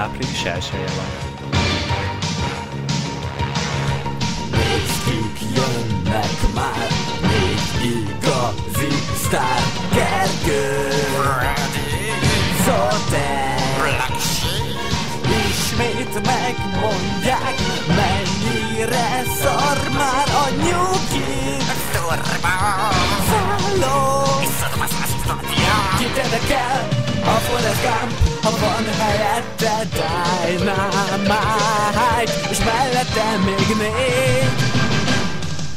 április elsője van. Néztük, jönnek már négy igazi sztár Gergő Zoter Ismét megmondják Mennyire szar már a nyugi. Szálló Kit érdekel a Forrest Gump Ha van helyette Dynamite És mellette még négy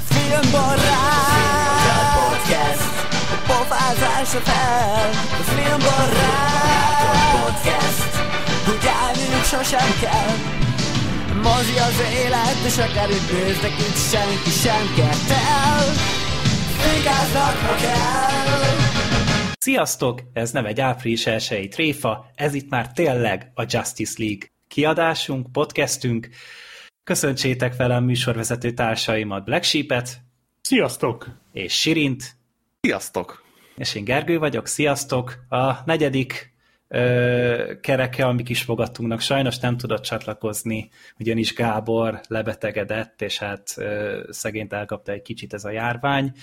Filmbarát. Podcast A pofázásra fel A filmbarát. Podcast Hogy állniuk sosem kell. Mozi az élet, és akár itt néznek, itt senki sem kettel Vigáznak, ha kell Sziasztok! Ez nem egy április elsői tréfa, ez itt már tényleg a Justice League kiadásunk, podcastünk. Köszöntsétek velem műsorvezető társaimat Black Sheep-et. Sziasztok! És Sirint. Sziasztok! És én Gergő vagyok, sziasztok! A negyedik ö, kereke, amik is fogadtunknak sajnos nem tudott csatlakozni, ugyanis Gábor lebetegedett, és hát ö, szegényt elkapta egy kicsit ez a járvány. Ö,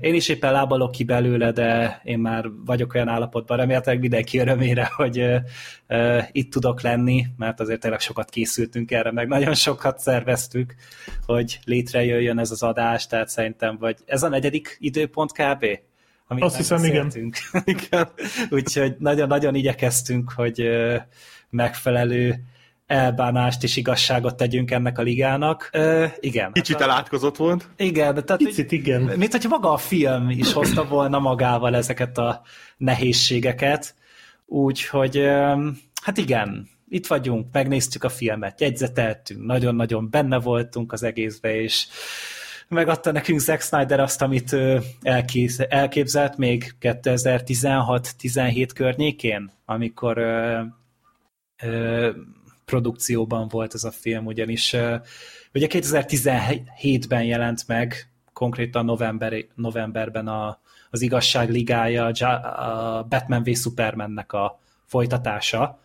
én is éppen lábalok ki belőle, de én már vagyok olyan állapotban, remélhetőleg mindenki örömére, hogy itt tudok lenni, mert azért tényleg sokat készültünk erre, meg nagyon sokat szerveztük, hogy létrejöjjön ez az adás, tehát szerintem, vagy ez a negyedik időpont kb? Amit Azt hiszem, igen. igen. Úgyhogy nagyon-nagyon igyekeztünk, hogy megfelelő elbánást és igazságot tegyünk ennek a ligának. Ö, igen. Kicsit hát, elátkozott volt. Igen. Tehát, Kicsit, igen. Mint hogy maga a film is hozta volna magával ezeket a nehézségeket. Úgyhogy, hát igen, itt vagyunk, megnéztük a filmet, jegyzeteltünk, nagyon-nagyon benne voltunk az egészbe, és megadta nekünk Zack Snyder azt, amit elkész, elképzelt még 2016-17 környékén, amikor produkcióban volt ez a film, ugyanis ugye 2017-ben jelent meg, konkrétan november, novemberben a, az Igazság Ligája, a Batman v Supermannek a folytatása,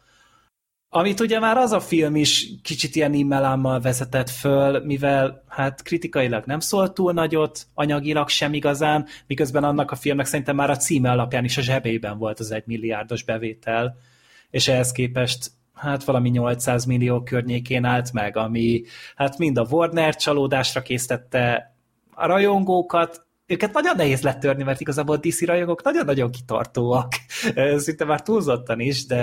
amit ugye már az a film is kicsit ilyen immelámmal vezetett föl, mivel hát kritikailag nem szólt túl nagyot, anyagilag sem igazán, miközben annak a filmnek szerintem már a címe alapján is a zsebében volt az egy milliárdos bevétel, és ehhez képest hát valami 800 millió környékén állt meg, ami hát mind a Warner csalódásra késztette a rajongókat, őket nagyon nehéz letörni, mert igazából a DC rajongók nagyon-nagyon kitartóak. Szinte már túlzottan is, de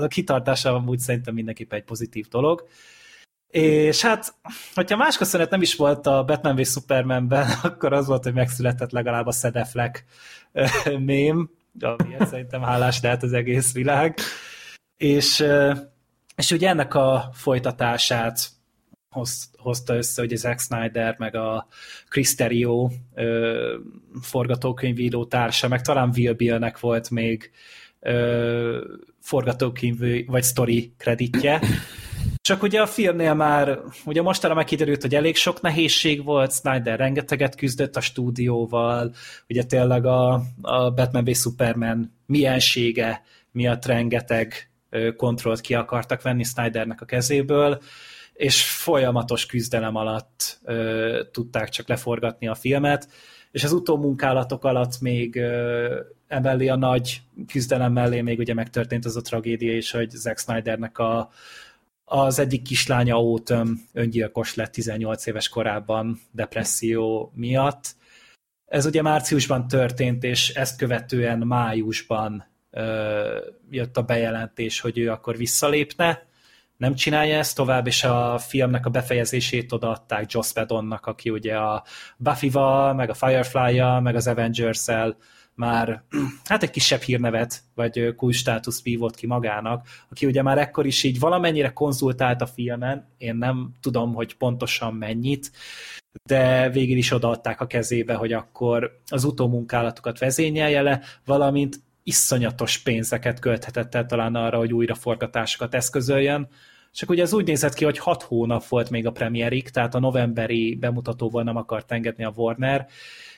a kitartása amúgy szerintem mindenképpen egy pozitív dolog. És hát, hogyha más köszönet nem is volt a Batman v Supermanben, akkor az volt, hogy megszületett legalább a Sedeflek mém, amiért szerintem hálás lehet az egész világ. És, és ugye ennek a folytatását hoz, hozta össze ugye Zack Snyder, meg a Chris Terrio forgatókönyvíró társa, meg talán Will Bill-nek volt még ö, forgatókönyv vagy story kreditje. Csak ugye a filmnél már, ugye mostanra meg kiderült, hogy elég sok nehézség volt, Snyder rengeteget küzdött a stúdióval, ugye tényleg a, a Batman v Superman miensége miatt rengeteg kontrollt ki akartak venni Snydernek a kezéből, és folyamatos küzdelem alatt ö, tudták csak leforgatni a filmet, és az utómunkálatok alatt még ö, emellé a nagy küzdelem mellé még ugye megtörtént az a tragédia is, hogy Zack Snydernek a, az egyik kislánya Autumn öngyilkos lett 18 éves korában depresszió miatt. Ez ugye márciusban történt, és ezt követően májusban jött a bejelentés, hogy ő akkor visszalépne, nem csinálja ezt tovább, és a filmnek a befejezését odaadták Joss Whedonnak, aki ugye a Buffy-val, meg a Firefly-jal, meg az Avengers-el már hát egy kisebb hírnevet, vagy cool státusz vívott ki magának, aki ugye már ekkor is így valamennyire konzultált a filmen, én nem tudom, hogy pontosan mennyit, de végül is odaadták a kezébe, hogy akkor az utómunkálatokat vezényelje le, valamint iszonyatos pénzeket költhetett el talán arra, hogy újraforgatásokat eszközöljön, Csak ugye ez úgy nézett ki, hogy hat hónap volt még a premierig, tehát a novemberi bemutatóból nem akart engedni a Warner,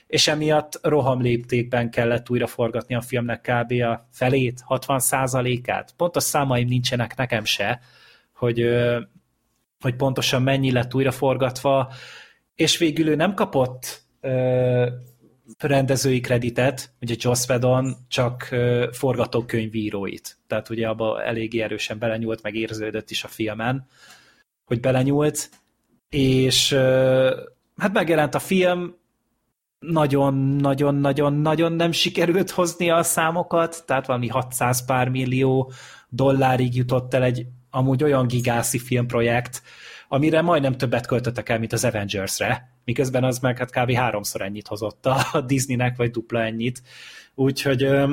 és emiatt rohamléptékben kellett újra forgatni a filmnek kb. a felét, 60 százalékát. Pontos számaim nincsenek nekem se, hogy, hogy pontosan mennyi lett újra forgatva, és végül ő nem kapott rendezői kreditet, ugye Joss Whedon csak forgatókönyvíróit. Tehát ugye abba eléggé erősen belenyúlt, meg érződött is a filmen, hogy belenyúlt, és hát megjelent a film, nagyon-nagyon-nagyon-nagyon nem sikerült hozni a számokat, tehát valami 600 pár millió dollárig jutott el egy amúgy olyan gigászi filmprojekt, amire majdnem többet költöttek el, mint az Avengers-re, miközben az meg hát kb. háromszor ennyit hozott a Disneynek, vagy dupla ennyit. Úgyhogy ö,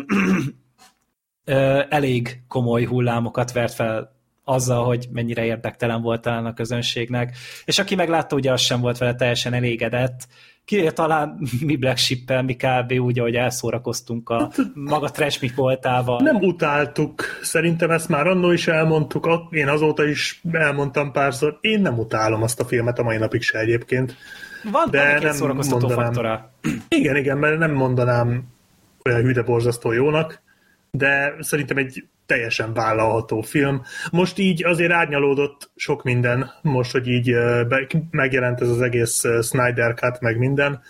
ö, elég komoly hullámokat vert fel azzal, hogy mennyire érdektelen volt talán a közönségnek, és aki meglátta, ugye az sem volt vele teljesen elégedett, ki talán mi Black ship mi kb. úgy, ahogy elszórakoztunk a hát, maga trash voltával. Nem utáltuk, szerintem ezt már annó is elmondtuk, én azóta is elmondtam párszor, én nem utálom azt a filmet a mai napig se egyébként. Van, de nem szórakoztató mondanám, faktora. Igen, igen, mert nem mondanám olyan hűde borzasztó jónak, de szerintem egy teljesen vállalható film. Most így azért árnyalódott sok minden, most, hogy így be, megjelent ez az egész Snyder Cut, meg minden.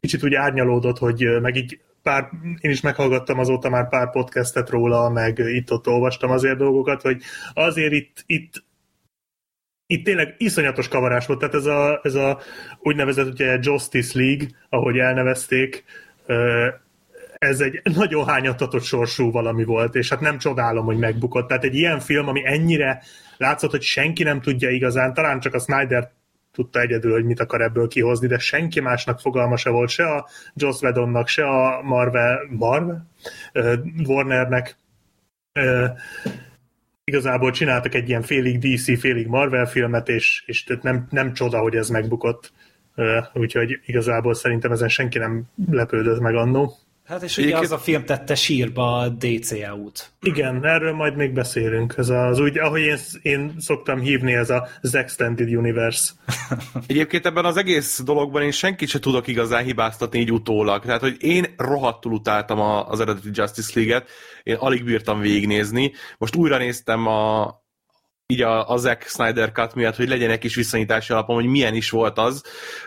Kicsit úgy árnyalódott, hogy meg így pár, én is meghallgattam azóta már pár podcastet róla, meg itt-ott olvastam azért dolgokat, hogy azért itt, itt itt tényleg iszonyatos kavarás volt, tehát ez a, ez a úgynevezett ugye Justice League, ahogy elnevezték, ez egy nagyon hányatatott sorsú valami volt, és hát nem csodálom, hogy megbukott. Tehát egy ilyen film, ami ennyire látszott, hogy senki nem tudja igazán, talán csak a Snyder tudta egyedül, hogy mit akar ebből kihozni, de senki másnak fogalma se volt, se a Joss Whedonnak, se a Marvel, Marvel? Warnernek. Igazából csináltak egy ilyen félig DC, félig Marvel filmet, és, és nem, nem csoda, hogy ez megbukott. Úgyhogy igazából szerintem ezen senki nem lepődött meg annó. Hát és ugye Egyébként... az a film tette sírba a DCEU-t. Igen, erről majd még beszélünk. Ez az úgy, ahogy én, én szoktam hívni, ez az Extended Universe. Egyébként ebben az egész dologban én senkit se tudok igazán hibáztatni így utólag. Tehát, hogy én rohadtul utáltam az eredeti Justice League-et, én alig bírtam végignézni. Most újra néztem a, így a, a Zack Snyder Cut miatt, hogy legyen egy kis viszonyítási alapom, hogy milyen is volt az,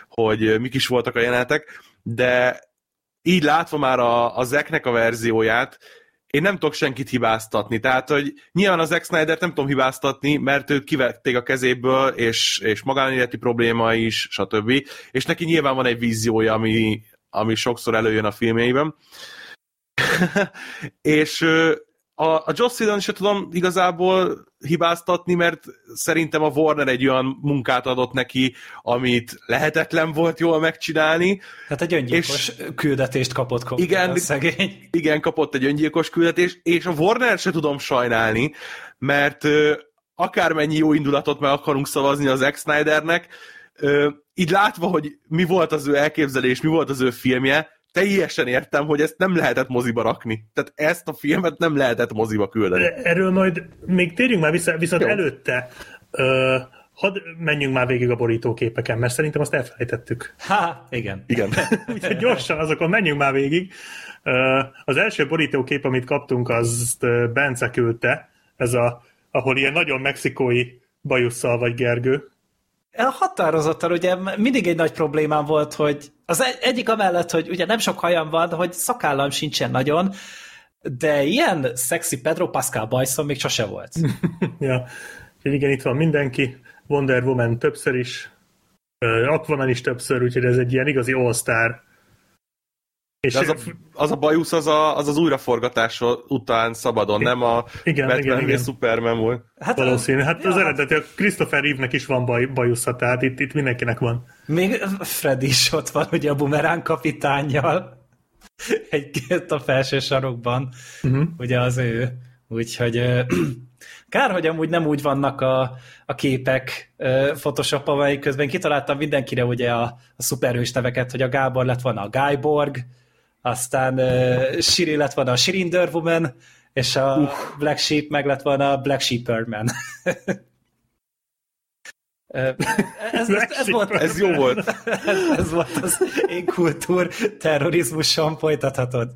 hogy mik is voltak a jelenetek, de így látva már a, a Zeknek a verzióját, én nem tudok senkit hibáztatni. Tehát, hogy nyilván az Zack Snyder nem tudom hibáztatni, mert őt kivették a kezéből, és, és magánéleti probléma is, stb. És neki nyilván van egy víziója, ami, ami sokszor előjön a filmjeiben. és a, a Joss Whedon se tudom igazából hibáztatni, mert szerintem a Warner egy olyan munkát adott neki, amit lehetetlen volt jól megcsinálni. Hát egy öngyilkos és küldetést kapott konkrétan igen, szegény. Igen, kapott egy öngyilkos küldetést, és a Warner se tudom sajnálni, mert akármennyi jó indulatot meg akarunk szavazni az Zack Snydernek, így látva, hogy mi volt az ő elképzelés, mi volt az ő filmje, teljesen értem, hogy ezt nem lehetett moziba rakni. Tehát ezt a filmet nem lehetett moziba küldeni. Erről majd még térjünk már vissza, viszont Jó. előtte uh, hadd menjünk már végig a borítóképeken, mert szerintem azt elfelejtettük. Ha, igen. Igen. Úgyhogy gyorsan azokon menjünk már végig. Uh, az első borítókép, amit kaptunk, az Bence küldte, ez a, ahol ilyen nagyon mexikói bajusszal vagy Gergő. Határozottan, ugye mindig egy nagy problémám volt, hogy az egy, egyik amellett, hogy ugye nem sok hajam van, hogy szakállam sincsen nagyon, de ilyen szexi Pedro Pascal bajszom még sose volt. ja, igen, itt van mindenki, Wonder Woman többször is, Aquaman is többször, úgyhogy ez egy ilyen igazi all-star és az, a, az a bajusz az, a, az az újraforgatás után szabadon, nem a igen, Batman igen, igen. Superman volt. Hát Valószínű. Hát ja. az eredeti, a Christopher Reeve-nek is van baj, bajusza, tehát itt, itt mindenkinek van. Még Fred is ott van, ugye a bumerán kapitányjal. Egy a felső sarokban. Uh-huh. Ugye az ő. Úgyhogy kár, hogy amúgy nem úgy vannak a, a képek Photoshop, amelyik közben kitaláltam mindenkire ugye a, a szuperhős neveket, hogy a Gábor lett volna a Guyborg, aztán uh, Siri lett volna a Shirinder Woman, és a uh. Black Sheep meg lett volna a Black Sheeper Man. Ez, ez, ez, volt, Ez jó volt. ez, ez volt az én kultúr terrorizmuson folytathatod.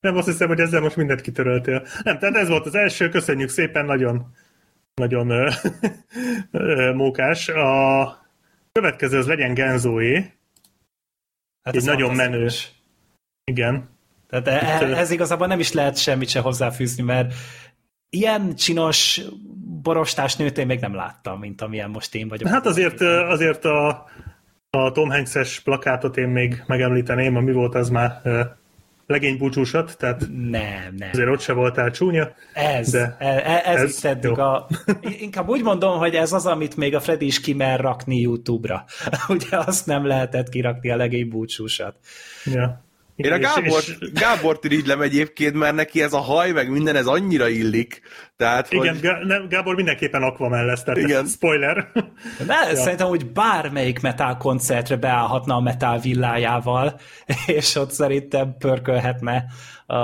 Nem azt hiszem, hogy ezzel most mindent kitöröltél. Nem, tehát ez volt az első, köszönjük szépen, nagyon, nagyon ö, ö, mókás. A következő az legyen Genzóé. Hát Egy ez nagyon fantasztikus. Igen. Tehát e- ehhez igazából nem is lehet semmit se hozzáfűzni, mert ilyen csinos borostás nőt én még nem láttam, mint amilyen most én vagyok. Hát azért, azért a, a Tom Hanks-es plakátot én még megemlíteném, ami volt az már ö, legénybúcsúsat, tehát Nem, nem. azért ott se voltál csúnya. Ez, De e- e- ez, ez ez tettük jó. a... Inkább úgy mondom, hogy ez az, amit még a Freddy is kimer rakni YouTube-ra. Ugye azt nem lehetett kirakni a legény búcsúsat. Ja. Én a És- Gábor, és- Gábort irigylem egyébként, mert neki ez a haj, meg minden, ez annyira illik. Tehát, Igen, hogy... Gá- nem, Gábor mindenképpen Aquaman lesz, tehát Igen. spoiler. De ja. szerintem úgy bármelyik metal koncertre beállhatna a metal villájával, és ott szerintem pörkölhetne a,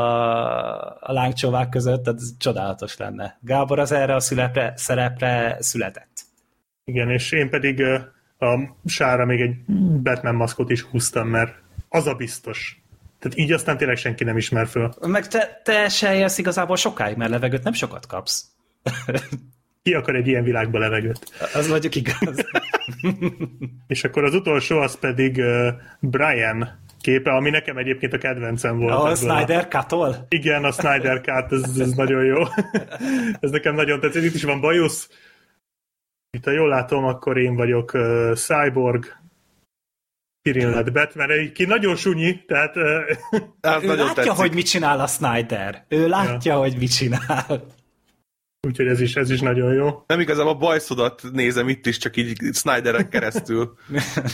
a lángcsovák között, tehát ez csodálatos lenne. Gábor az erre a szülepre, szerepre született. Igen, és én pedig a sára még egy Batman maszkot is húztam, mert az a biztos. Tehát így aztán tényleg senki nem ismer föl. Meg te, te se élsz igazából sokáig, mert levegőt nem sokat kapsz. Ki akar egy ilyen világba levegőt? Az mondjuk igaz. És akkor az utolsó az pedig uh, Brian képe, ami nekem egyébként a kedvencem volt. A Snyder Cut-ol? Igen, a Snyder Cut, ez, ez nagyon jó. ez nekem nagyon tetszik. Itt is van bajusz. Itt, ha jól látom, akkor én vagyok uh, Cyborg, Kirin lett Batman, ki nagyon sunyi, tehát Az Ő nagyon látja, tetszik. hogy mit csinál a Snyder. Ő látja, hogy mit csinál. úgyhogy ez is, ez is nagyon jó. Nem igazából a bajszodat nézem itt is, csak így Snyderen keresztül.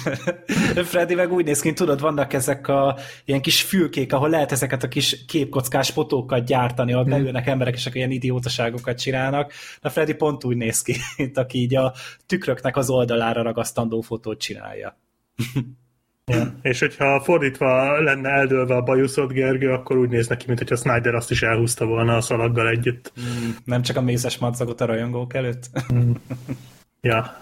Freddy meg úgy néz ki, tudod, vannak ezek a ilyen kis fülkék, ahol lehet ezeket a kis képkockás fotókat gyártani, ahol beülnek emberek, és akkor ilyen idiótaságokat csinálnak. De Freddy pont úgy néz ki, mint aki így a tükröknek az oldalára ragasztandó fotót csinálja. Ja. És hogyha fordítva lenne eldőlve a bajuszod, Gergő, akkor úgy néz neki, mintha Snyder azt is elhúzta volna a szalaggal együtt. Nem csak a mézes madzagot a rajongók előtt. Ja.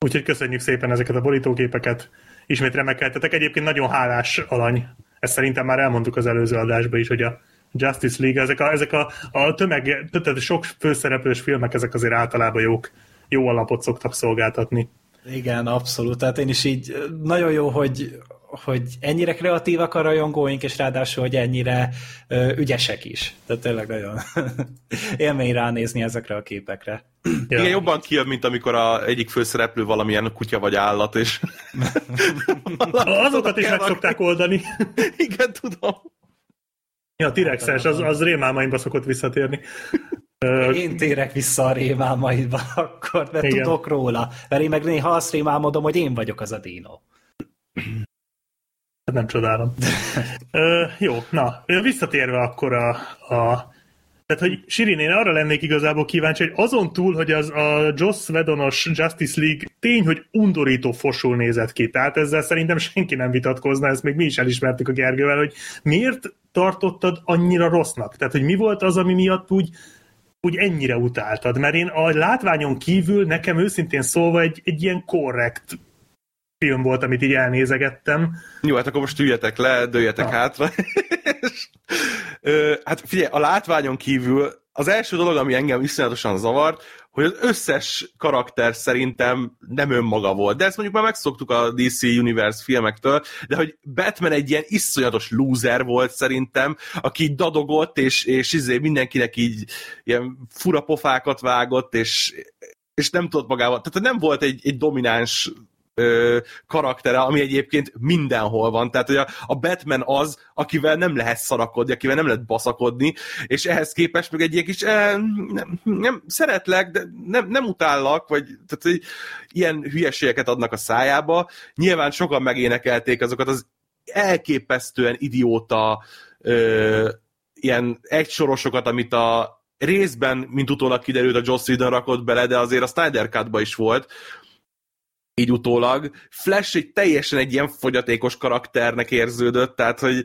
Úgyhogy köszönjük szépen ezeket a borítóképeket. Ismét remekeltetek. Egyébként nagyon hálás alany. Ezt szerintem már elmondtuk az előző adásban is, hogy a Justice League, ezek a, ezek a, a tömeg, tehát sok főszereplős filmek, ezek azért általában jók, jó alapot szoktak szolgáltatni. Igen, abszolút. Tehát én is így nagyon jó, hogy, hogy ennyire kreatívak a rajongóink, és ráadásul, hogy ennyire ö, ügyesek is. Tehát tényleg nagyon élmény ránézni ezekre a képekre. Ja. Igen, jobban kijön, mint amikor a egyik főszereplő valamilyen kutya vagy állat, és... Azokat is meg szokták oldani. Igen, tudom. Ja, a T-Rexes, az, az rémálmaimba szokott visszatérni. Én térek vissza a rémálmaidba akkor, mert Igen. tudok róla. Mert én meg néha azt rémálmodom, hogy én vagyok az a dino. Hát nem csodálom. Ö, jó, na, visszatérve akkor a, a tehát, hogy Sirin, én arra lennék igazából kíváncsi, hogy azon túl, hogy az a Joss Whedonos Justice League tény, hogy undorító fosul nézett ki. Tehát ezzel szerintem senki nem vitatkozna, ezt még mi is elismertük a Gergővel, hogy miért tartottad annyira rossznak? Tehát, hogy mi volt az, ami miatt úgy, úgy ennyire utáltad? Mert én a látványon kívül nekem őszintén szólva egy, egy ilyen korrekt film volt, amit így elnézegettem. Jó, hát akkor most üljetek le, dőljetek Na. hátra. És, ö, hát figyelj, a látványon kívül az első dolog, ami engem iszonyatosan zavart, hogy az összes karakter szerintem nem önmaga volt. De ezt mondjuk már megszoktuk a DC Universe filmektől, de hogy Batman egy ilyen iszonyatos loser volt szerintem, aki így dadogott, és, és izé mindenkinek így ilyen fura pofákat vágott, és, és nem tudott magával, tehát nem volt egy, egy domináns ö, karaktere, ami egyébként mindenhol van. Tehát, hogy a, a Batman az, akivel nem lehet szarakodni, akivel nem lehet baszakodni, és ehhez képest meg egy ilyen kis eh, nem, nem, szeretlek, de nem, nem utállak, vagy tehát, hogy ilyen hülyeségeket adnak a szájába. Nyilván sokan megénekelték azokat az elképesztően idióta ö, ilyen egysorosokat, amit a részben, mint utólag kiderült, a Joss Whedon rakott bele, de azért a Snyder Cut-ba is volt, így utólag. Flash egy teljesen egy ilyen fogyatékos karakternek érződött, tehát, hogy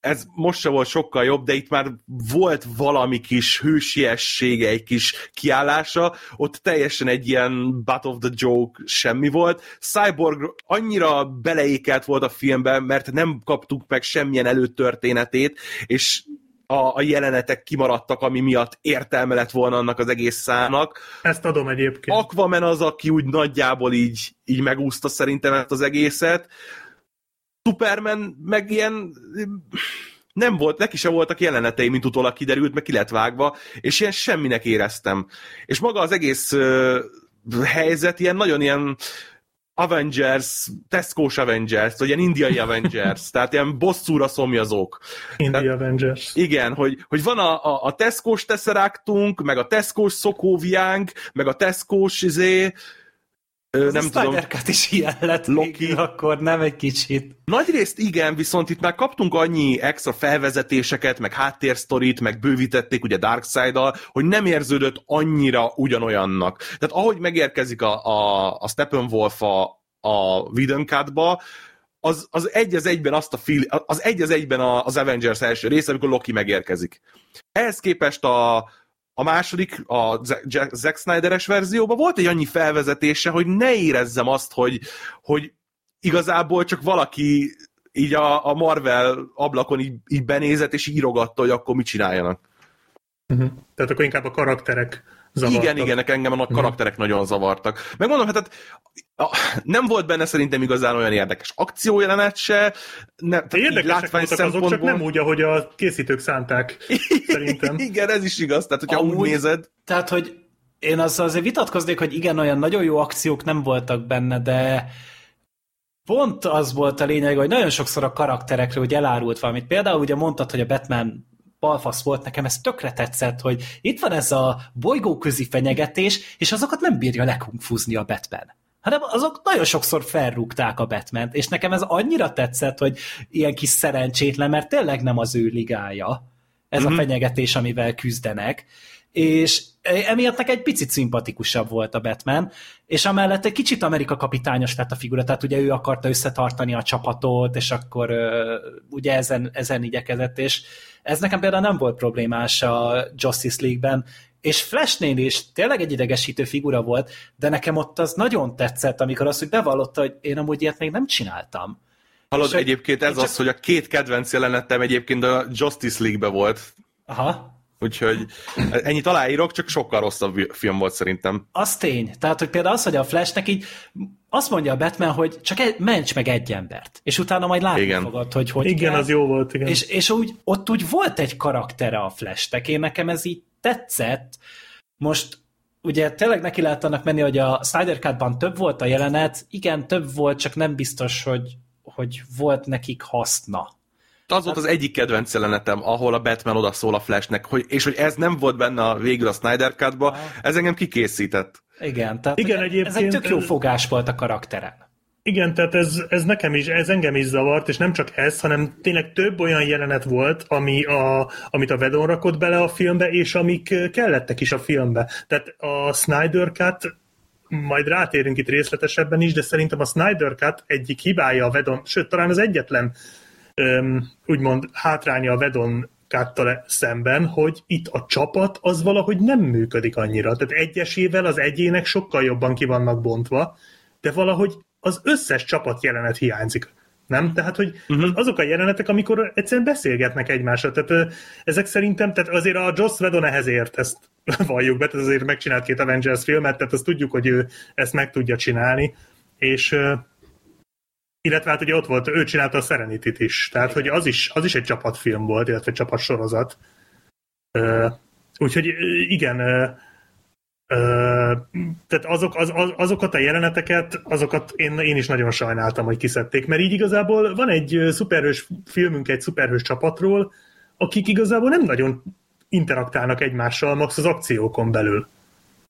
ez most se volt sokkal jobb, de itt már volt valami kis hősiessége, egy kis kiállása, ott teljesen egy ilyen butt of the joke semmi volt. Cyborg annyira beleékelt volt a filmben, mert nem kaptuk meg semmilyen előtörténetét, és a, a jelenetek kimaradtak, ami miatt értelme lett volna annak az egész szának. Ezt adom egyébként. Aquaman az, aki úgy nagyjából így, így megúszta szerintem ezt az egészet. Superman meg ilyen nem volt, neki se voltak jelenetei, mint utólag kiderült, meg ki lett vágva, és ilyen semminek éreztem. És maga az egész uh, helyzet ilyen nagyon ilyen Avengers, Tesco-s Avengers, vagy ilyen indiai Avengers, tehát ilyen bosszúra szomjazók. Tehát, Avengers. Igen, hogy, hogy van a, a, a Tesco-s meg a Tesco-s Szokóviánk, meg a Tesco-s izé, az nem a tudom. is ilyen lett Loki. Végül, akkor nem egy kicsit. Nagyrészt igen, viszont itt már kaptunk annyi extra felvezetéseket, meg háttérsztorit, meg bővítették ugye Darkseid-dal, hogy nem érződött annyira ugyanolyannak. Tehát ahogy megérkezik a, a, a Steppenwolf a, a Whedon ba az, az egy az egyben azt a feel, az egy az egyben az Avengers első része, amikor Loki megérkezik. Ehhez képest a, a második, a Zack Snyder-es verzióban volt egy annyi felvezetése, hogy ne érezzem azt, hogy, hogy igazából csak valaki így a, a Marvel ablakon így, így benézett, és írogatta, hogy akkor mit csináljanak. Uh-huh. Tehát akkor inkább a karakterek zavartak. Igen, igen, engem a uh-huh. karakterek nagyon zavartak. Megmondom, hát, hát nem volt benne szerintem igazán olyan érdekes akciójelenet se. Ne, Érdekesek voltak szempontból... azok, csak nem úgy, ahogy a készítők szánták, szerintem. igen, ez is igaz, tehát hogyha Amúgy, úgy nézed. Tehát, hogy én azzal azért vitatkoznék, hogy igen, olyan nagyon jó akciók nem voltak benne, de pont az volt a lényeg, hogy nagyon sokszor a karakterekről hogy elárult valamit. Például ugye mondtad, hogy a Batman balfasz volt, nekem ez tökre tetszett, hogy itt van ez a bolygóközi fenyegetés, és azokat nem bírja lekungfuzni a Batman hanem azok nagyon sokszor felrúgták a batman és nekem ez annyira tetszett, hogy ilyen kis szerencsétlen, mert tényleg nem az ő ligája ez mm-hmm. a mhm. fenyegetés, amivel küzdenek, és emiatt nekem egy picit szimpatikusabb volt a Batman, és amellett egy kicsit Amerika kapitányos lett a figura, tehát ugye ő akarta összetartani a csapatot, és akkor ugye ezen, ezen igyekezett, és ez nekem például nem volt problémás a Justice League-ben, és Flashnél is tényleg egy idegesítő figura volt, de nekem ott az nagyon tetszett, amikor azt, hogy bevallotta, hogy én amúgy ilyet még nem csináltam. Hallod, és egyébként ez csak... az, hogy a két kedvenc jelenetem egyébként a Justice League-be volt. Aha. Úgyhogy ennyit aláírok, csak sokkal rosszabb film volt szerintem. Az tény. Tehát, hogy például az, hogy a Flashnek így azt mondja a Batman, hogy csak egy, ments meg egy embert, és utána majd látni igen. fogod, hogy hogy Igen, kell. az jó volt, igen. És, és úgy, ott úgy volt egy karaktere a Flashnek, én nekem ez így tetszett. Most ugye tényleg neki lehet annak menni, hogy a Snyder Cut-ban több volt a jelenet, igen, több volt, csak nem biztos, hogy, hogy volt nekik haszna. Az volt az egyik kedvenc jelenetem, ahol a Batman odaszól a Flashnek, hogy, és hogy ez nem volt benne a végül a Snyder Cut-ba, ez engem kikészített. Igen, tehát Igen, egyébként... ez egy tök jó fogás volt a karakteren. Igen, tehát ez, ez nekem is, ez engem is zavart, és nem csak ez, hanem tényleg több olyan jelenet volt, ami a, amit a Vedon rakott bele a filmbe, és amik kellettek is a filmbe. Tehát a Snyder Cut majd rátérünk itt részletesebben is, de szerintem a Snyder Cut egyik hibája a Vedon, sőt, talán az egyetlen öm, úgymond hátránya a Vedon Kattal szemben, hogy itt a csapat az valahogy nem működik annyira. Tehát egyesével az egyének sokkal jobban ki vannak bontva, de valahogy az összes csapat jelenet hiányzik. Nem? Tehát, hogy uh-huh. azok a jelenetek, amikor egyszerűen beszélgetnek egymással. Tehát ezek szerintem, tehát azért a Joss Whedon ehhez ért, ezt valljuk be, tehát azért megcsinált két Avengers filmet, tehát azt tudjuk, hogy ő ezt meg tudja csinálni, és illetve hát ugye ott volt, ő csinálta a serenity is, tehát hogy az is, az is egy csapatfilm volt, illetve egy csapatsorozat. Úgyhogy igen, tehát azok, az, az, azokat a jeleneteket, azokat én, én is nagyon sajnáltam, hogy kiszedték, mert így igazából van egy szuperhős filmünk egy szuperhős csapatról, akik igazából nem nagyon interaktálnak egymással, max az akciókon belül.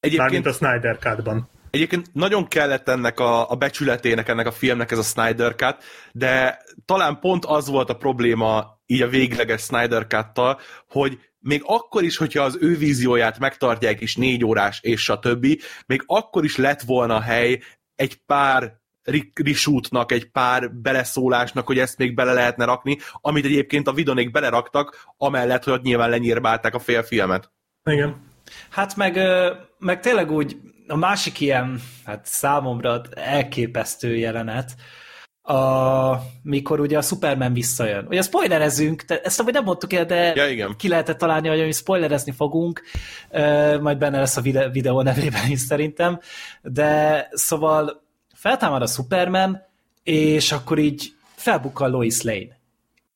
Egyébként, Mármint a Snyder Cut-ban. Egyébként nagyon kellett ennek a, a becsületének, ennek a filmnek ez a Snyder Cut, de talán pont az volt a probléma így a végleges Snyder Cut-tal, hogy még akkor is, hogyha az ő vízióját megtartják is négy órás és a többi, még akkor is lett volna hely egy pár reshootnak, egy pár beleszólásnak, hogy ezt még bele lehetne rakni, amit egyébként a videónék beleraktak, amellett, hogy ott nyilván lenyírbálták a félfilmet. Igen. Hát meg, meg tényleg úgy a másik ilyen, hát számomra elképesztő jelenet, a, mikor ugye a Superman visszajön. Ugye spoilerezünk, de ezt amúgy nem mondtuk el, de ja, igen. ki lehetett találni, hogy mi spoilerezni fogunk, majd benne lesz a videó nevében is szerintem, de szóval feltámad a Superman, és akkor így felbukkan Lois Lane.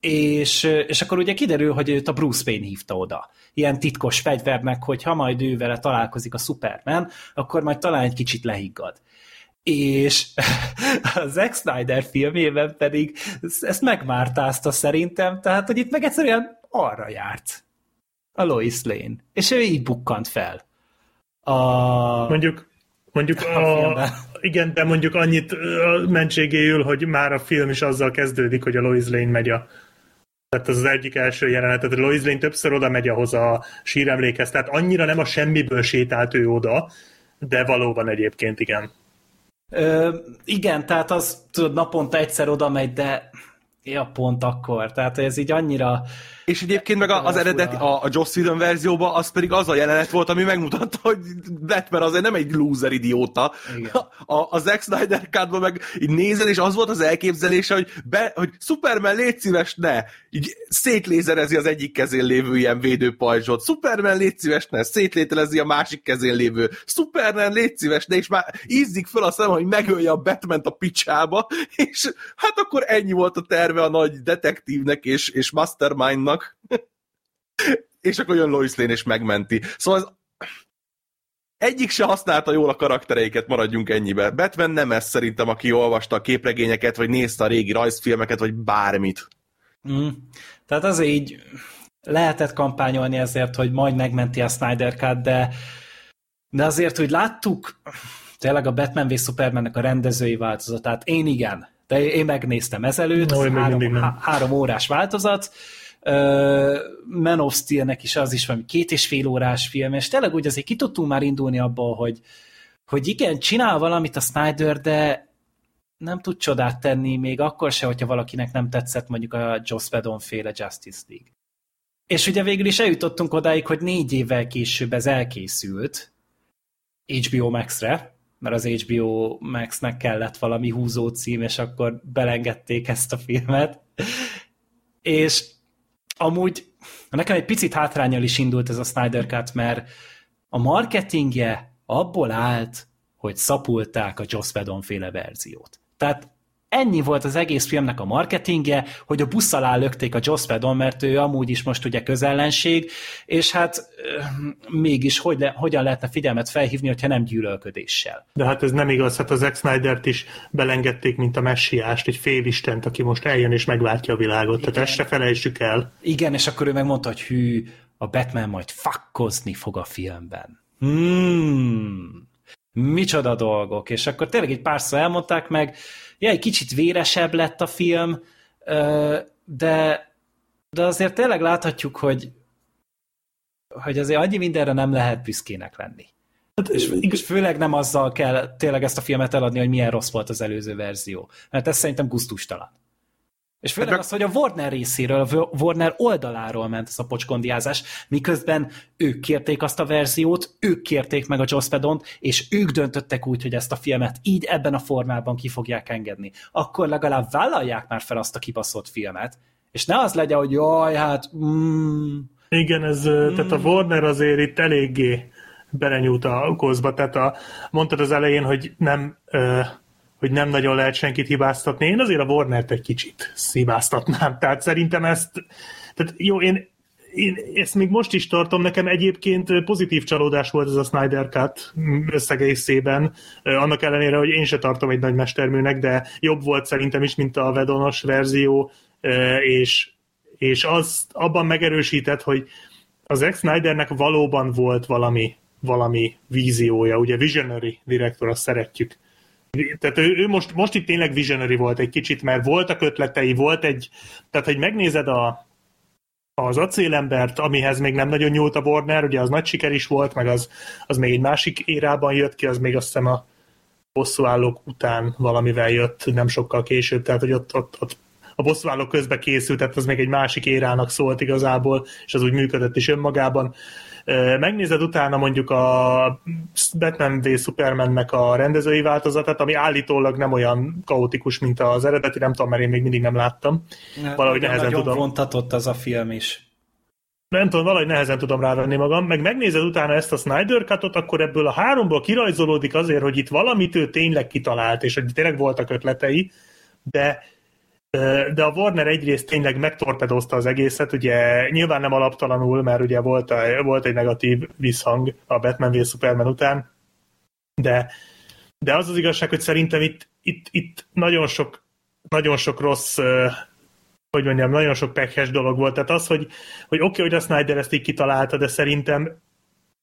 És, és akkor ugye kiderül, hogy őt a Bruce Wayne hívta oda. Ilyen titkos fegyvernek, hogy ha majd ő vele találkozik a Superman, akkor majd talán egy kicsit lehiggad és a Zack Snyder filmében pedig ezt megmártázta szerintem, tehát hogy itt meg egyszerűen arra járt a Lois Lane, és ő így bukkant fel. A... Mondjuk, mondjuk a, a igen, de mondjuk annyit mentségéül, hogy már a film is azzal kezdődik, hogy a Lois Lane megy a tehát az az egyik első jelenet, tehát Lois Lane többször oda megy ahhoz a síremlékhez, tehát annyira nem a semmiből sétált ő oda, de valóban egyébként igen. Ö, igen, tehát az tudod, naponta egyszer oda megy, de ja, pont akkor. Tehát ez így annyira... És egyébként meg az eredeti, a, a Joss Whedon verzióban az pedig az a jelenet volt, ami megmutatta, hogy Batman azért nem egy loser idióta. A, a Zack Snyder cut meg így nézel, és az volt az elképzelése, hogy, be, hogy Superman légy szíves, ne! Így szétlézerezi az egyik kezén lévő ilyen védőpajzsot. Superman légy szíves, ne! Szétlételezi a másik kezén lévő. Superman légy szíves, ne! És már ízzik fel a szem, hogy megölje a batman a picsába, és hát akkor ennyi volt a terve a nagy detektívnek és, és mastermindnak, és akkor jön Lois Lane és megmenti. Szóval ez egyik se használta jól a karaktereiket, maradjunk ennyibe. Batman nem ez szerintem, aki olvasta a képregényeket, vagy nézte a régi rajzfilmeket, vagy bármit. Mm. Tehát az így lehetett kampányolni ezért, hogy majd megmenti a Snyder Cut, de, de azért, hogy láttuk tényleg a Batman v Supermannek a rendezői változatát, én igen, de én megnéztem ezelőtt, no, három, há- három órás változat, Uh, Man of Steel-nek is az is valami két és fél órás film, és tényleg úgy azért ki tudtunk már indulni abból, hogy, hogy igen, csinál valamit a Snyder, de nem tud csodát tenni, még akkor se, hogyha valakinek nem tetszett mondjuk a Joss Whedon féle Justice League. És ugye végül is eljutottunk odáig, hogy négy évvel később ez elkészült HBO Max-re, mert az HBO Max-nek kellett valami húzó cím, és akkor belengedték ezt a filmet. És amúgy nekem egy picit hátrányal is indult ez a Snyder Cut, mert a marketingje abból állt, hogy szapulták a Joss Whedon féle verziót. Tehát ennyi volt az egész filmnek a marketingje, hogy a busz alá lökték a Joss Whedon, mert ő amúgy is most ugye közellenség, és hát mégis hogy le, hogyan lehetne figyelmet felhívni, hogyha nem gyűlölködéssel. De hát ez nem igaz, hát az Zack Snyder-t is belengedték, mint a messiást, egy félistent, aki most eljön és megváltja a világot, Igen. tehát ezt se felejtsük el. Igen, és akkor ő megmondta, hogy hű, a Batman majd fakkozni fog a filmben. Hmm, micsoda dolgok, és akkor tényleg egy párszor elmondták meg, ja, egy kicsit véresebb lett a film, de, de azért tényleg láthatjuk, hogy, hogy azért annyi mindenre nem lehet büszkének lenni. Hát, és, és főleg nem azzal kell tényleg ezt a filmet eladni, hogy milyen rossz volt az előző verzió. Mert ez szerintem gusztustalan. És főleg hát, az, hogy a Warner részéről, a Warner oldaláról ment ez a pocskondiázás, miközben ők kérték azt a verziót, ők kérték meg a Joss whedon és ők döntöttek úgy, hogy ezt a filmet így ebben a formában ki fogják engedni. Akkor legalább vállalják már fel azt a kibaszott filmet, és ne az legyen, hogy jaj, hát... Mm, Igen, ez, mm. tehát a Warner azért itt eléggé belenyúlt a kozba, tehát a, mondtad az elején, hogy nem... Uh, hogy nem nagyon lehet senkit hibáztatni. Én azért a Warner-t egy kicsit hibáztatnám. Tehát szerintem ezt, tehát jó, én, én ezt még most is tartom, nekem egyébként pozitív csalódás volt ez a Snyder Cut összegészében, annak ellenére, hogy én se tartom egy nagy mesterműnek, de jobb volt szerintem is, mint a Vedonos verzió, és, és az abban megerősített, hogy az Zack Snydernek valóban volt valami, valami víziója, ugye visionary direktor, azt szeretjük tehát ő, ő most, most itt tényleg visionary volt egy kicsit, mert voltak ötletei, volt egy, tehát hogy megnézed a, az acélembert, amihez még nem nagyon nyúlt a Warner, ugye az nagy siker is volt, meg az, az még egy másik érában jött ki, az még azt hiszem a bosszúállók után valamivel jött, nem sokkal később, tehát hogy ott, ott, ott a bosszúállók közben készült, tehát az még egy másik érának szólt igazából, és az úgy működött is önmagában. Megnézed utána mondjuk a Batman v Supermannek a rendezői változatát, ami állítólag nem olyan kaotikus, mint az eredeti, nem tudom, mert én még mindig nem láttam. Valahogy nehezen nagyon tudom. vontatott az a film is nem tudom, valahogy nehezen tudom rávenni magam, meg megnézed utána ezt a Snyder Cut-ot, akkor ebből a háromból kirajzolódik azért, hogy itt valamit ő tényleg kitalált, és hogy tényleg voltak ötletei, de de a Warner egyrészt tényleg megtorpedozta az egészet, ugye nyilván nem alaptalanul, mert ugye volt, a, volt egy negatív visszhang a Batman v Superman után, de, de az az igazság, hogy szerintem itt, itt, itt nagyon sok nagyon sok rossz hogy mondjam, nagyon sok pekhes dolog volt. Tehát az, hogy, hogy oké, okay, hogy a Snyder ezt így kitalálta, de szerintem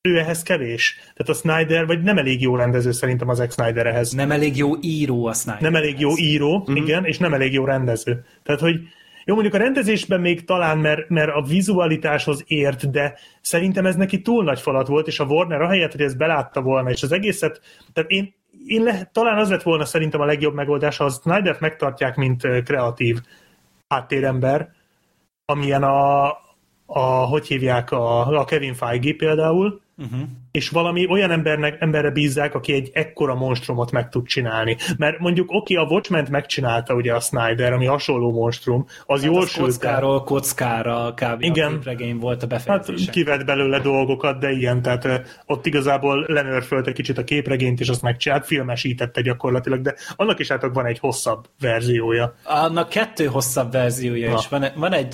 ő ehhez kevés. Tehát a Snyder, vagy nem elég jó rendező szerintem az ex Snyder ehhez. Nem elég jó író a Snyder. Nem elég jó író, mm-hmm. igen, és nem elég jó rendező. Tehát, hogy jó, mondjuk a rendezésben még talán, mert, mert a vizualitáshoz ért, de szerintem ez neki túl nagy falat volt, és a Warner ahelyett, hogy ezt belátta volna, és az egészet, tehát én, én le, talán az lett volna szerintem a legjobb megoldás, ha a Snyder-t megtartják, mint kreatív háttérember, amilyen a, a hogy hívják, a, a Kevin Feige például, uh-huh. és valami olyan embernek, emberre bízzák, aki egy ekkora monstrumot meg tud csinálni. Mert mondjuk oké, okay, a watchmen megcsinálta ugye a Snyder, ami hasonló monstrum, az hát jól az sült kockáról kockára kb. Igen. a képregény volt a befejezése. Hát kivett belőle dolgokat, de ilyen, tehát ott igazából lenőrfölte kicsit a képregényt, és azt megcsinált, filmesítette gyakorlatilag, de annak is hát van egy hosszabb verziója. Annak kettő hosszabb verziója Na. is. Van, van egy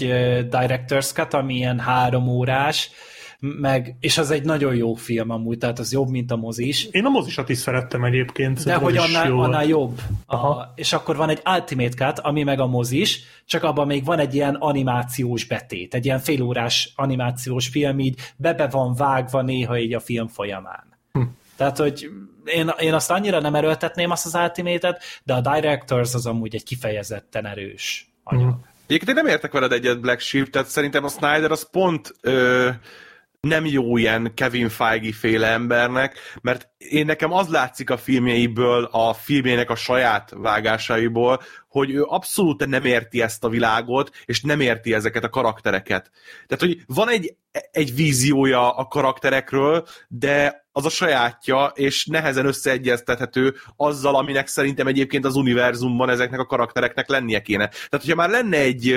Director's Cut, ami ilyen három órás, meg, és az egy nagyon jó film amúgy, tehát az jobb, mint a mozis. Én a mozisat is szerettem egyébként. De hogy annál, jó annál jobb. Aha. A, és akkor van egy Ultimate Cut, ami meg a mozis, csak abban még van egy ilyen animációs betét, egy ilyen félórás animációs film, így bebe van vágva néha így a film folyamán. Hm. Tehát, hogy én, én azt annyira nem erőltetném azt az ultimate de a Directors az amúgy egy kifejezetten erős anyag. Hm. Egyébként én nem értek veled egyet Black Sheep, tehát szerintem a Snyder az pont ö, nem jó ilyen Kevin Feige féle embernek, mert én nekem az látszik a filmjeiből, a filmjének a saját vágásaiból, hogy ő abszolút nem érti ezt a világot, és nem érti ezeket a karaktereket. Tehát, hogy van egy, egy víziója a karakterekről, de az a sajátja, és nehezen összeegyeztethető azzal, aminek szerintem egyébként az univerzumban ezeknek a karaktereknek lennie kéne. Tehát, hogyha már lenne egy,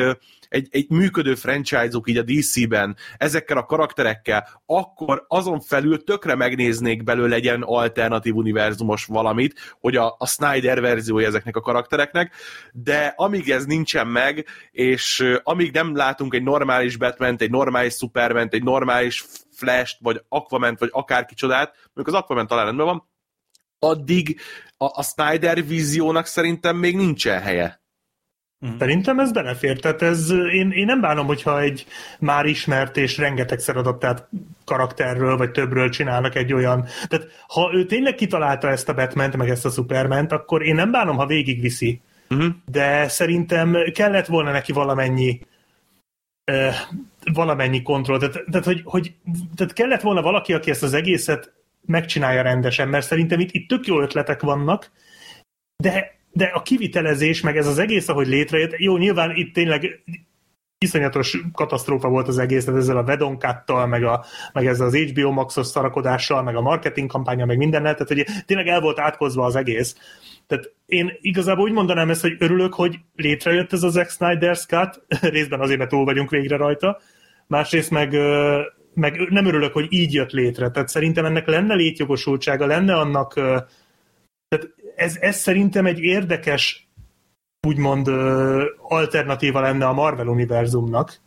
egy, egy működő franchise-uk így a DC-ben ezekkel a karakterekkel, akkor azon felül tökre megnéznék belőle egy ilyen alternatív univerzumos valamit, hogy a, a Snyder verziója ezeknek a karaktereknek, de amíg ez nincsen meg, és amíg nem látunk egy normális batman egy normális superman egy normális Flash-t, vagy Aquaman, vagy akárki csodát, mondjuk az Aquaman talán rendben van, addig a, a Snyder víziónak szerintem még nincsen helye. Uh-huh. Szerintem ez belefér. Tehát ez, én, én nem bánom, hogyha egy már ismert és rengetegszer adaptált karakterről, vagy többről csinálnak egy olyan... Tehát ha ő tényleg kitalálta ezt a batman meg ezt a superman akkor én nem bánom, ha végigviszi. Uh-huh. De szerintem kellett volna neki valamennyi uh, valamennyi kontroll. Tehát, tehát, hogy, hogy, tehát kellett volna valaki, aki ezt az egészet megcsinálja rendesen, mert szerintem itt, itt tök jó ötletek vannak, de de a kivitelezés, meg ez az egész, ahogy létrejött, jó, nyilván itt tényleg iszonyatos katasztrófa volt az egész, tehát ezzel a Vedonkattal, meg, a, meg ezzel az HBO Maxos szarakodással, meg a marketing kampánya, meg mindennel, tehát hogy tényleg el volt átkozva az egész. Tehát én igazából úgy mondanám ezt, hogy örülök, hogy létrejött ez az Zack Snyder's Cut, részben azért, mert túl vagyunk végre rajta, másrészt meg, meg nem örülök, hogy így jött létre. Tehát szerintem ennek lenne létjogosultsága, lenne annak tehát ez, ez szerintem egy érdekes úgymond alternatíva lenne a Marvel univerzumnak,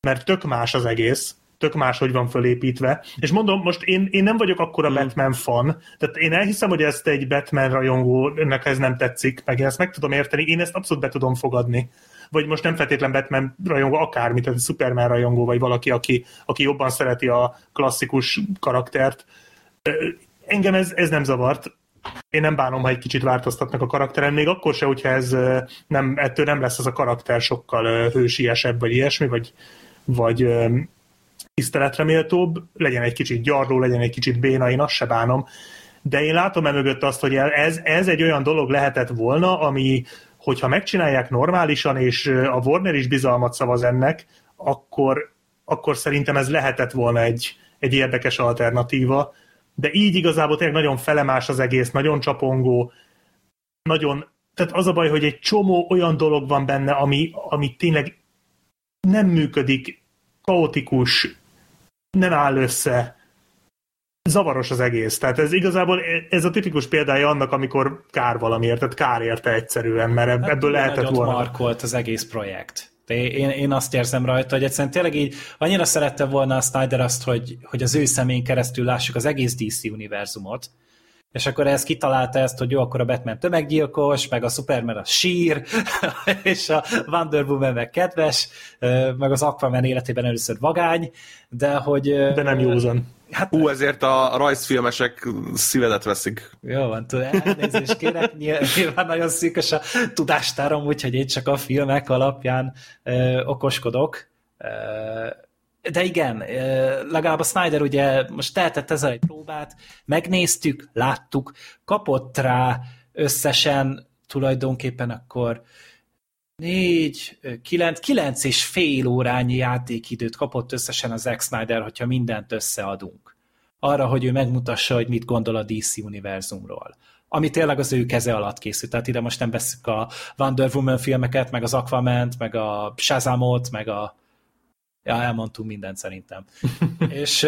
mert tök más az egész, tök más, hogy van fölépítve. És mondom, most én, én nem vagyok akkora hmm. Batman fan, tehát én elhiszem, hogy ezt egy Batman rajongónak ez nem tetszik, meg én ezt meg tudom érteni, én ezt abszolút be tudom fogadni. Vagy most nem feltétlen Batman rajongó, akármit, tehát Superman rajongó, vagy valaki, aki, aki jobban szereti a klasszikus karaktert. Engem ez, ez nem zavart. Én nem bánom, ha egy kicsit változtatnak a karakteren, még akkor se, hogyha ez nem, ettől nem lesz az a karakter sokkal hősiesebb, vagy ilyesmi, vagy, vagy tiszteletre méltóbb, legyen egy kicsit gyarló, legyen egy kicsit béna, én azt se bánom, de én látom e mögött azt, hogy ez, ez egy olyan dolog lehetett volna, ami, hogyha megcsinálják normálisan, és a Warner is bizalmat szavaz ennek, akkor, akkor szerintem ez lehetett volna egy, egy érdekes alternatíva, de így igazából tényleg nagyon felemás az egész, nagyon csapongó, nagyon, tehát az a baj, hogy egy csomó olyan dolog van benne, ami, ami tényleg nem működik, kaotikus, nem áll össze, zavaros az egész. Tehát ez igazából ez a tipikus példája annak, amikor kár valamiért, tehát kár érte egyszerűen, mert hát ebből hát, lehetett volna. markolt az egész projekt. De én, én azt érzem rajta, hogy egyszerűen tényleg így annyira szerette volna a Snyder azt, hogy, hogy az ő szemén keresztül lássuk az egész DC univerzumot, és akkor ez kitalálta ezt, hogy jó, akkor a Batman tömeggyilkos, meg a Superman a sír, és a Wonder Woman meg kedves, meg az Aquaman életében először vagány, de hogy... De nem józan. Hát, Hú, ezért a rajzfilmesek szívedet veszik. Jó van, elnézést kérek, nyilván nagyon szűkös a tudástárom, úgyhogy én csak a filmek alapján ö, okoskodok. Ö, de igen, legalább a Snyder ugye most tehetett ezzel egy próbát, megnéztük, láttuk, kapott rá összesen tulajdonképpen akkor négy, kilenc, kilenc és fél órányi játékidőt kapott összesen az Zack Snyder, hogyha mindent összeadunk. Arra, hogy ő megmutassa, hogy mit gondol a DC univerzumról. Ami tényleg az ő keze alatt készült. Tehát ide most nem veszük a Wonder Woman filmeket, meg az aquaman meg a Shazamot, meg a... Ja, elmondtunk mindent szerintem. és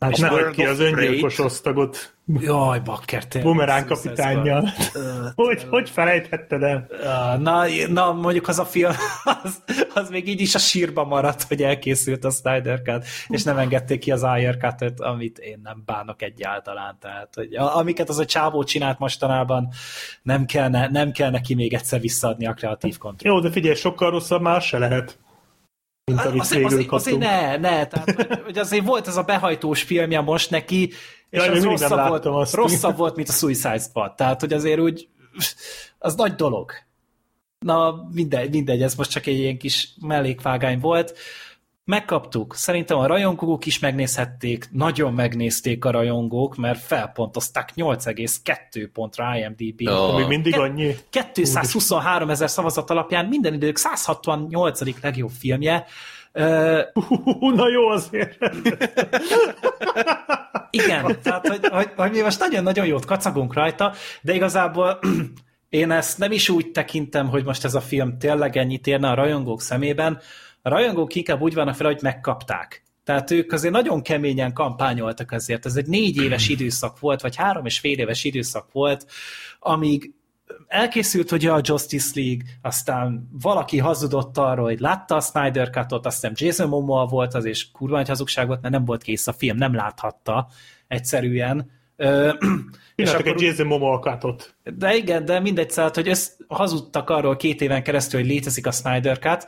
Hát ne hagyd ki az öngyilkos osztagot. Jaj, bakker, tényleg. Bumerán kapitányjal. hogy, hogy felejthetted el? Na, na, mondjuk az a film, az, az még így is a sírba maradt, hogy elkészült a Snyder Cut, és nem engedték ki az Ayer cut amit én nem bánok egyáltalán. Tehát, hogy amiket az a csávó csinált mostanában, nem kellene, nem kell neki még egyszer visszaadni a kreatív kontrollt. Jó, de figyelj, sokkal rosszabb más se lehet mint amit azért, azért, azért ne, ne, tehát hogy, azért volt ez a behajtós filmje most neki, és ja, az rosszabb, volt, azt rosszabb volt, mint a Suicide Squad. Tehát, hogy azért úgy, az nagy dolog. Na, mindegy, mindegy, ez most csak egy ilyen kis mellékvágány volt. Megkaptuk. Szerintem a rajongók is megnézhették, nagyon megnézték a rajongók, mert felpontozták 8,2 pontra IMDb. Oh. Még mindig annyi? 223 ezer szavazat alapján minden idők 168. legjobb filmje. Uh, na jó azért. Igen, tehát hogy, hogy, hogy mi most nagyon-nagyon jót kacagunk rajta, de igazából én ezt nem is úgy tekintem, hogy most ez a film tényleg ennyit érne a rajongók szemében, a rajongók inkább úgy vannak fel, hogy megkapták. Tehát ők azért nagyon keményen kampányoltak azért. Ez egy négy éves időszak volt, vagy három és fél éves időszak volt, amíg elkészült ugye a Justice League, aztán valaki hazudott arról, hogy látta a Snyder Cut-ot, aztán Jason Momoa volt az, és kurva egy hazugság volt, mert nem volt kész a film, nem láthatta egyszerűen. akkor, egy Jason Momoa cut De igen, de mindegy, szóval, hogy ezt hazudtak arról két éven keresztül, hogy létezik a Snyder Cut,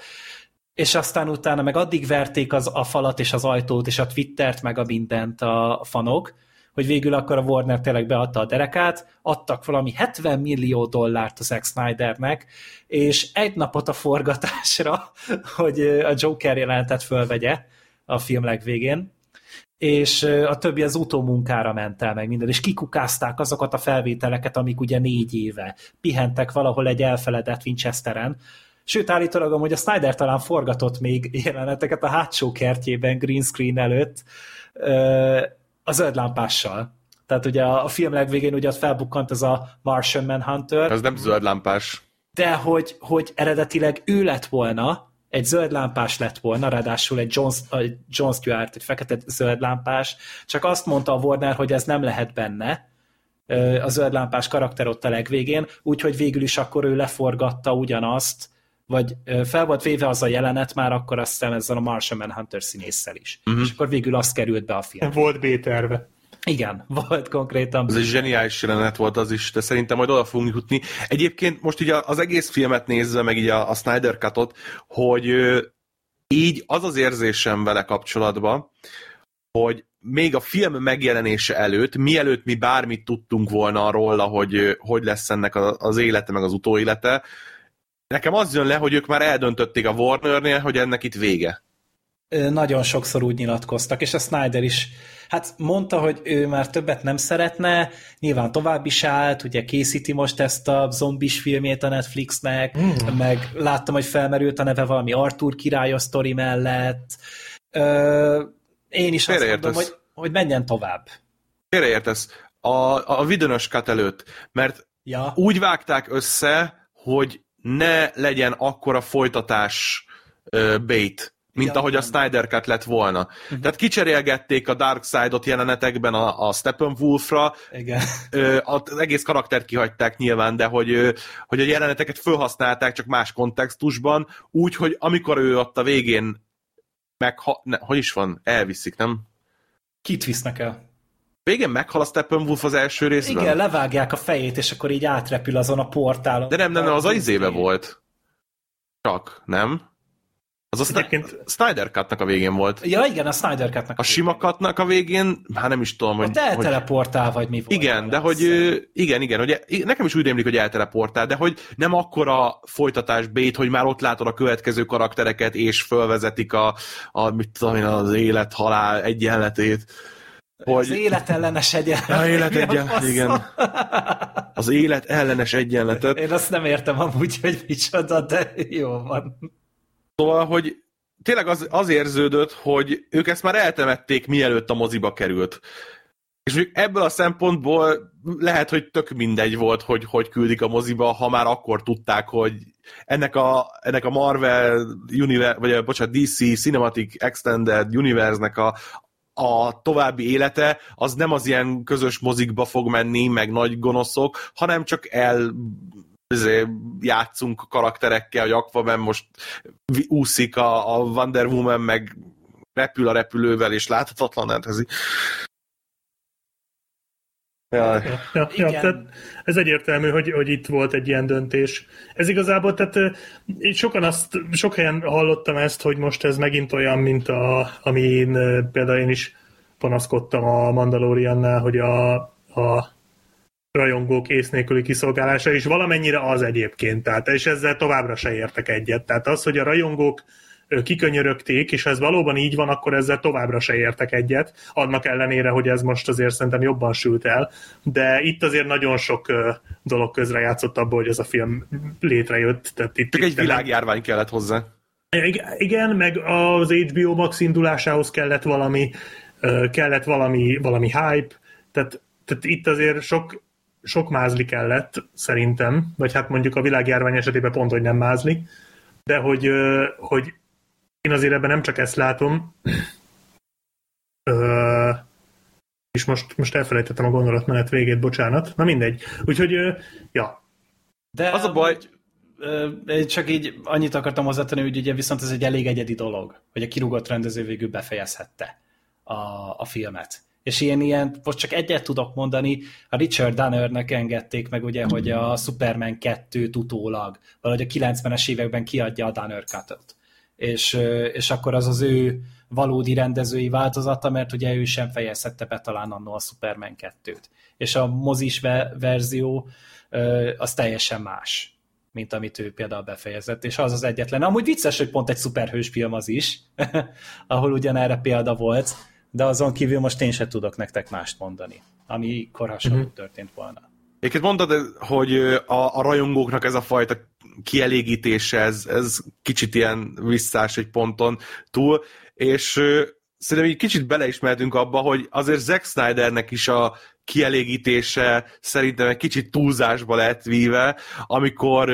és aztán utána meg addig verték az, a falat és az ajtót és a Twittert meg a mindent a fanok, hogy végül akkor a Warner tényleg beadta a derekát, adtak valami 70 millió dollárt az Zack Snydernek, és egy napot a forgatásra, hogy a Joker jelentet fölvegye a film legvégén, és a többi az utómunkára ment el meg minden, és kikukázták azokat a felvételeket, amik ugye négy éve pihentek valahol egy elfeledett Winchesteren, Sőt, állítólag hogy a Snyder talán forgatott még jeleneteket a hátsó kertjében green screen előtt a zöld lámpással. Tehát ugye a, film legvégén ugye ott felbukkant ez a Martian Manhunter. Ez nem zöld lámpás. De hogy, hogy eredetileg ő lett volna, egy zöld lámpás lett volna, ráadásul egy John, egy John Stewart, egy fekete zöld lámpás, csak azt mondta a Warner, hogy ez nem lehet benne, a zöld lámpás karakter ott a legvégén, úgyhogy végül is akkor ő leforgatta ugyanazt, vagy fel volt véve az a jelenet már akkor azt hiszem ezzel a Martian Manhunter színésszel is. Uh-huh. És akkor végül az került be a film. Volt B-terve. Igen, volt konkrétan. Ez egy zseniális jelenet volt az is, de szerintem majd oda fogunk jutni. Egyébként most így az egész filmet nézve, meg így a, a Snyder Cut-ot, hogy így az az érzésem vele kapcsolatban, hogy még a film megjelenése előtt, mielőtt mi bármit tudtunk volna róla, hogy hogy lesz ennek az élete, meg az utóélete, Nekem az jön le, hogy ők már eldöntötték a Warnernél, hogy ennek itt vége. Nagyon sokszor úgy nyilatkoztak, és a Snyder is Hát mondta, hogy ő már többet nem szeretne, nyilván tovább is állt, ugye készíti most ezt a zombis filmjét a Netflixnek, mm. meg láttam, hogy felmerült a neve valami Arthur király a sztori mellett. Ö, én is azt mondom, hogy, hogy menjen tovább. Félreértesz. A, a vidönös kat előtt, mert ja. úgy vágták össze, hogy ne legyen akkora folytatás uh, bait, mint ja, ahogy nem. a Snyder Cut lett volna. Uh-huh. Tehát kicserélgették a Dark Side-ot jelenetekben a, a Steppenwolfra, Igen. az egész karaktert kihagyták nyilván, de hogy, hogy a jeleneteket felhasználták csak más kontextusban, úgy, hogy amikor ő ott a végén meg, ne, hogy is van, elviszik, nem? Kit visznek el? Végén meghal a Steppenwolf az első részben? Igen, levágják a fejét, és akkor így átrepül azon a portálon. De nem, nem, nem az az izébe volt. Csak, nem? Az a Egyébként... Snyder cut a végén volt. Ja, igen, a Snyder cut A, a sima cut a végén, hát nem is tudom, hogy... Ott elteleportál, hogy... vagy mi volt. Igen, de hogy... Ő, igen, igen, hogy nekem is úgy rémlik, hogy elteleportál, de hogy nem akkora folytatás bét, hogy már ott látod a következő karaktereket, és fölvezetik a, a mit tudom én, az élet-halál egyenletét. Hogy... Az élet ellenes egyenlet. A élet egyenlet, igen. Az élet ellenes egyenletet. Én azt nem értem amúgy, hogy micsoda, de jó van. Szóval, hogy tényleg az, az érződött, hogy ők ezt már eltemették, mielőtt a moziba került. És mondjuk ebből a szempontból lehet, hogy tök mindegy volt, hogy hogy küldik a moziba, ha már akkor tudták, hogy ennek a, ennek a Marvel Universe, vagy bocsánat, DC Cinematic Extended Universe-nek a, a további élete az nem az ilyen közös mozikba fog menni, meg nagy gonoszok, hanem csak el izé, játszunk karakterekkel, hogy Aquaman most úszik a, a Wonder Woman, meg repül a repülővel, és láthatatlan eltezi. Ja, ja, ja, tehát ez egyértelmű, hogy, hogy itt volt egy ilyen döntés. Ez igazából, tehát sokan azt, sok helyen hallottam ezt, hogy most ez megint olyan, mint a, amin például én is panaszkodtam a Mandaloriannál, hogy a, a rajongók ész nélküli kiszolgálása, és valamennyire az egyébként, tehát és ezzel továbbra se értek egyet. Tehát az, hogy a rajongók kikönyörögték, és ha ez valóban így van, akkor ezzel továbbra se értek egyet, annak ellenére, hogy ez most azért szerintem jobban sült el, de itt azért nagyon sok dolog közre játszott abból, hogy ez a film létrejött. Tehát itt, Csak egy világjárvány kellett hozzá. Igen, meg az HBO Max indulásához kellett valami, kellett valami, valami hype, tehát, tehát itt azért sok, sok mázli kellett, szerintem, vagy hát mondjuk a világjárvány esetében pont, hogy nem mázli, de hogy, hogy én azért ebben nem csak ezt látom, Ö, és most, most elfelejtettem a gondolatmenet végét, bocsánat. Na mindegy. Úgyhogy, ja. De az a baj, hogy csak így annyit akartam hozzátenni, hogy ugye viszont ez egy elég egyedi dolog, hogy a kirúgott rendező végül befejezhette a, a filmet. És ilyen, ilyen, most csak egyet tudok mondani, a Richard Donnernek engedték meg ugye, hogy a Superman 2 utólag, valahogy a 90-es években kiadja a Donner cut és, és akkor az az ő valódi rendezői változata, mert ugye ő sem fejezhette be talán annó a Superman 2-t. És a mozis verzió az teljesen más, mint amit ő például befejezett, és az az egyetlen. Amúgy vicces, hogy pont egy szuperhős film az is, ahol ugyanerre példa volt, de azon kívül most én sem tudok nektek mást mondani, ami korhasonló uh-huh. történt volna. Egyébként mondtad, hogy a, a rajongóknak ez a fajta kielégítése, ez, ez kicsit ilyen visszás egy ponton túl, és szerintem egy kicsit beleismertünk abba, hogy azért Zack Snydernek is a kielégítése szerintem egy kicsit túlzásba lett víve, amikor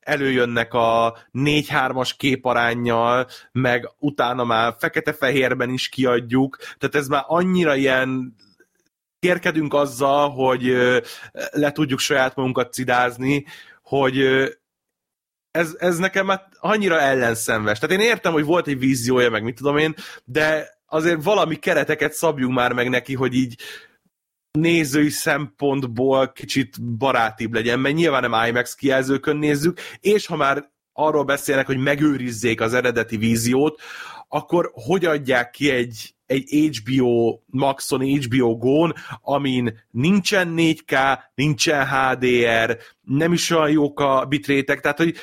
előjönnek a 4-3-as képarányjal, meg utána már fekete-fehérben is kiadjuk, tehát ez már annyira ilyen kérkedünk azzal, hogy le tudjuk saját magunkat cidázni, hogy ez, ez nekem már annyira ellenszenves. Tehát én értem, hogy volt egy víziója, meg mit tudom én, de azért valami kereteket szabjunk már meg neki, hogy így nézői szempontból kicsit barátibb legyen, mert nyilván nem IMAX kijelzőkön nézzük, és ha már arról beszélnek, hogy megőrizzék az eredeti víziót, akkor hogy adják ki egy, egy HBO Maxon, HBO Go-n, amin nincsen 4K, nincsen HDR, nem is olyan jók a bitrétek, tehát hogy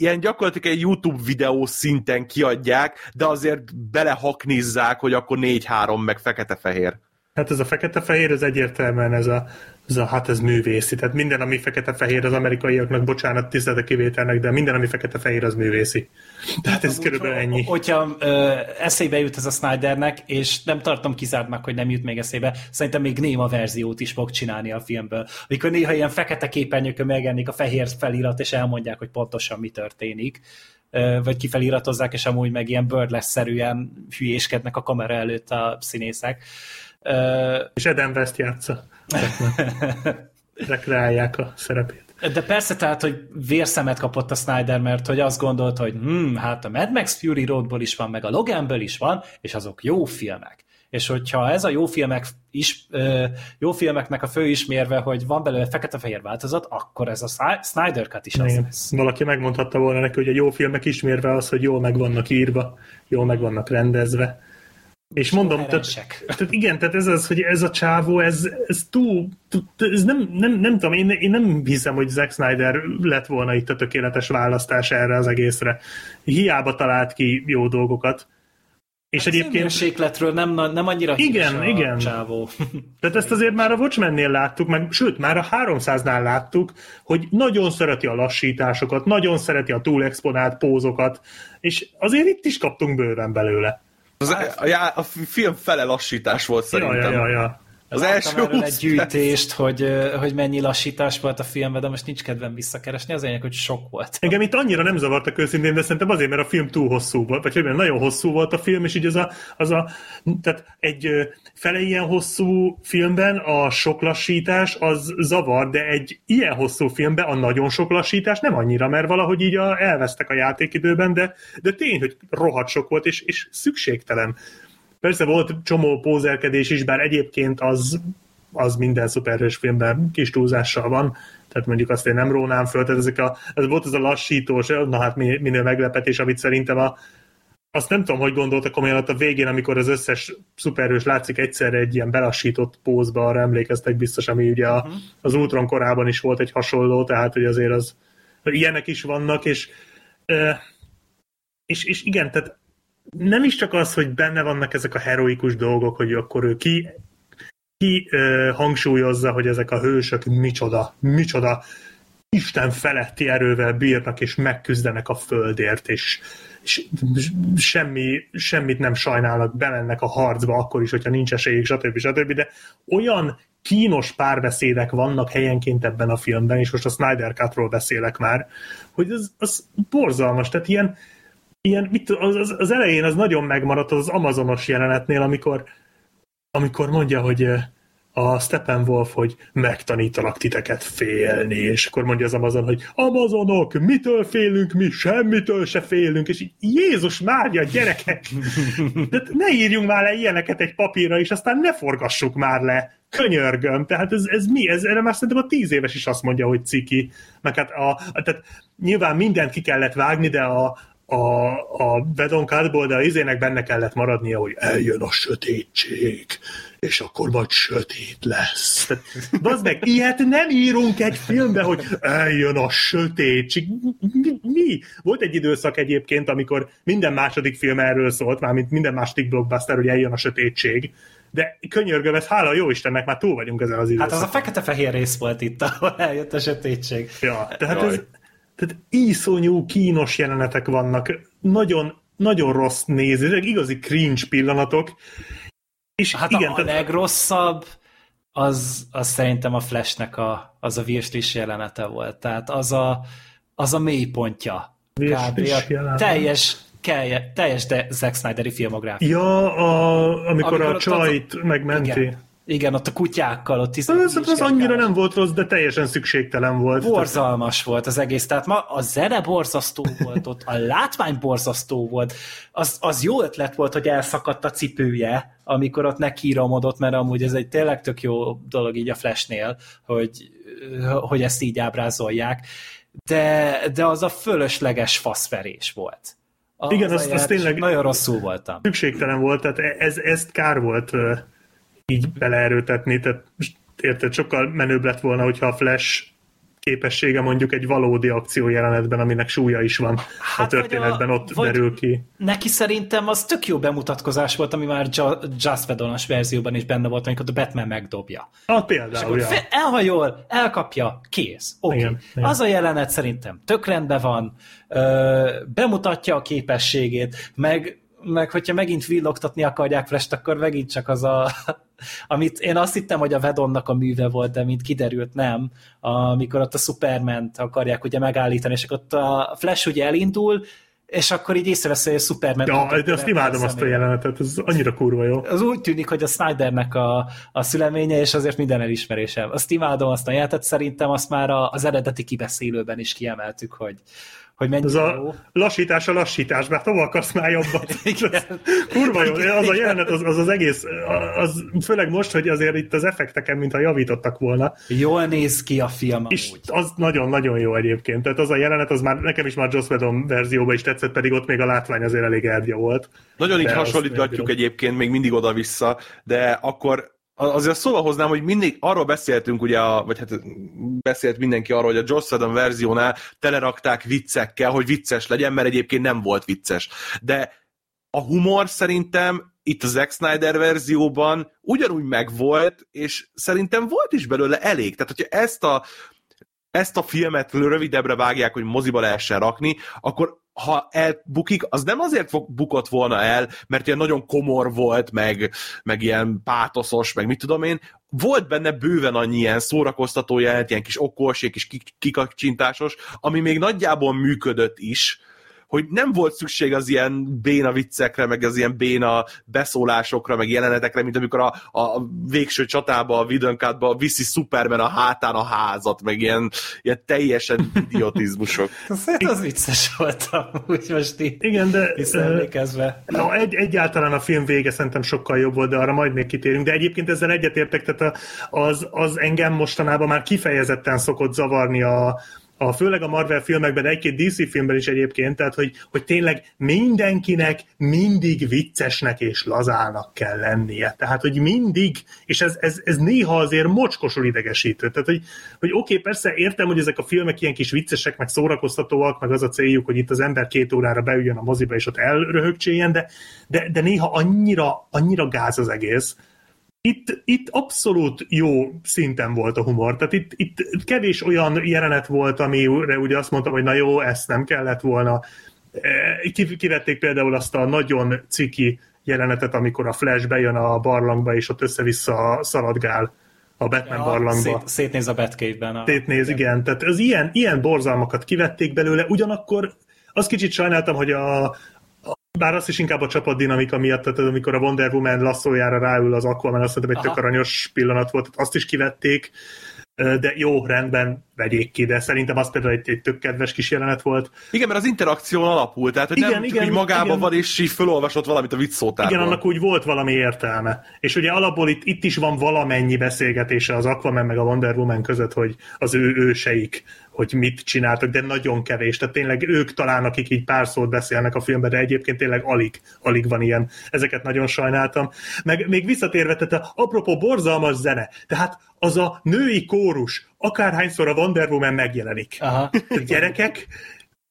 ilyen gyakorlatilag egy YouTube videó szinten kiadják, de azért belehaknizzák, hogy akkor 4-3 meg fekete-fehér. Hát ez a fekete-fehér, ez egyértelműen ez a, ez a, hát ez művészi. Tehát minden, ami fekete-fehér az amerikaiaknak, bocsánat, tiszteletek kivételnek, de minden, ami fekete-fehér, az művészi. Tehát ez körülbelül ennyi. Hogyha ö, eszébe jut ez a Snydernek, és nem tartom kizártnak, hogy nem jut még eszébe, szerintem még néma verziót is fog csinálni a filmből. Amikor néha ilyen fekete képernyőkön megjelenik a fehér felirat, és elmondják, hogy pontosan mi történik vagy kifeliratozzák, és amúgy meg ilyen birdless-szerűen hülyéskednek a kamera előtt a színészek. Ö, És Eden West játsza. Rekreálják a szerepét. De persze, tehát, hogy vérszemet kapott a Snyder, mert hogy azt gondolt, hogy hm, hát a Mad Max Fury Roadból is van, meg a Loganből is van, és azok jó filmek. És hogyha ez a jó filmek is, jó filmeknek a fő ismérve, hogy van belőle fekete-fehér változat, akkor ez a Sny- Snyder Cut is az Igen. lesz. Valaki megmondhatta volna neki, hogy a jó filmek ismérve az, hogy jól meg vannak írva, jól meg vannak rendezve. És mondom, tehát, tehát igen, tehát ez az, hogy ez a csávó, ez, ez túl, ez nem, nem, nem tudom, én, én nem hiszem, hogy Zack Snyder lett volna itt a tökéletes választás erre az egészre. Hiába talált ki jó dolgokat. És Hát egyébként... Színmérsékletről nem, nem annyira Igen, igen. csávó. Tehát ezt azért már a Watchmennél láttuk, meg sőt, már a 300-nál láttuk, hogy nagyon szereti a lassításokat, nagyon szereti a túlexponált pózokat, és azért itt is kaptunk bőven belőle. Az, a, já- a film fele lassítás volt Ja, szerintem. ja, ja, ja. Az első erről 20 egy gyűjtést, hogy, hogy mennyi lassítás volt a filmben, de most nincs kedvem visszakeresni, az lényeg, hogy sok volt. Engem itt annyira nem zavartak őszintén, de szerintem azért, mert a film túl hosszú volt, vagy hogy nagyon hosszú volt a film, és így az a, az a tehát egy fele ilyen hosszú filmben a sok lassítás az zavar, de egy ilyen hosszú filmben a nagyon sok lassítás nem annyira, mert valahogy így a, elvesztek a játékidőben, de, de tény, hogy rohadt sok volt, és, és szükségtelen. Persze volt csomó pózerkedés is, bár egyébként az, az minden szuperhős filmben kis túlzással van, tehát mondjuk azt én nem rónám föl, tehát ezek a, ez volt ez a lassítós, na hát mi- minél meglepetés, amit szerintem a, azt nem tudom, hogy gondoltak komolyan ott a végén, amikor az összes szuperhős látszik egyszerre egy ilyen belassított pózba, arra emlékeztek biztos, ami ugye a, az Ultron korában is volt egy hasonló, tehát hogy azért az ilyenek is vannak, és, és, és igen, tehát nem is csak az, hogy benne vannak ezek a heroikus dolgok, hogy akkor ő ki, ki ö, hangsúlyozza, hogy ezek a hősök micsoda, micsoda Isten feletti erővel bírnak, és megküzdenek a földért, és, és semmi, semmit nem sajnálnak, bemennek a harcba akkor is, hogyha nincs esélyük, stb. stb. De olyan kínos párbeszédek vannak helyenként ebben a filmben, és most a Snyder Cut-ról beszélek már, hogy az, az borzalmas, tehát ilyen, ilyen mit, az, az, az elején az nagyon megmaradt az, az Amazonos jelenetnél, amikor, amikor mondja, hogy a Steppenwolf, hogy megtanítalak titeket félni, és akkor mondja az Amazon, hogy Amazonok, mitől félünk mi? Semmitől se félünk, és így, Jézus Mária, gyerekek! De ne írjunk már le ilyeneket egy papírra, és aztán ne forgassuk már le. Könyörgöm, tehát ez, ez mi? Ez, erre már szerintem a tíz éves is azt mondja, hogy ciki. Meg hát a, tehát nyilván mindent ki kellett vágni, de a, a, a Bedon Cardból, de az izének benne kellett maradnia, hogy eljön a sötétség, és akkor majd sötét lesz. Tehát, bazd meg, ilyet nem írunk egy filmbe, hogy eljön a sötétség. Mi, mi? Volt egy időszak egyébként, amikor minden második film erről szólt, mármint minden második blockbuster, hogy eljön a sötétség. De könyörgöm, ez hála jó Istennek, már túl vagyunk ezen az időszakon. Hát az a fekete-fehér rész volt itt, ahol eljött a sötétség. Ja, tehát Jaj. ez, tehát iszonyú kínos jelenetek vannak, nagyon, nagyon rossz ezek igazi cringe pillanatok, és Hát igen, a, a tehát, legrosszabb az, az szerintem a Flashnek a, az a virslis jelenete volt. Tehát az a, az a mélypontja. Kb. Teljes, kelje, teljes de Zack Snyderi filmográfia. ja, a, amikor, Amikor a csajt megmenti. Igen. Igen, ott a kutyákkal, ott izé- Ez, az annyira nem volt rossz, de teljesen szükségtelen volt. Borzalmas volt az egész, tehát ma a zene borzasztó volt ott, a látvány borzasztó volt, az, az jó ötlet volt, hogy elszakadt a cipője, amikor ott nekíromodott, mert amúgy ez egy tényleg tök jó dolog így a Flashnél, hogy, hogy ezt így ábrázolják, de, de az a fölösleges faszverés volt. Az Igen, a az- az jelenet, tényleg- Nagyon rosszul voltam. szükségtelen volt, tehát ez, ezt kár volt így beleerőtetni, tehát érted, sokkal menőbb lett volna, hogyha a Flash képessége mondjuk egy valódi akciójelenetben, aminek súlya is van hát a történetben, ott vagy derül ki. Neki szerintem az tök jó bemutatkozás volt, ami már Just Whedon-os verzióban is benne volt, amikor a Batman megdobja. Ah, például, ja. Elhajol, elkapja, kész. Oké. Okay. Az a jelenet szerintem tök rendben van, ö, bemutatja a képességét, meg meg hogyha megint villogtatni akarják Flash-t, akkor megint csak az a, amit én azt hittem, hogy a Vedonnak a műve volt, de mint kiderült nem, amikor ott a superman akarják ugye megállítani, és akkor ott a Flash ugye elindul, és akkor így észrevesz, hogy a Superman... Ja, de azt imádom azt a jelenetet, ez annyira kurva jó. Az úgy tűnik, hogy a Snydernek a, a szüleménye, és azért minden elismerésem. Azt imádom azt a jelenetet, szerintem azt már az eredeti kibeszélőben is kiemeltük, hogy, hogy mennyi Ez a lassítás a lassítás, mert hova akarsz már jobbat? Kurva jó, az a jelenet, az, az, az egész, az főleg most, hogy azért itt az effekteken, mintha javítottak volna. Jól néz ki a film És amúgy. az nagyon-nagyon jó egyébként. Tehát az a jelenet, az már nekem is már Joss Whedon verzióban is tetszett, pedig ott még a látvány azért elég erdja volt. Nagyon így hasonlítgatjuk egyébként még mindig oda-vissza, de akkor azért szóval hoznám, hogy mindig arról beszéltünk, ugye, a, vagy hát beszélt mindenki arról, hogy a Joss Whedon verziónál telerakták viccekkel, hogy vicces legyen, mert egyébként nem volt vicces. De a humor szerintem itt a Zack Snyder verzióban ugyanúgy megvolt, és szerintem volt is belőle elég. Tehát, hogyha ezt a, ezt a filmet rövidebbre vágják, hogy moziba lehessen rakni, akkor ha elbukik, az nem azért fog bukott volna el, mert ilyen nagyon komor volt, meg, meg ilyen pátoszos, meg mit tudom én, volt benne bőven annyi ilyen szórakoztató jelent, ilyen kis okos, ilyen kis kikacsintásos, ami még nagyjából működött is, hogy nem volt szükség az ilyen béna viccekre, meg az ilyen béna beszólásokra, meg jelenetekre, mint amikor a, a végső csatába, a videónkátba viszi Superman a hátán a házat, meg ilyen, ilyen teljesen idiotizmusok. Hát az vicces volt úgy most így Igen, de visszaemlékezve. No, egy, egyáltalán a film vége szerintem sokkal jobb volt, de arra majd még kitérünk. De egyébként ezzel egyetértek, tehát az, az engem mostanában már kifejezetten szokott zavarni a, a, főleg a Marvel filmekben, egy-két DC filmben is egyébként, tehát hogy, hogy tényleg mindenkinek mindig viccesnek és lazának kell lennie. Tehát, hogy mindig, és ez, ez, ez néha azért mocskosul idegesítő. Tehát, hogy, hogy oké, okay, persze értem, hogy ezek a filmek ilyen kis viccesek, meg szórakoztatóak, meg az a céljuk, hogy itt az ember két órára beüljön a moziba, és ott elröhögcséljen, de, de, de néha annyira, annyira gáz az egész, itt, itt abszolút jó szinten volt a humor. Tehát itt, itt kevés olyan jelenet volt, amire ugye azt mondtam, hogy na jó, ezt nem kellett volna. E, kivették például azt a nagyon ciki jelenetet, amikor a Flash bejön a barlangba, és ott össze-vissza szaladgál a Batman ja, barlangba. Szét, szétnéz a Batcave-ben. A... Szétnéz, igen. Tehát az ilyen, ilyen borzalmakat kivették belőle, ugyanakkor azt kicsit sajnáltam, hogy a, bár azt is inkább a csapatdinamika miatt, tehát amikor a Wonder Woman lasszójára ráül az Aquaman, azt hiszem egy tök aranyos pillanat volt, azt is kivették, de jó, rendben, vegyék ki, de szerintem az például egy, egy tök kedves kis jelenet volt. Igen, mert az interakción alapul, tehát hogy igen, nem igen, így magában igen. van, és így felolvasott valamit a vicc szótárból. Igen, annak úgy volt valami értelme. És ugye alapból itt, itt is van valamennyi beszélgetése az Aquaman meg a Wonder Woman között, hogy az ő őseik hogy mit csináltak, de nagyon kevés. Tehát tényleg ők talán, akik így pár szót beszélnek a filmben, de egyébként tényleg alig, alig van ilyen. Ezeket nagyon sajnáltam. Meg még visszatérve, tehát apropó borzalmas zene, tehát az a női kórus, akárhányszor a Wonder Woman megjelenik. Aha. A gyerekek,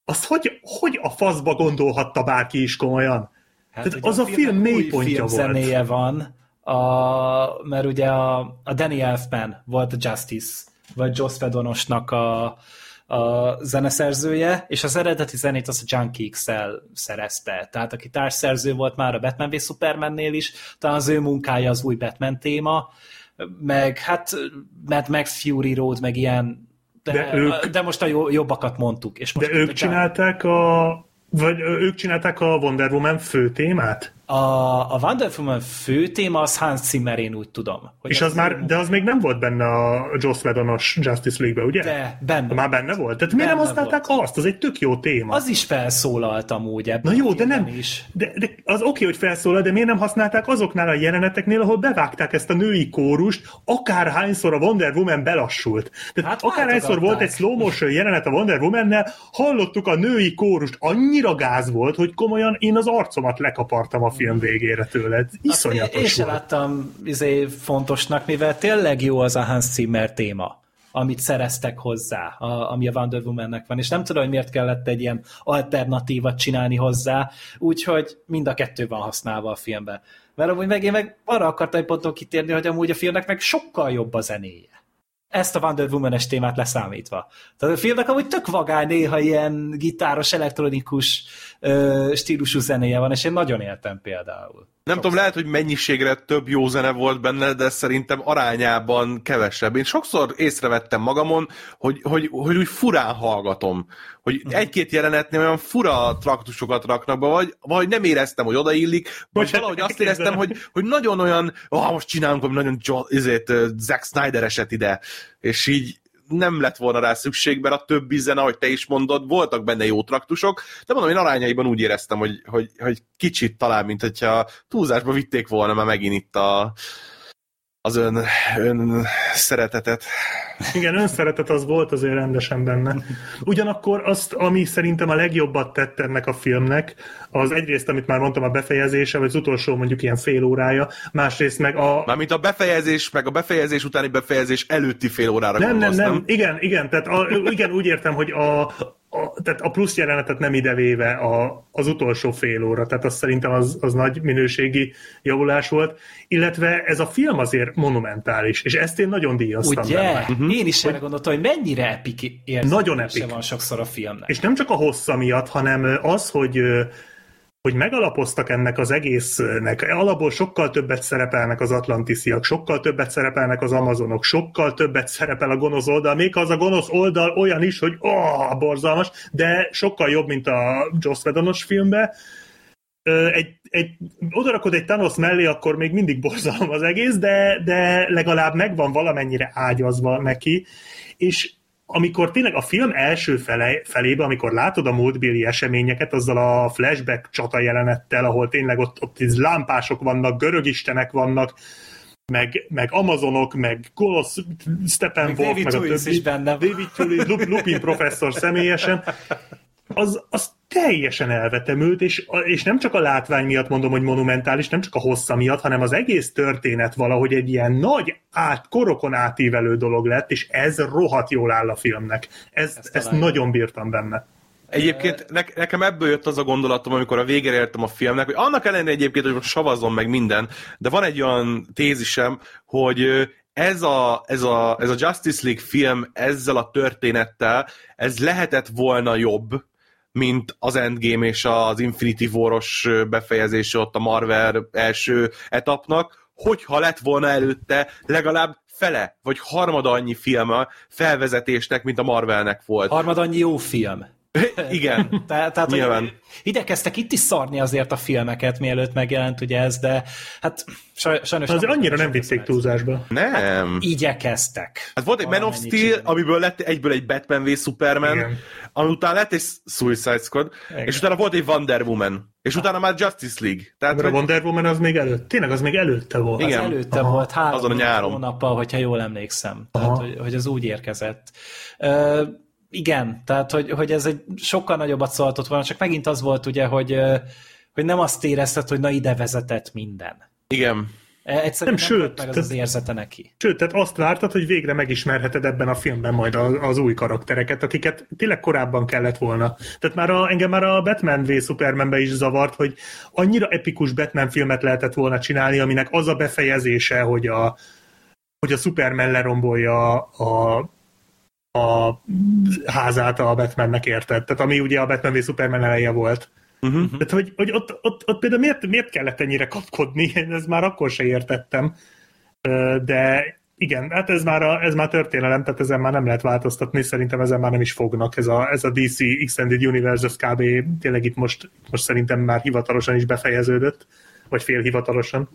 azt hogy, hogy a faszba gondolhatta bárki is komolyan? Hát Tehát az a, a film mélypontja volt. zenéje van, a, mert ugye a, a Danny Elfman volt a Justice vagy Joss Whedonosnak a, a zeneszerzője, és az eredeti zenét az a Junkie XL szerezte. Tehát aki társszerző volt már a Batman v Supermannél is, talán az ő munkája az új Batman téma, meg hát Mad Max Fury Road, meg ilyen de, de, ők, de most a jobbakat mondtuk. És most de ők csinálták a vagy ők csinálták a Wonder Woman fő témát? A, a Wonder Woman fő téma az Hans Zimmer, én úgy tudom. Hogy és az, az már, de az még nem volt benne a Joss Whedonos Justice League-be, ugye? De, benne. Már benne volt? Tehát miért nem használták volt. azt? Az egy tök jó téma. Az is felszólaltam úgy ebben Na jó, de nem, is. De, de az oké, okay, hogy felszólal, de miért nem használták azoknál a jeleneteknél, ahol bevágták ezt a női kórust, akárhányszor a Wonder Woman belassult. Tehát hát akárhányszor volt egy slow motion jelenet a Wonder Woman-nel, hallottuk a női kórust, annyira gáz volt, hogy komolyan én az arcomat lekapartam a film végére tőled. Iszonyatos Én sem láttam izé, fontosnak, mivel tényleg jó az a Hans Zimmer téma. amit szereztek hozzá, a, ami a Wonder Woman-nek van, és nem tudom, hogy miért kellett egy ilyen alternatívat csinálni hozzá, úgyhogy mind a kettő van használva a filmben. Mert amúgy meg én meg arra akartam egy ponton kitérni, hogy amúgy a filmnek meg sokkal jobb a zenéje. Ezt a Wonder Woman-es témát leszámítva. Tehát a filmnek amúgy tök vagány néha ilyen gitáros, elektronikus ö, stílusú zenéje van, és én nagyon éltem például. Nem tudom, lehet, hogy mennyiségre több jó zene volt benne, de szerintem arányában kevesebb. Én sokszor észrevettem magamon, hogy, hogy, hogy úgy furán hallgatom. Hogy egy-két jelenetnél olyan fura traktusokat raknak be, vagy, vagy nem éreztem, hogy odaillik, vagy valahogy azt éreztem, hogy, hogy nagyon olyan, ah, most csinálunk hogy nagyon John, izét, Zack Snyder eset ide, és így nem lett volna rá szükség, mert a többi zene, ahogy te is mondod, voltak benne jó traktusok, de mondom, én arányaiban úgy éreztem, hogy, hogy, hogy kicsit talán, mint hogyha túlzásba vitték volna már megint itt a, az ön, ön szeretetet. Igen, önszeretet az volt azért rendesen benne. Ugyanakkor azt, ami szerintem a legjobbat tett ennek a filmnek, az egyrészt, amit már mondtam, a befejezése, vagy az utolsó mondjuk ilyen fél órája, másrészt meg a... Mármint a befejezés, meg a befejezés utáni befejezés előtti fél órára Nem, nem, nem, igen, igen, tehát a, igen, úgy értem, hogy a, a, tehát a plusz jelenetet nem idevéve a, az utolsó fél óra, tehát az szerintem az, az nagy minőségi javulás volt, illetve ez a film azért monumentális, és ezt én nagyon díjaztam Ugye? benne. Uh-huh. Én is erre gondoltam, hogy mennyire epik érzése Nagyon epik. van sokszor a filmnek. És nem csak a hossza miatt, hanem az, hogy hogy megalapoztak ennek az egésznek, alapból sokkal többet szerepelnek az atlantisziak, sokkal többet szerepelnek az amazonok, sokkal többet szerepel a gonosz oldal, még az a gonosz oldal olyan is, hogy oh, borzalmas, de sokkal jobb, mint a Joss Whedonos filmben. Egy, egy, odarakod egy Thanos mellé, akkor még mindig borzalom az egész, de, de legalább megvan valamennyire ágyazva neki, és amikor tényleg a film első fele, felébe, amikor látod a múltbéli eseményeket, azzal a flashback csata jelenettel, ahol tényleg ott, ott lámpások vannak, görögistenek vannak, meg, meg Amazonok, meg Golos, Steppenwolf, David meg a többi. is benne. David Lup- Lupin professzor személyesen. Az, az teljesen elvetemült, és, és nem csak a látvány miatt mondom, hogy monumentális, nem csak a hossza miatt, hanem az egész történet valahogy egy ilyen nagy, át, korokon átívelő dolog lett, és ez rohadt jól áll a filmnek. Ez, ezt, ezt nagyon bírtam benne. Egyébként ne, nekem ebből jött az a gondolatom, amikor a végére értem a filmnek, hogy annak ellenére egyébként, hogy most savazom meg minden, de van egy olyan tézisem, hogy ez a, ez, a, ez a Justice League film ezzel a történettel, ez lehetett volna jobb, mint az Endgame és az Infinity War-os befejezése ott a Marvel első etapnak, hogyha lett volna előtte legalább fele, vagy harmada annyi filme felvezetésnek, mint a Marvelnek volt. Harmad annyi jó film. Igen. Te, tehát, Nyilván. hogy igyekeztek itt is szarni azért a filmeket, mielőtt megjelent ugye ez, de hát saj, sajnos... Azért annyira nem vitték az túlzásba. Nem. Igyekeztek. Hát volt egy Man of Steel, csinálni. amiből lett egyből egy Batman v Superman, Igen. ami után lett egy Suicide Squad, Igen. és utána volt egy Wonder Woman, és utána már Justice League. Tehát, Mert a hogy, Wonder Woman az még előtt. Tényleg az még előtte volt. Igen. Az előtte Aha. volt három Azon a nyáron. hónappal, hogyha jól emlékszem. Tehát, Aha. hogy, hogy az úgy érkezett. Ö, igen, tehát, hogy, hogy ez egy sokkal nagyobbat szóltott volna, csak megint az volt ugye, hogy, hogy nem azt érezted, hogy na ide vezetett minden. igen. E, Egyszerűen Nem, nem, sőt, meg az az tehát- érzete neki. Sőt, tehát azt vártad, hogy végre megismerheted ebben a filmben majd az, az új karaktereket, akiket tényleg korábban kellett volna. Tehát már a, engem már a Batman v Supermanbe is zavart, hogy annyira epikus Batman filmet lehetett volna csinálni, aminek az a befejezése, hogy a, hogy a Superman lerombolja a, a házát a Batmannek érted. Tehát ami ugye a Batman v Superman eleje volt. Uh-huh. Tehát, hogy, hogy ott, ott, ott például miért, miért kellett ennyire kapkodni, én ezt már akkor se értettem. De igen, hát ez már, a, ez már történelem, tehát ezen már nem lehet változtatni, szerintem ezen már nem is fognak. Ez a, ez a DC Extended Universe, ez kb. tényleg itt most, most szerintem már hivatalosan is befejeződött, vagy félhivatalosan.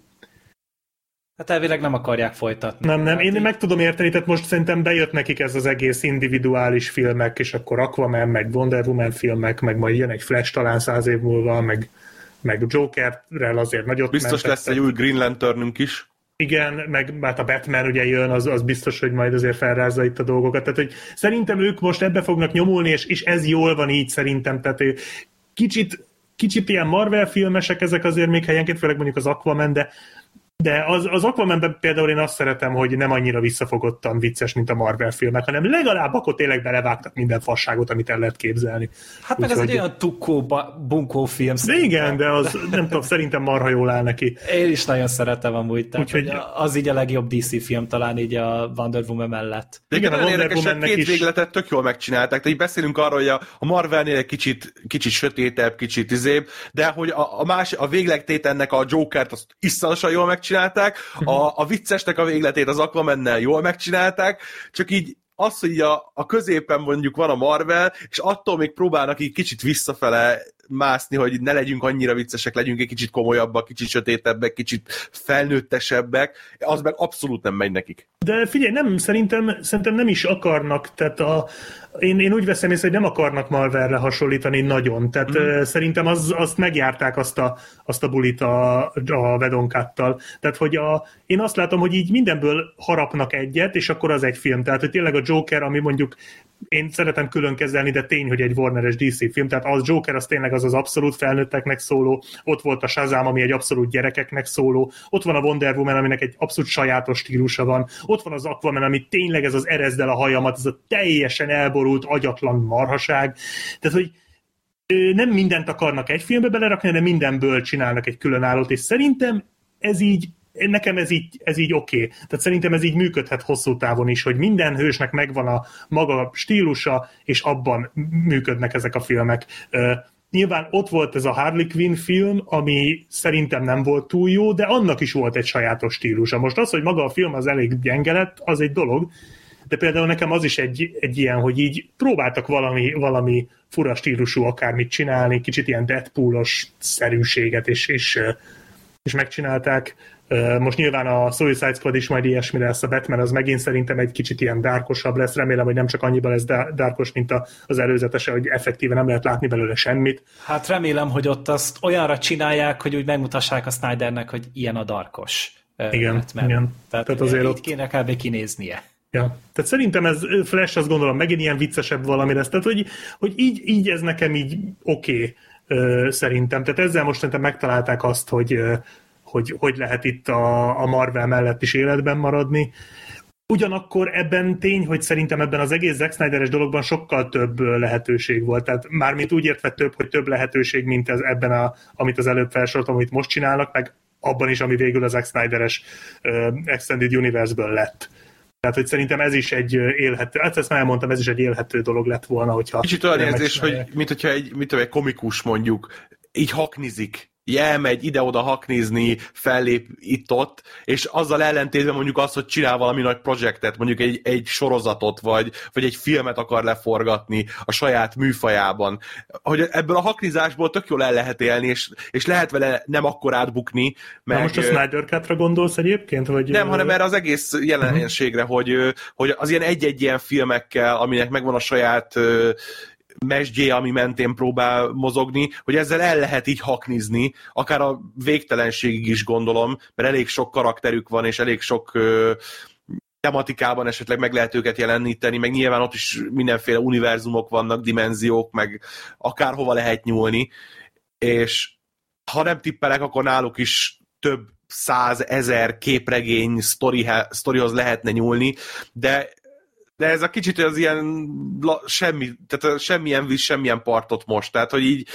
Hát elvileg nem akarják folytatni. Nem, nem, Hát én így- meg tudom érteni, tehát most szerintem bejött nekik ez az egész individuális filmek, és akkor Aquaman, meg Wonder Woman filmek, meg majd jön egy Flash talán száz év múlva, meg, meg Jokerrel azért nagyot Biztos mentek, lesz egy új Green Lanternünk is. Igen, meg hát a Batman ugye jön, az, az biztos, hogy majd azért felrázza itt a dolgokat. Tehát, hogy szerintem ők most ebbe fognak nyomulni, és, és ez jól van így szerintem. Tehát ő kicsit, kicsit ilyen Marvel filmesek ezek azért még helyenként, főleg mondjuk az Aquaman, de De az, az Aquamanben például én azt szeretem, hogy nem annyira visszafogottan vicces, mint a Marvel filmek, hanem legalább akkor tényleg belevágtak minden fasságot, amit el lehet képzelni. Hát meg ez egy olyan tukkó, bunkó film. De szerintem. igen, de az nem tudom, szerintem marha jól áll neki. Én is nagyon szeretem amúgy, tehát Úgyhogy- Úgyhogy... az így a legjobb DC film talán így a Wonder Woman mellett. De Igen, igen, a Wonder Womannek két is- végletet tök jól megcsinálták. Tehát így beszélünk arról, hogy a, Marvelnél egy kicsit, kicsit sötétebb, kicsit izébb, de hogy a, a, más, a véglegtétennek a Jokert azt iszonyatosan jól megcsinálták, a, a viccesnek a végletét az Aquamannel jól megcsinálták, csak így az, hogy a, a középen mondjuk van a Marvel, és attól még próbálnak így kicsit visszafele mászni, hogy ne legyünk annyira viccesek, legyünk egy kicsit komolyabbak, kicsit sötétebbek, kicsit felnőttesebbek, az meg abszolút nem megy nekik. De figyelj, nem, szerintem, szerintem nem is akarnak, tehát a, én, én úgy veszem észre, hogy nem akarnak Marvelre hasonlítani nagyon, tehát mm. szerintem az, azt megjárták azt a, azt a bulit a, a Vedonkáttal. Tehát, hogy a, én azt látom, hogy így mindenből harapnak egyet, és akkor az egy film. Tehát, hogy tényleg a Joker, ami mondjuk én szeretem külön kezelni, de tény, hogy egy Warner-es DC film, tehát az Joker az tényleg az az abszolút felnőtteknek szóló, ott volt a Shazam, ami egy abszolút gyerekeknek szóló, ott van a Wonder Woman, aminek egy abszolút sajátos stílusa van, ott van az Aquaman, ami tényleg ez az erezdel a hajamat, ez a teljesen elborult, agyatlan marhaság. Tehát, hogy nem mindent akarnak egy filmbe belerakni, de mindenből csinálnak egy különállót, és szerintem ez így nekem ez így, ez így oké. Okay. Tehát szerintem ez így működhet hosszú távon is, hogy minden hősnek megvan a maga stílusa, és abban működnek ezek a filmek. Nyilván ott volt ez a Harley Quinn film, ami szerintem nem volt túl jó, de annak is volt egy sajátos stílusa. Most az, hogy maga a film az elég gyenge lett, az egy dolog, de például nekem az is egy, egy ilyen, hogy így próbáltak valami, valami fura stílusú akármit csinálni, kicsit ilyen Deadpoolos szerűséget, és, és, és megcsinálták. Most nyilván a Suicide Squad is majd ilyesmi lesz, a Batman az megint szerintem egy kicsit ilyen dárkosabb lesz, remélem, hogy nem csak annyiban lesz dárkos, mint az előzetese, hogy effektíve nem lehet látni belőle semmit. Hát remélem, hogy ott azt olyanra csinálják, hogy úgy megmutassák a Snydernek, hogy ilyen a darkos. Igen, Batman. igen. Tehát, Tehát azért így ott- kéne kb. kinéznie. Ja. Tehát szerintem ez Flash, azt gondolom, megint ilyen viccesebb valami lesz. Tehát, hogy, hogy így, így ez nekem így oké okay, szerintem. Tehát ezzel most szerintem megtalálták azt, hogy hogy, hogy lehet itt a, a Marvel mellett is életben maradni. Ugyanakkor ebben tény, hogy szerintem ebben az egész Zack Snyder-es dologban sokkal több lehetőség volt. Tehát mármint úgy értve több, hogy több lehetőség, mint ez ebben, a, amit az előbb felsoroltam, amit most csinálnak, meg abban is, ami végül az Zack Snyder-es ö, Extended Universe-ből lett. Tehát, hogy szerintem ez is egy élhető, hát ezt már elmondtam, ez is egy élhető dolog lett volna, hogyha... Kicsit olyan érzés, hogy mint hogyha egy, mint egy komikus mondjuk, így haknizik, így elmegy ide-oda haknizni, fellép itt-ott, és azzal ellentétben mondjuk azt, hogy csinál valami nagy projektet, mondjuk egy, egy sorozatot, vagy, vagy egy filmet akar leforgatni a saját műfajában. Hogy ebből a haknizásból tök jól el lehet élni, és, és lehet vele nem akkor átbukni, Na meg, most a Snyder Cut-ra gondolsz egyébként? Vagy, nem, hanem erre az egész jelenségre, uh-huh. hogy, hogy az ilyen egy-egy ilyen filmekkel, aminek megvan a saját ö, mesdjé, ami mentén próbál mozogni, hogy ezzel el lehet így haknizni, akár a végtelenségig is gondolom, mert elég sok karakterük van, és elég sok ö, tematikában esetleg meg lehet őket jeleníteni, meg nyilván ott is mindenféle univerzumok vannak, dimenziók, meg akárhova lehet nyúlni, és ha nem tippelek, akkor náluk is több százezer képregény sztorihe- sztorihoz lehetne nyúlni, de de ez a kicsit az ilyen la, semmi, tehát semmilyen víz, semmilyen partot most, tehát hogy így,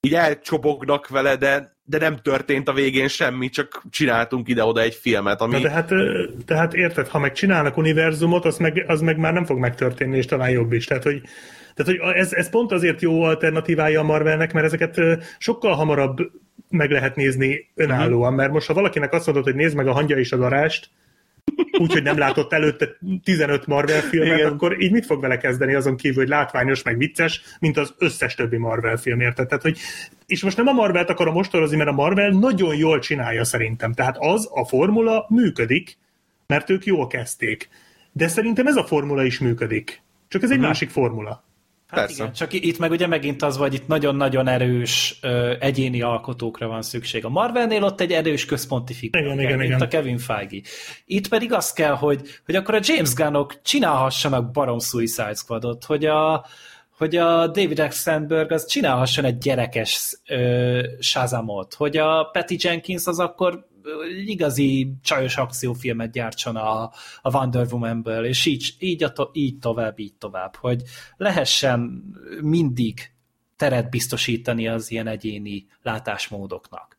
így elcsobognak vele, de, de nem történt a végén semmi, csak csináltunk ide-oda egy filmet, ami... Na de hát, ö, tehát érted, ha meg csinálnak univerzumot, az meg, az meg már nem fog megtörténni, és talán jobb is. Tehát, hogy, tehát, hogy ez, ez pont azért jó alternatívája a Marvelnek, mert ezeket sokkal hamarabb meg lehet nézni önállóan, mert most ha valakinek azt mondod, hogy nézd meg a hangya és a darást, úgyhogy nem látott előtte 15 Marvel filmet, Igen. Akkor így mit fog vele kezdeni azon kívül, hogy látványos, meg vicces, mint az összes többi Marvel film, érted? Tehát, hogy, és most nem a Marvelt akarom mostorozni, mert a Marvel nagyon jól csinálja szerintem. Tehát az, a formula működik, mert ők jól kezdték. De szerintem ez a formula is működik. Csak ez egy másik formula. Hát Persze. igen, csak itt meg ugye megint az, hogy itt nagyon-nagyon erős ö, egyéni alkotókra van szükség. A Marvelnél ott egy erős központi figura, Igen, kell, igen, mint igen. a Kevin Feige. Itt pedig az kell, hogy, hogy akkor a James Gunnok csinálhassanak barom Suicide Squadot, hogy a, hogy a David X. Sandberg az csinálhasson egy gyerekes ö, Shazamot, hogy a Patty Jenkins az akkor igazi csajos akciófilmet gyártson a, a Wonder Woman-ből, és így, így, a to, így tovább, így tovább, hogy lehessen mindig teret biztosítani az ilyen egyéni látásmódoknak.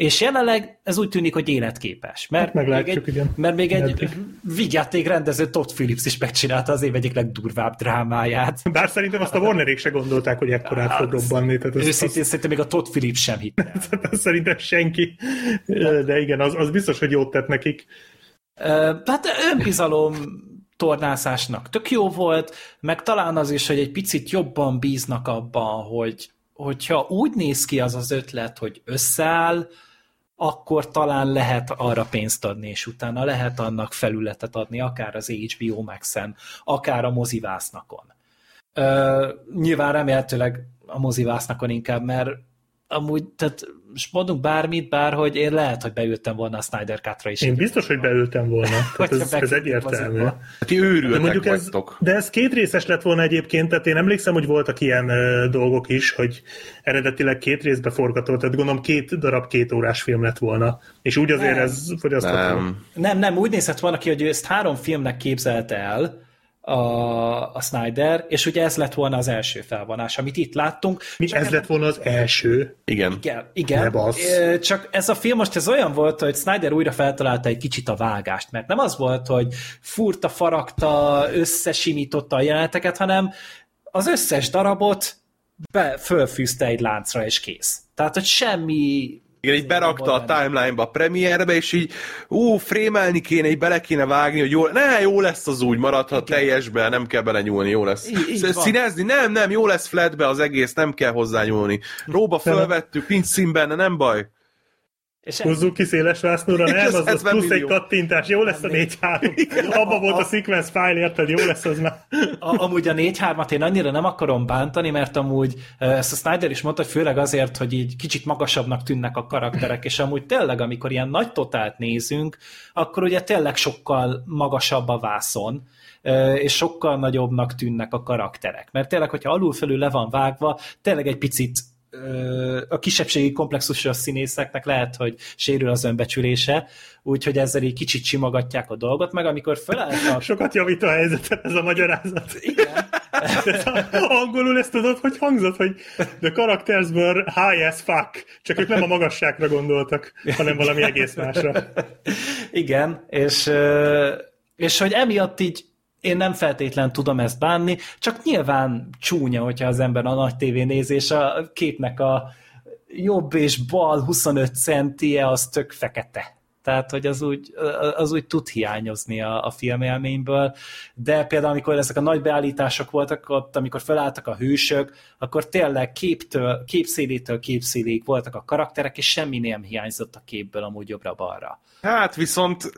És jelenleg ez úgy tűnik, hogy életképes. Mert Hát meglátjuk, még egy, igen. Mert még egy Meddig. vigyáték rendező Todd Phillips is megcsinálta az év egyik legdurvább drámáját. Bár szerintem azt a Warnerék se gondolták, hogy ekkorát fog robbanni. Tehát az, Őszintén szerintem még a Todd Phillips sem hitte. az, az szerintem senki. De igen, az, az biztos, hogy jót tett nekik. Hát önbizalom tornászásnak tök jó volt, meg talán az is, hogy egy picit jobban bíznak abban, hogy hogyha úgy néz ki az az ötlet, hogy összeáll, akkor talán lehet arra pénzt adni, és utána lehet annak felületet adni, akár az HBO Max-en, akár a mozivásznakon. Ö, nyilván remélhetőleg a mozivásznakon inkább, mert amúgy, tehát most mondunk bármit, bárhogy én lehet, hogy beültem volna a Snyder Cut-ra is. Én biztos, hogy beültem volna. Tehát ez, ez egyértelmű. mozikba. Ti De őrültek mondjuk ez, vagytok. de ez két részes lett volna egyébként, tehát én emlékszem, hogy voltak ilyen ö, dolgok is, hogy eredetileg két részbe forgatott, tehát gondolom két darab két órás film lett volna. És úgy azért Nem. ez fogyasztható. Nem. Nem, nem, úgy nézett volna ki, hogy ő ezt három filmnek képzelte el a, a Snyder, és ugye ez lett volna az első felvonás, amit itt láttunk. Mi, Csak ez lett volna az első. Igen. Igen, Ne igen. Csak ez a film most ez olyan volt, hogy Snyder újra feltalálta egy kicsit a vágást, mert nem az volt, hogy furta, faragta, összesimította a jeleneteket, hanem az összes darabot be, fölfűzte egy láncra, és kész. Tehát, hogy semmi Igen, így berakta a timeline-ba a premierbe, és így, ú, frémelni kéne, így bele kéne vágni, hogy jó, ne, jó lesz az úgy, maradhat teljesbe, nem kell belenyúlni, jó lesz. Így- így Sz- van. Színezni? Nem, nem, jó lesz flatbe az egész, nem kell hozzányúlni. Róba fölvettük, nincs szín benne, nem baj. És Húzzuk ki széles vásznúra, nem, az, az 70 plusz egy kattintás, jó lesz a 4-3. Abba volt a sequence file, érted, jó lesz az már. A, amúgy a 4-3-at én annyira nem akarom bántani, mert amúgy ezt a Snyder is mondta, hogy főleg azért, hogy így kicsit magasabbnak tűnnek a karakterek, és amúgy tényleg, amikor ilyen nagy totált nézünk, akkor ugye tényleg sokkal magasabb a vászon, és sokkal nagyobbnak tűnnek a karakterek. Mert tényleg, hogyha alul-felül le van vágva, tényleg egy picit a kisebbségi komplexusos színészeknek lehet, hogy sérül az önbecsülése, úgyhogy ezzel így kicsit simogatják a dolgot, meg amikor felálltak Sokat javít a helyzetet ez a magyarázat. igen, Ez a- Angolul ezt tudod, hogy hangzott, hogy the characters were high as fuck. Csak ők nem a magasságra gondoltak, hanem valami egész másra. Igen, és, és hogy emiatt így én nem feltétlen tudom ezt bánni, csak nyilván csúnya, hogyha az ember a nagy tévé néz, és a képnek a jobb és bal 25 centie az tök fekete. Tehát, hogy az úgy, az úgy tud hiányozni a, a filmélményből, de például amikor ezek a nagy beállítások voltak ott, amikor felálltak a hősök, akkor tényleg képtől, képszélétől képszéléig voltak a karakterek, és semmi nem hiányzott a képből amúgy jobbra-balra. Hát viszont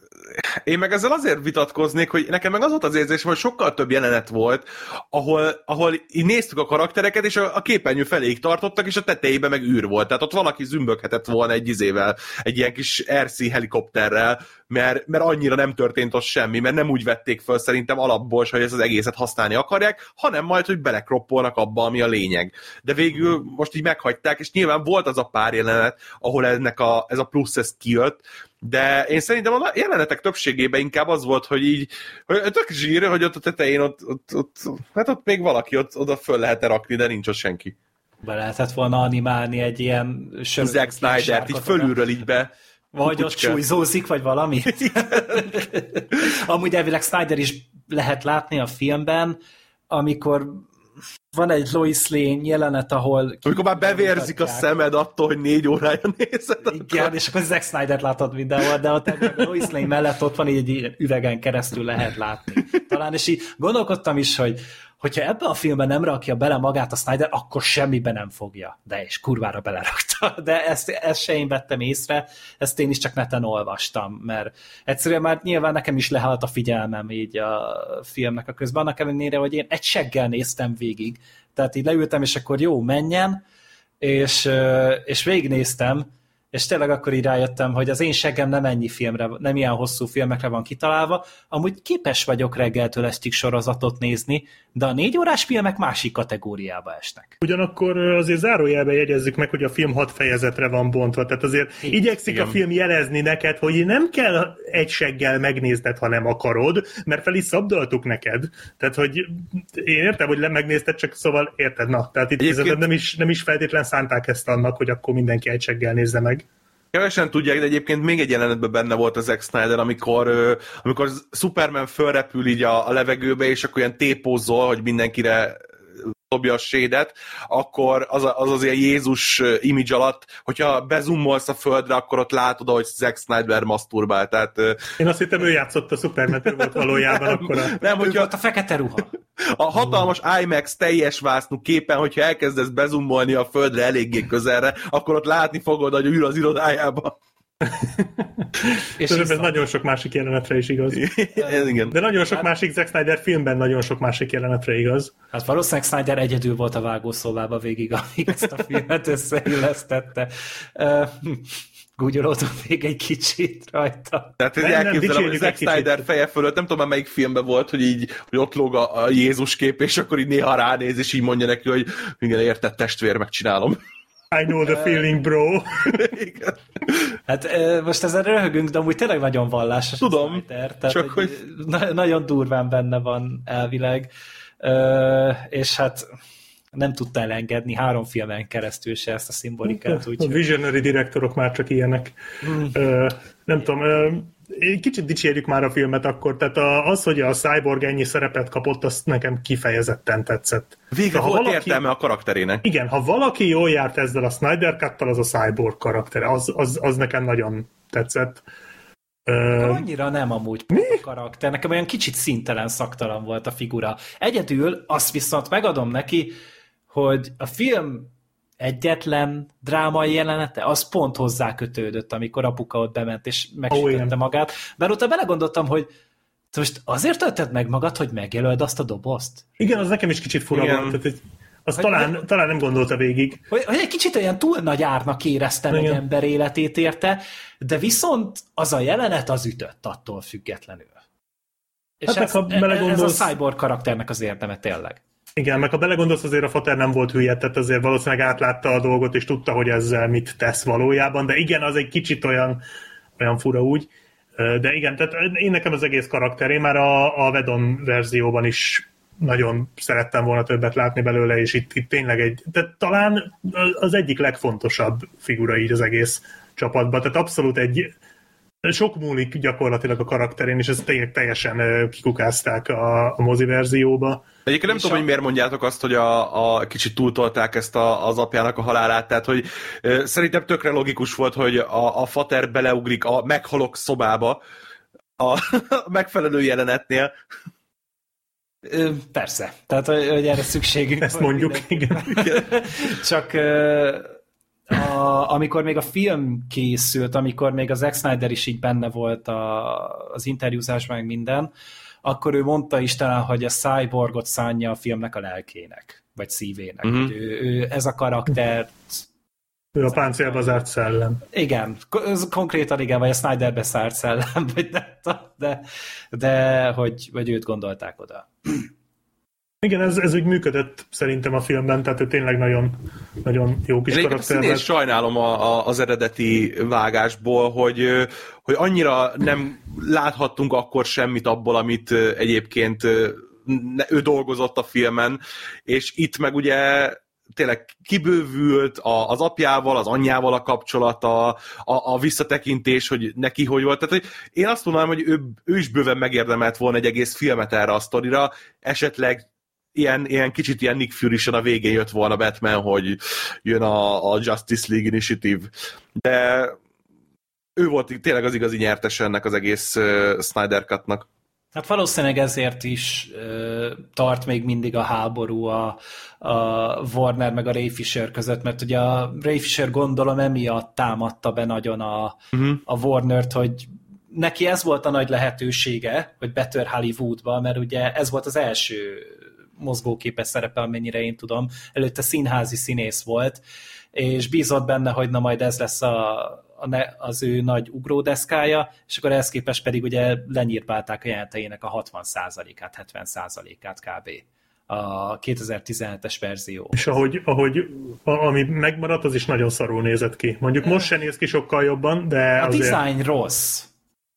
én meg ezzel azért vitatkoznék, hogy nekem meg az volt az érzésem, hogy sokkal több jelenet volt, ahol, ahol így néztük a karaktereket, és a, a képernyő feléig tartottak, és a tetejében meg űr volt. Tehát ott valaki zümböghetett volna egy izével, egy ilyen kis RC helikopterrel, mert, mert annyira nem történt ott semmi, mert nem úgy vették föl szerintem alapból, hogy ezt az egészet használni akarják, hanem majd, hogy belekroppolnak abba, ami a lényeg. De végül most így meghagyták, és nyilván volt az a pár jelenet, ahol ennek a, ez a plusz ez kijött, de én szerintem a jelenetek többségében inkább az volt, hogy így, hogy tök zsír, hogy ott a tetején ott, ott, ott, hát ott még valaki ott, oda föl lehet rakni, de nincs ott senki. Be lehetett volna animálni egy ilyen Zack Snyder-t így fölülről így be. Vagy ott kukucska. súlyzózik, vagy valami. Amúgy elvileg Snyder is lehet látni a filmben, amikor van egy Lois Lane jelenet, ahol... Amikor már bevérzik a szemed attól, hogy négy órája nézed. Igen, és akkor Zack Snyder látod mindenhol, de ott a Lois Lane mellett ott van így egy ilyen üvegen keresztül lehet látni. Talán, és így gondolkodtam is, hogy hogyha ebben a filmben nem rakja bele magát a Snyder, akkor semmibe nem fogja. De és kurvára belerakta. De ezt, ezt se én vettem észre, ezt én is csak neten olvastam, mert egyszerűen már nyilván nekem is lehalt a figyelmem így a filmnek a közben, annak ellenére, hogy én egy seggel néztem végig. Tehát így leültem, és akkor jó, menjen, és, és végignéztem, és tényleg akkor így rájöttem, hogy az én seggem nem ennyi filmre, nem ilyen hosszú filmekre van kitalálva, amúgy képes vagyok reggeltől estig sorozatot nézni, de a négy órás filmek másik kategóriába esnek. Ugyanakkor azért zárójelben jegyezzük meg, hogy a film hat fejezetre van bontva, tehát azért Igen. igyekszik Igen. a film jelezni neked, hogy nem kell egy seggel megnézned, ha nem akarod, mert fel is szabdaltuk neked. Tehát, hogy én értem, hogy megnézted, csak szóval érted, na. Tehát itt Egyébként... nem, is, nem is feltétlen szánták ezt annak, hogy akkor mindenki egy seggel nézze meg. Kevesen tudják, de egyébként még egy jelenetben benne volt az Zack Snyder, amikor, amikor Superman fölrepül így a, a levegőbe, és akkor ilyen tépózzol, hogy mindenkire dobja a sédet, akkor az a- az, az ilyen Jézus image alatt, hogyha bezumolsz a földre, akkor ott látod, hogy Zack Snyder masturbál. Tehát Én azt hittem, ő játszott a Superman, volt valójában akkor a... nem, hogyha volt a fekete ruha. a hatalmas IMAX teljes vásznú képen, hogyha elkezdesz bezumolni a földre eléggé közelre, akkor ott látni fogod, hogy ül az irodájában. És Tudom, ez nagyon sok másik jelenetre is igaz. Ez igen. De nagyon sok másik Zack Snyder filmben nagyon sok másik jelenetre igaz. Hát valószínűleg Snyder egyedül volt a vágószobában végig, amíg ezt a filmet összeillesztette. Uh, Gúgyolódom még egy kicsit rajta. Tehát ez elképzelem, hogy Zack. Snyder feje fölött, nem tudom már melyik filmben volt, hogy így, hogy ott lóg a, a Jézus kép, és akkor így néha ránéz, és így mondja neki, hogy igen, érted testvér, megcsinálom. I know the feeling, bro. Igen. Hát most ezen röhögünk, de amúgy tényleg nagyon vallásos a Tudom, Snyder, tehát csak hogy na- nagyon durván benne van elvileg, és hát nem tudta elengedni három filmen keresztül se ezt a szimbolikát, A úgyhogy visionary direktorok már csak ilyenek. Ö, nem tudom, kicsit dicsérjük már a filmet akkor, tehát a, az, hogy a Cyborg ennyi szerepet kapott, azt nekem kifejezetten tetszett. Végre De ha volt valaki- értelme a karakterének. Igen, ha valaki jól járt ezzel a Snyder cut az a Cyborg karaktere, az, az, az nekem nagyon tetszett. Ö, annyira nem amúgy a karakter, nekem olyan kicsit szintelen, szaktalan volt a figura. Egyedül azt viszont megadom neki, hogy a film egyetlen drámai jelenete, az pont hozzá kötődött, amikor apuka ott bement és megsütötte magát. Bár utána belegondoltam, hogy te most azért töltöd meg magad, hogy megjelöld azt a dobozt? igen, az nekem is kicsit fura Igen. volt. Tehát, egy, azt Hogy- talán, talán nem gondolta végig. Hogy, hogy egy kicsit olyan túl nagy árnak éreztem egy Igen. ember életét érte, de viszont az a jelenet az ütött attól függetlenül. És Hát ez, ha ez belegondolsz- a cyborg karakternek az érdeme tényleg. Igen, meg ha belegondolsz, azért a Fater nem volt hülye, tehát azért valószínűleg átlátta a dolgot, és tudta, hogy ezzel mit tesz valójában, de igen, az egy kicsit olyan, olyan fura úgy. De igen, tehát én nekem az egész karakter, én már a, a Vedon verzióban is nagyon szerettem volna többet látni belőle, és itt, itt tényleg egy, tehát talán az egyik legfontosabb figura így az egész csapatban, tehát abszolút egy, sok múlik gyakorlatilag a karakterén, és ezt tényleg teljesen kikukázták a, a mozi verzióba. Egyébként nem És tudom, a- hogy miért mondjátok azt, hogy a, a kicsit túltolták ezt a, az apjának a halálát, tehát hogy ö, szerintem tökre logikus volt, hogy a, a fater beleugrik a meghalok szobába a, a megfelelő jelenetnél. Persze, tehát hogy hogy erre szükségünk Ezt mondjuk, mindenki. igen. Csak a, amikor még a film készült, amikor még az Zack Snyder is így benne volt a, az interjúzásban, meg minden, akkor ő mondta is talán, hogy a cyborgot szánja a filmnek a lelkének, vagy szívének. Mhm. Uh-huh. Ő, ő, ez a karakter, Ő a páncélba zárt szellem. igen, ez konkrétan igen, vagy a Snyderbe szárt szellem, vagy nem de, de hogy, vagy őt gondolták oda. Igen, ez, ez úgy működött szerintem a filmben, tehát ő tényleg nagyon, nagyon jó kis Én karakter lett. sajnálom a, a, az eredeti vágásból, hogy, hogy annyira nem láthattunk akkor semmit abból, amit egyébként ő dolgozott a filmen, és itt meg ugye tényleg kibővült a, az apjával, az anyjával a kapcsolata, a, a visszatekintés, hogy neki hogy volt. Tehát hogy én azt mondanám, hogy ő, ő is bőven megérdemelt volna egy egész filmet erre a sztorira, esetleg ilyen, ilyen kicsit ilyen Nick fury a végén jött volna Batman, hogy jön a, a Justice League Initiative. De ő volt tényleg az igazi nyertes ennek az egész uh, Snyder Cut-nak. Hát valószínűleg ezért is ö, tart még mindig a háború a, a Warner meg a Ray Fisher között, mert ugye a Ray Fisher gondolom emiatt támadta be nagyon a, uh-huh. a Warner-t, hogy neki ez volt a nagy lehetősége, hogy betör Hollywoodba, mert ugye ez volt az első mozgóképes szerepe, amennyire én tudom. Előtte színházi színész volt, és bízott benne, hogy na majd ez lesz a, a ne, az ő nagy ugródeszkája, és akkor ehhez képest pedig ugye lenyírpálták a jelenteinek a 60%-át, 70%-át kb a 2017-es verzió. És ahogy, ahogy a, ami megmaradt, az is nagyon szarul nézett ki. Mondjuk most se néz ki sokkal jobban, de A azért... design rossz,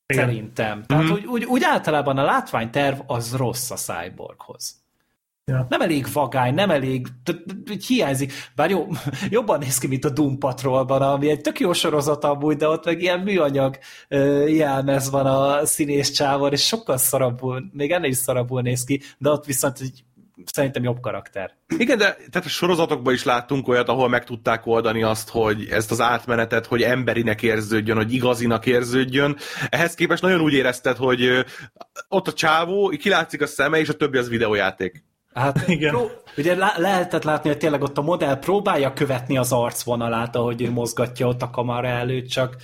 Igen. szerintem. Tehát úgy, úgy, úgy általában a látványterv az rossz a cyborghoz. Ja. Nem elég vagány, nem elég, hiányzik, bár jó, jobban néz ki, mint a Doom Patrolban, ami egy tök jó sorozat amúgy, de ott meg ilyen műanyag jelmez van a színész csávon, és sokkal szarabbul, még ennél is szarabbul néz ki, de ott viszont egy, szerintem jobb karakter. Igen, de tehát a sorozatokban is láttunk olyat, ahol meg tudták oldani azt, hogy ezt az átmenetet, hogy emberinek érződjön, hogy igazinak érződjön. Ehhez képest nagyon úgy érezted, hogy ott a csávó, kilátszik a szeme, és a többi az videójáték. Hát Igen. Pró- ugye lá- lehetett látni, hogy tényleg ott a modell próbálja követni az arcvonalát, ahogy ő mozgatja ott a kamera előtt, csak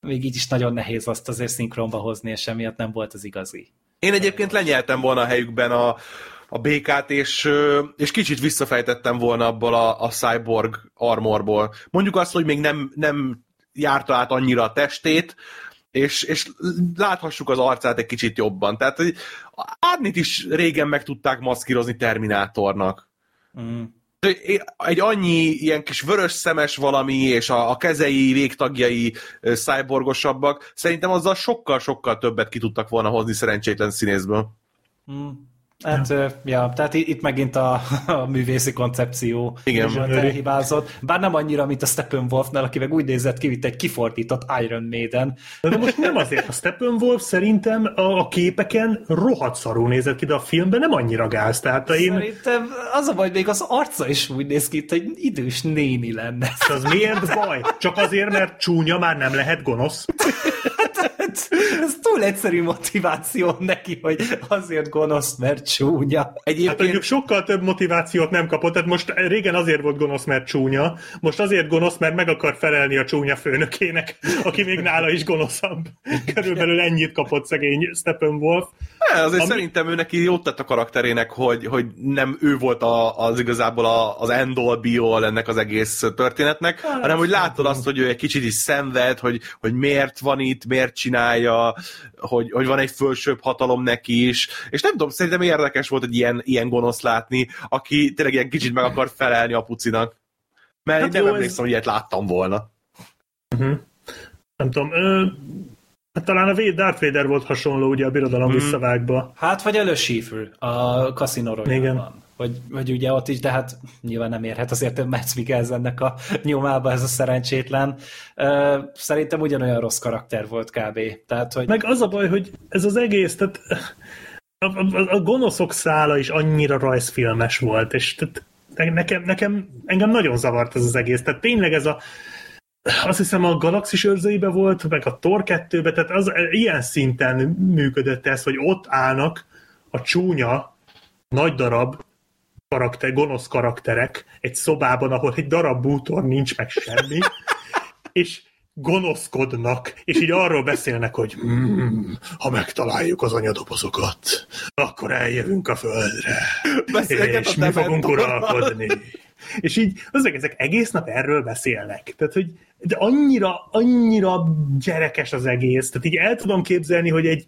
még így is nagyon nehéz azt azért szinkronba hozni, és emiatt nem volt az igazi. Én egyébként lenyeltem volna a helyükben a, a békát, és, és kicsit visszafejtettem volna abból a, a cyborg armorból. Mondjuk azt, hogy még nem, nem járta át annyira a testét, és, és láthassuk az arcát egy kicsit jobban. Tehát Árnit is régen meg tudták maszkírozni Terminátornak. Mm. Egy annyi ilyen kis vörös szemes valami, és a, a kezei, végtagjai ö, cyborgosabbak, szerintem azzal sokkal-sokkal többet ki tudtak volna hozni szerencsétlen színészből. Mm. Hát, ja. ja, tehát itt megint a, a művészi koncepció Igen. elhibázott. Bár nem annyira, mint a Steppenwolfnál, aki meg úgy nézett ki, mint egy kifordított Iron Maiden. De most nem azért. A Steppenwolf szerintem a, a képeken rohadt szarul nézett ki, de a filmben nem annyira gáz. Tehát én... Szerintem az a baj, még az arca is úgy néz ki, mint egy idős néni lenne. Az miért baj? Csak azért, mert csúnya már nem lehet gonosz? Ez túl egyszerű motiváció neki, hogy azért gonosz, mert csúnya. Hát Egyébként mondjuk sokkal több motivációt nem kapott, tehát most régen azért volt gonosz, mert csúnya, most azért gonosz, mert meg akar felelni a csúnya főnökének, aki még nála is gonoszabb. Körülbelül ennyit kapott szegény Steppenwolf. Ne, azért Ami- szerintem ő neki jót tett a karakterének, hogy, hogy nem ő volt a, az igazából a, az end all be all ennek az egész történetnek, Hát, hanem hogy látod azt, hogy ő egy kicsit is szenved, hogy, hogy miért van itt, miért csinálja, hogy, hogy van egy fölsőbb hatalom neki is, és nem tudom, szerintem érdekes volt egy ilyen, ilyen gonosz látni, aki tényleg ilyen kicsit meg akar felelni a pucinak. Mert Hát nem jó, ez- emlékszem, hogy ilyet láttam volna. Nem tudom, ö, hát talán a Darth Vader volt hasonló ugye a birodalom mm. visszavágba. Hát, vagy elősífül a Casino Igen. Hogy, hogy ugye ott is, de hát nyilván nem érhet azért Mads Mikkelsennek a nyomába ez a szerencsétlen. Szerintem ugyanolyan rossz karakter volt kb. Tehát, hogy Meg az a baj, hogy ez az egész, tehát a, a, a gonoszok szála is annyira rajzfilmes volt, és tehát ne- nekem, nekem, engem nagyon zavart ez az egész. Tehát tényleg ez a azt hiszem a Galaxis őrzőibe volt, meg a Thor 2-be, tehát az ilyen szinten működött ez, hogy ott állnak a csúnya, nagy darab karakter, gonosz karakterek egy szobában, ahol egy darab bútor nincs meg semmi, és gonoszkodnak, és így arról beszélnek, hogy mm, ha megtaláljuk az anyadobozokat, akkor eljövünk a földre, Beszélget és a mi fogunk uralkodni. És így, az ezek egész nap erről beszélnek. Tehát, hogy de annyira, annyira gyerekes az egész. Tehát így el tudom képzelni, hogy egy,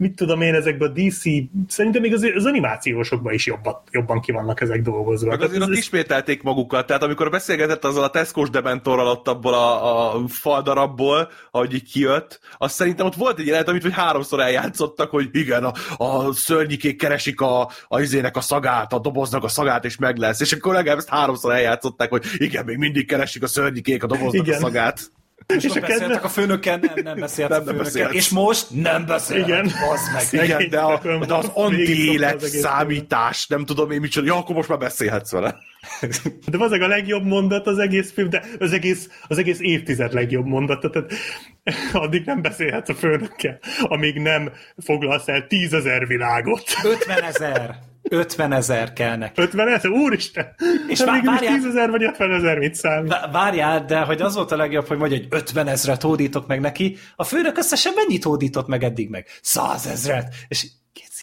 mit tudom én, ezekben a DC, szerintem még az, az animációsokban is jobban, jobban ki vannak ezek dolgozva. Meg Tehát azért ez- ismételték magukat, tehát amikor beszélgetett azzal a Tesco-s dementorral ott abból a, a faldarabból, ahogy így kijött, azt szerintem ott volt egy jelenet, amit hogy háromszor eljátszottak, hogy igen, a, a szörnyikék keresik a, a izének a szagát, a doboznak a szagát, és meg lesz. És akkor legalább ezt háromszor eljátszották, hogy igen, még mindig keresik a szörnyikék a doboznak Igen. a szagát. És most a kedve... a főnökkel, nem, nem beszélt Nem, a főnökkel, beszélt. és most nem beszél. Igen. Bazd meg. Igen, de, a, de az anti-élet az számítás, nem tudom én micsoda, ja, akkor most már beszélhetsz vele. De az a legjobb mondat az egész film, de az egész, az egész évtized legjobb mondata, tehát addig nem beszélhetsz a főnökkel, amíg nem foglalsz el tízezer világot. 50 ezer. 50 ezer kell neki. 50 ezer? Úristen! És És vá- várjál- 10 ezer vagy 50 ezer mit számít? Vá- Várjál, de hogy az volt a legjobb, hogy mondja, hogy 50 ezret hódítok meg neki, a főnök összesen mennyit hódított meg eddig meg? 100 ezret! És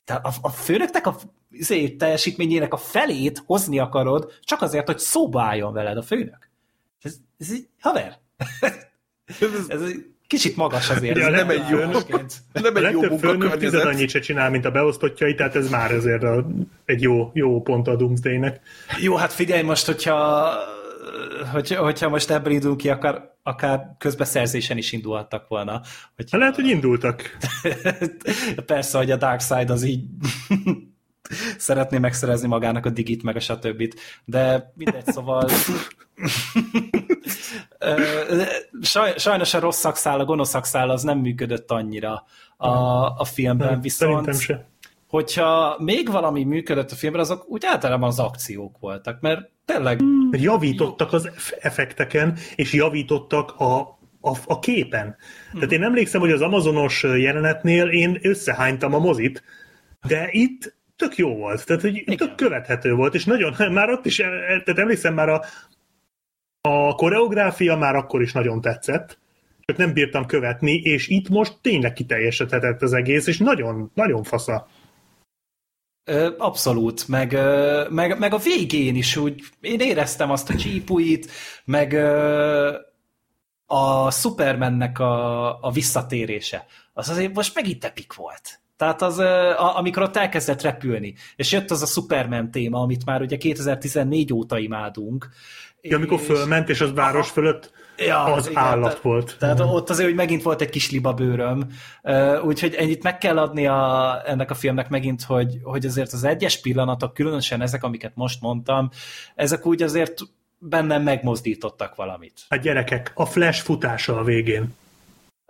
a, a főnöknek a izé, teljesítményének a felét hozni akarod, csak azért, hogy szóba álljon veled a főnök. Ez, ez így, haver, ez egy kicsit magas azért. Ugye ez nem egy jó-. Nem A egy jó főnök tized munkakörnyezet. annyit se csinál, mint a beosztottjai, tehát ez már azért a, egy jó, jó pont a Doomsday-nek. Jó, hát figyelj most, hogyha, hogyha, hogyha most ebből indulunk ki, akár, akár közbeszerzésen is indulhattak volna. Hogy, Hát lehet, hogy indultak. Persze, hogy a Darkseid az így szeretné megszerezni magának a digit, meg a stb. De mindegy, szóval saj, sajnos a rossz szakszál, a gonosz szakszál az nem működött annyira a, a filmben, Nem, viszont Szerintem se. hogyha még valami működött a filmben, azok úgy általában az akciók voltak, mert tényleg Javítottak az eff- effekteken, és javítottak a, a, a képen. Tehát én emlékszem, hogy az Amazonos jelenetnél én összehánytam a mozit, de itt tök jó volt, tehát hogy tök követhető volt, és nagyon, már ott is, tehát emlékszem már a, a koreográfia már akkor is nagyon tetszett, csak nem bírtam követni, és itt most tényleg kiteljesedhetett az egész, és nagyon, nagyon fasza. Abszolút, meg, meg, meg a végén is úgy, én éreztem azt a csípuit, meg a Supermannek a, a visszatérése. Az azért most megint epik volt. Tehát az, a, amikor ott elkezdett repülni, és jött az a Superman téma, amit már ugye 2014 óta imádunk. Ja, amikor és- fölment, és az város fölött Ja, az igen, állat tehát- volt. Tehát ott azért, hogy megint volt egy kis libabőröm, úgyhogy ennyit meg kell adni a, ennek a filmnek megint, hogy, hogy azért az egyes pillanatok, különösen ezek, amiket most mondtam, ezek úgy azért bennem megmozdítottak valamit. Hát gyerekek, a flash futása a végén.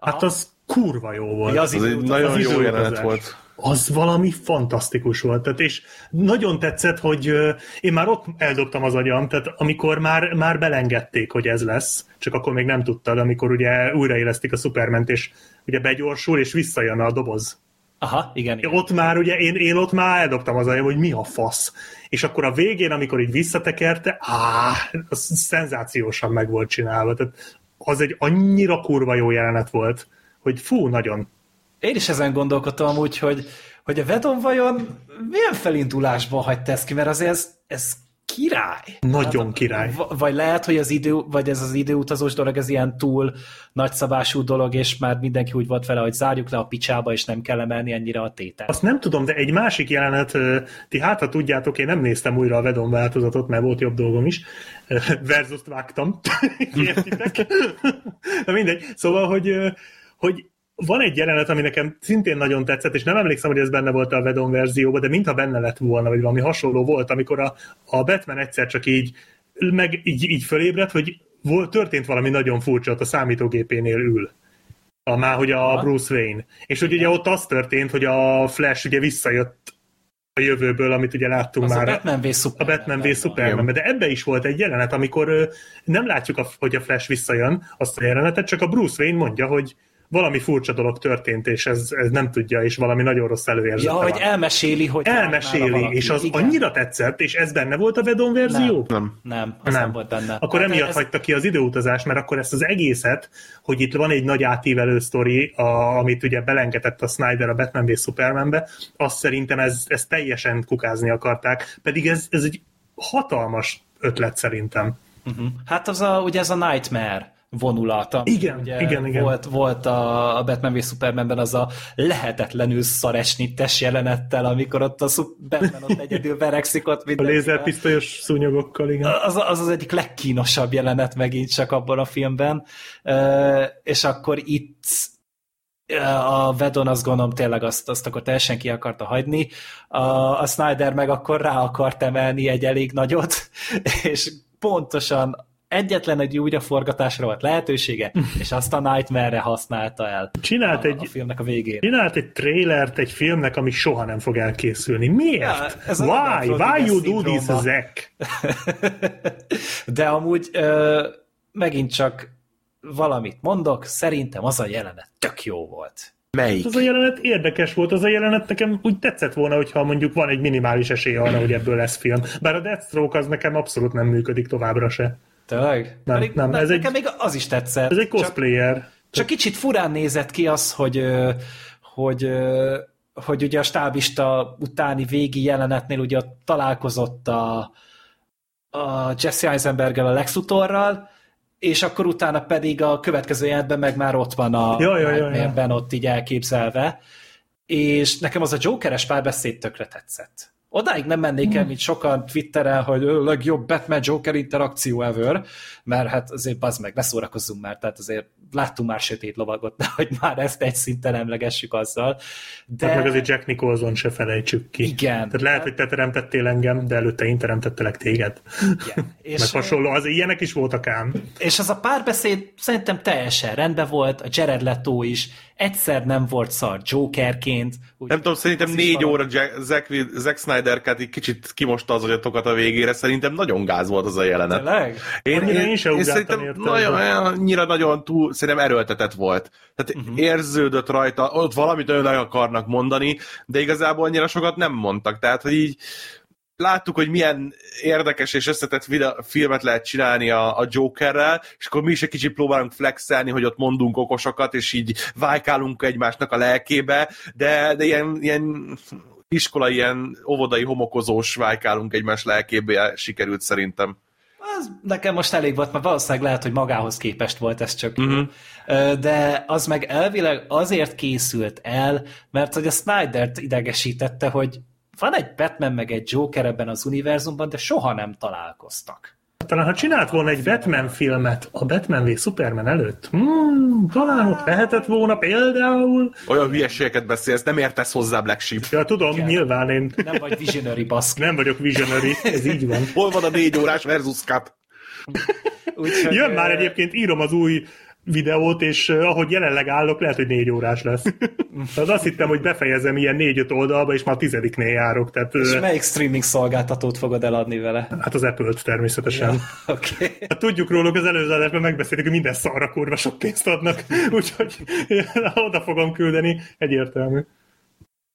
Hát Aha. az kurva jó volt. Az Az egy időt- nagyon az jó időutazás. jelenet volt. az valami fantasztikus volt. Tehát, és nagyon tetszett, hogy én már ott eldobtam az agyam, tehát amikor már, már belengedték, hogy ez lesz, csak akkor még nem tudtad, amikor ugye újraélesztik a Superment, és ugye begyorsul, és visszajön a doboz. Aha, igen. igen. Ott már ugye, én, én ott már eldobtam az agyam, hogy mi a fasz. És akkor a végén, amikor így visszatekerte, áh, az szenzációsan meg volt csinálva. Tehát az egy annyira kurva jó jelenet volt, hogy fú, nagyon. Én is ezen gondolkodtam amúgy, hogy, hogy a Vedon vajon milyen felindulásban hagyta ezt ki, mert azért ez, ez király. Nagyon király. V- vagy lehet, hogy az idő, vagy ez az időutazós dolog, ez ilyen túl nagyszabású dolog, és már mindenki úgy volt vele, hogy zárjuk le a picsába, és nem kell emelni ennyire a tételt. Azt nem tudom, de egy másik jelenet, ti hát, ha tudjátok, én nem néztem újra a Vedon változatot, mert volt jobb dolgom is. Ö, Verzust vágtam. Értitek? Na mindegy. Szóval, hogy, hogy van egy jelenet, ami nekem szintén nagyon tetszett, és nem emlékszem, hogy ez benne volt a Vedon verzióban, de mintha benne lett volna, vagy valami hasonló volt, amikor a, a Batman egyszer csak így, meg így, így fölébredt, hogy volt, történt valami nagyon furcsa, ott a számítógépénél ül. A, már, hogy a. Bruce Wayne. És hogy ugye ott az történt, hogy a Flash ugye visszajött a jövőből, amit ugye láttunk Az már. a Batman v a Superman. Batman v Superman, de ebbe is volt egy jelenet, amikor nem látjuk, a, hogy a Flash visszajön, azt a jelenetet, csak a Bruce Wayne mondja, hogy valami furcsa dolog történt, és ez, ez nem tudja, és valami nagyon rossz előérzete Ja, hogy van. elmeséli, hogy várt nála Elmeséli, és az Igen. annyira tetszett, és ez benne volt a Vedon verzió? Nem. Nem, az nem, Nem. volt benne. Akkor Hát emiatt ez- hagyta ki az időutazást, mert akkor ezt az egészet, hogy itt van egy nagy átívelő sztori, a, amit ugye belengedett a Snyder a Batman v Supermanbe, azt szerintem ez, ez teljesen kukázni akarták, pedig ez, ez egy hatalmas ötlet szerintem. Uh-huh. Hát az a, ugye ez a Nightmare vonulat, ami Igen, ugye igen, igen. Volt, volt a, a Batman v Supermanben az a lehetetlenül szaresnittes jelenettel, amikor ott a Batman ott egyedül verekszik ott A mindenkivel. lézerpisztolyos szúnyogokkal, igen. az, az az egyik legkínosabb jelenet megint csak abban a filmben, és akkor itt a Vedon azt gondolom tényleg azt, azt akkor teljesen ki akarta hagyni, a, a Snyder meg akkor rá akart emelni egy elég nagyot, és pontosan egyetlen egy újraforgatásra volt lehetősége, és azt a Nightmare-re használta el Csinált a, egy, a filmnek a végén. csinált egy trailert egy filmnek, ami soha nem fog elkészülni. Miért? Ja, ez Why? Why you do this. Zack? De amúgy ö, megint csak valamit mondok, szerintem az a jelenet tök jó volt. Melyik? Az a jelenet érdekes volt, az a jelenet nekem úgy tetszett volna, hogyha mondjuk van egy minimális esély arra, hogy ebből lesz film. Bár a Deathstroke az nekem abszolút nem működik továbbra se. Tényleg? Nem, Pedig nem, ez nekem egy- még az is tetszett. Ez egy csak, cosplayer. csak kicsit furán nézett ki az, hogy, hogy, hogy ugye a stábista utáni végi jelenetnél ugye ott találkozott a, a Jesse Eisenberggel, a Lex Luthorral, és akkor utána pedig a következő jelenetben meg már ott van a Ja, ja, ja, ja. Ott így elképzelve, és nekem az a Jokeres párbeszéd tökre tetszett. Odáig nem mennék el, mint sokan Twitteren, hogy "Ö, legjobb Batman-Joker interakció ever, mert hát azért az meg, ne szórakozzunk már, tehát azért láttunk már sötét lovagot, de hogy már ezt egy szinten emlegessük azzal. De. Hát meg azért Jack Nicholson se felejtsük ki. Igen. Tehát lehet, hogy te teremtettél engem, de előtte én teremtettelek téged. igen. És, meg hasonló, az ilyenek is voltak ám. és az a párbeszéd szerintem teljesen rendben volt, a Jared Leto is egyszer nem volt szar Jokerként. Úgy, Nem tudom, szerintem négy valami. óra Jack, Zack, Zack Snyder kat így kicsit kimosta az agyatokat a végére, szerintem nagyon gáz volt az a jelenet. Tényleg? Én, én, én én szerintem érte nagyon, annyira nagyon túl, szerintem erőltetett volt. Tehát uh-huh. érződött rajta, ott valamit el akarnak mondani, de igazából annyira sokat nem mondtak. Tehát, hogy így láttuk, hogy milyen érdekes és összetett videó, filmet lehet csinálni a, a Jokerrel, és akkor mi is egy kicsit próbálunk flexelni, hogy ott mondunk okosokat, és így vájkálunk egymásnak a lelkébe, de, de ilyen, ilyen iskola, ilyen óvodai homokozós vájkálunk egymás lelkébe sikerült szerintem. Az nekem most elég volt, mert valószínűleg lehet, hogy magához képest volt ez csak. Ö, De az meg elvileg azért készült el, mert hogy a Snyder-t idegesítette, hogy van egy Batman meg egy Joker ebben az univerzumban, de soha nem találkoztak. Talán ha csinált volna egy Batman filmet a Batman v Superman előtt, hmm, talán ott lehetett volna például. Olyan hülyeségeket beszélsz, nem értesz hozzá, Black Sheep. Ja, tudom, Igen. nyilván én Nem vagy visionary baszki. nem vagyok visionary, ez így van. Hol van a négy órás versus cut? Úgyhogy, Jön már egyébként, írom az új videót, és ahogy jelenleg állok, lehet, hogy négy órás lesz. Tehát azt hittem, hogy befejezem ilyen négy-öt oldalba, és már a tizediknél járok. Tehát, És uh, melyik streaming szolgáltatót fogod eladni vele? hát az Apple-t természetesen. Ja. Okay. Hát tudjuk róluk, az előző adásban megbeszéltük, hogy minden szarra kurva sok pénzt adnak, úgyhogy oda fogom küldeni, egyértelmű.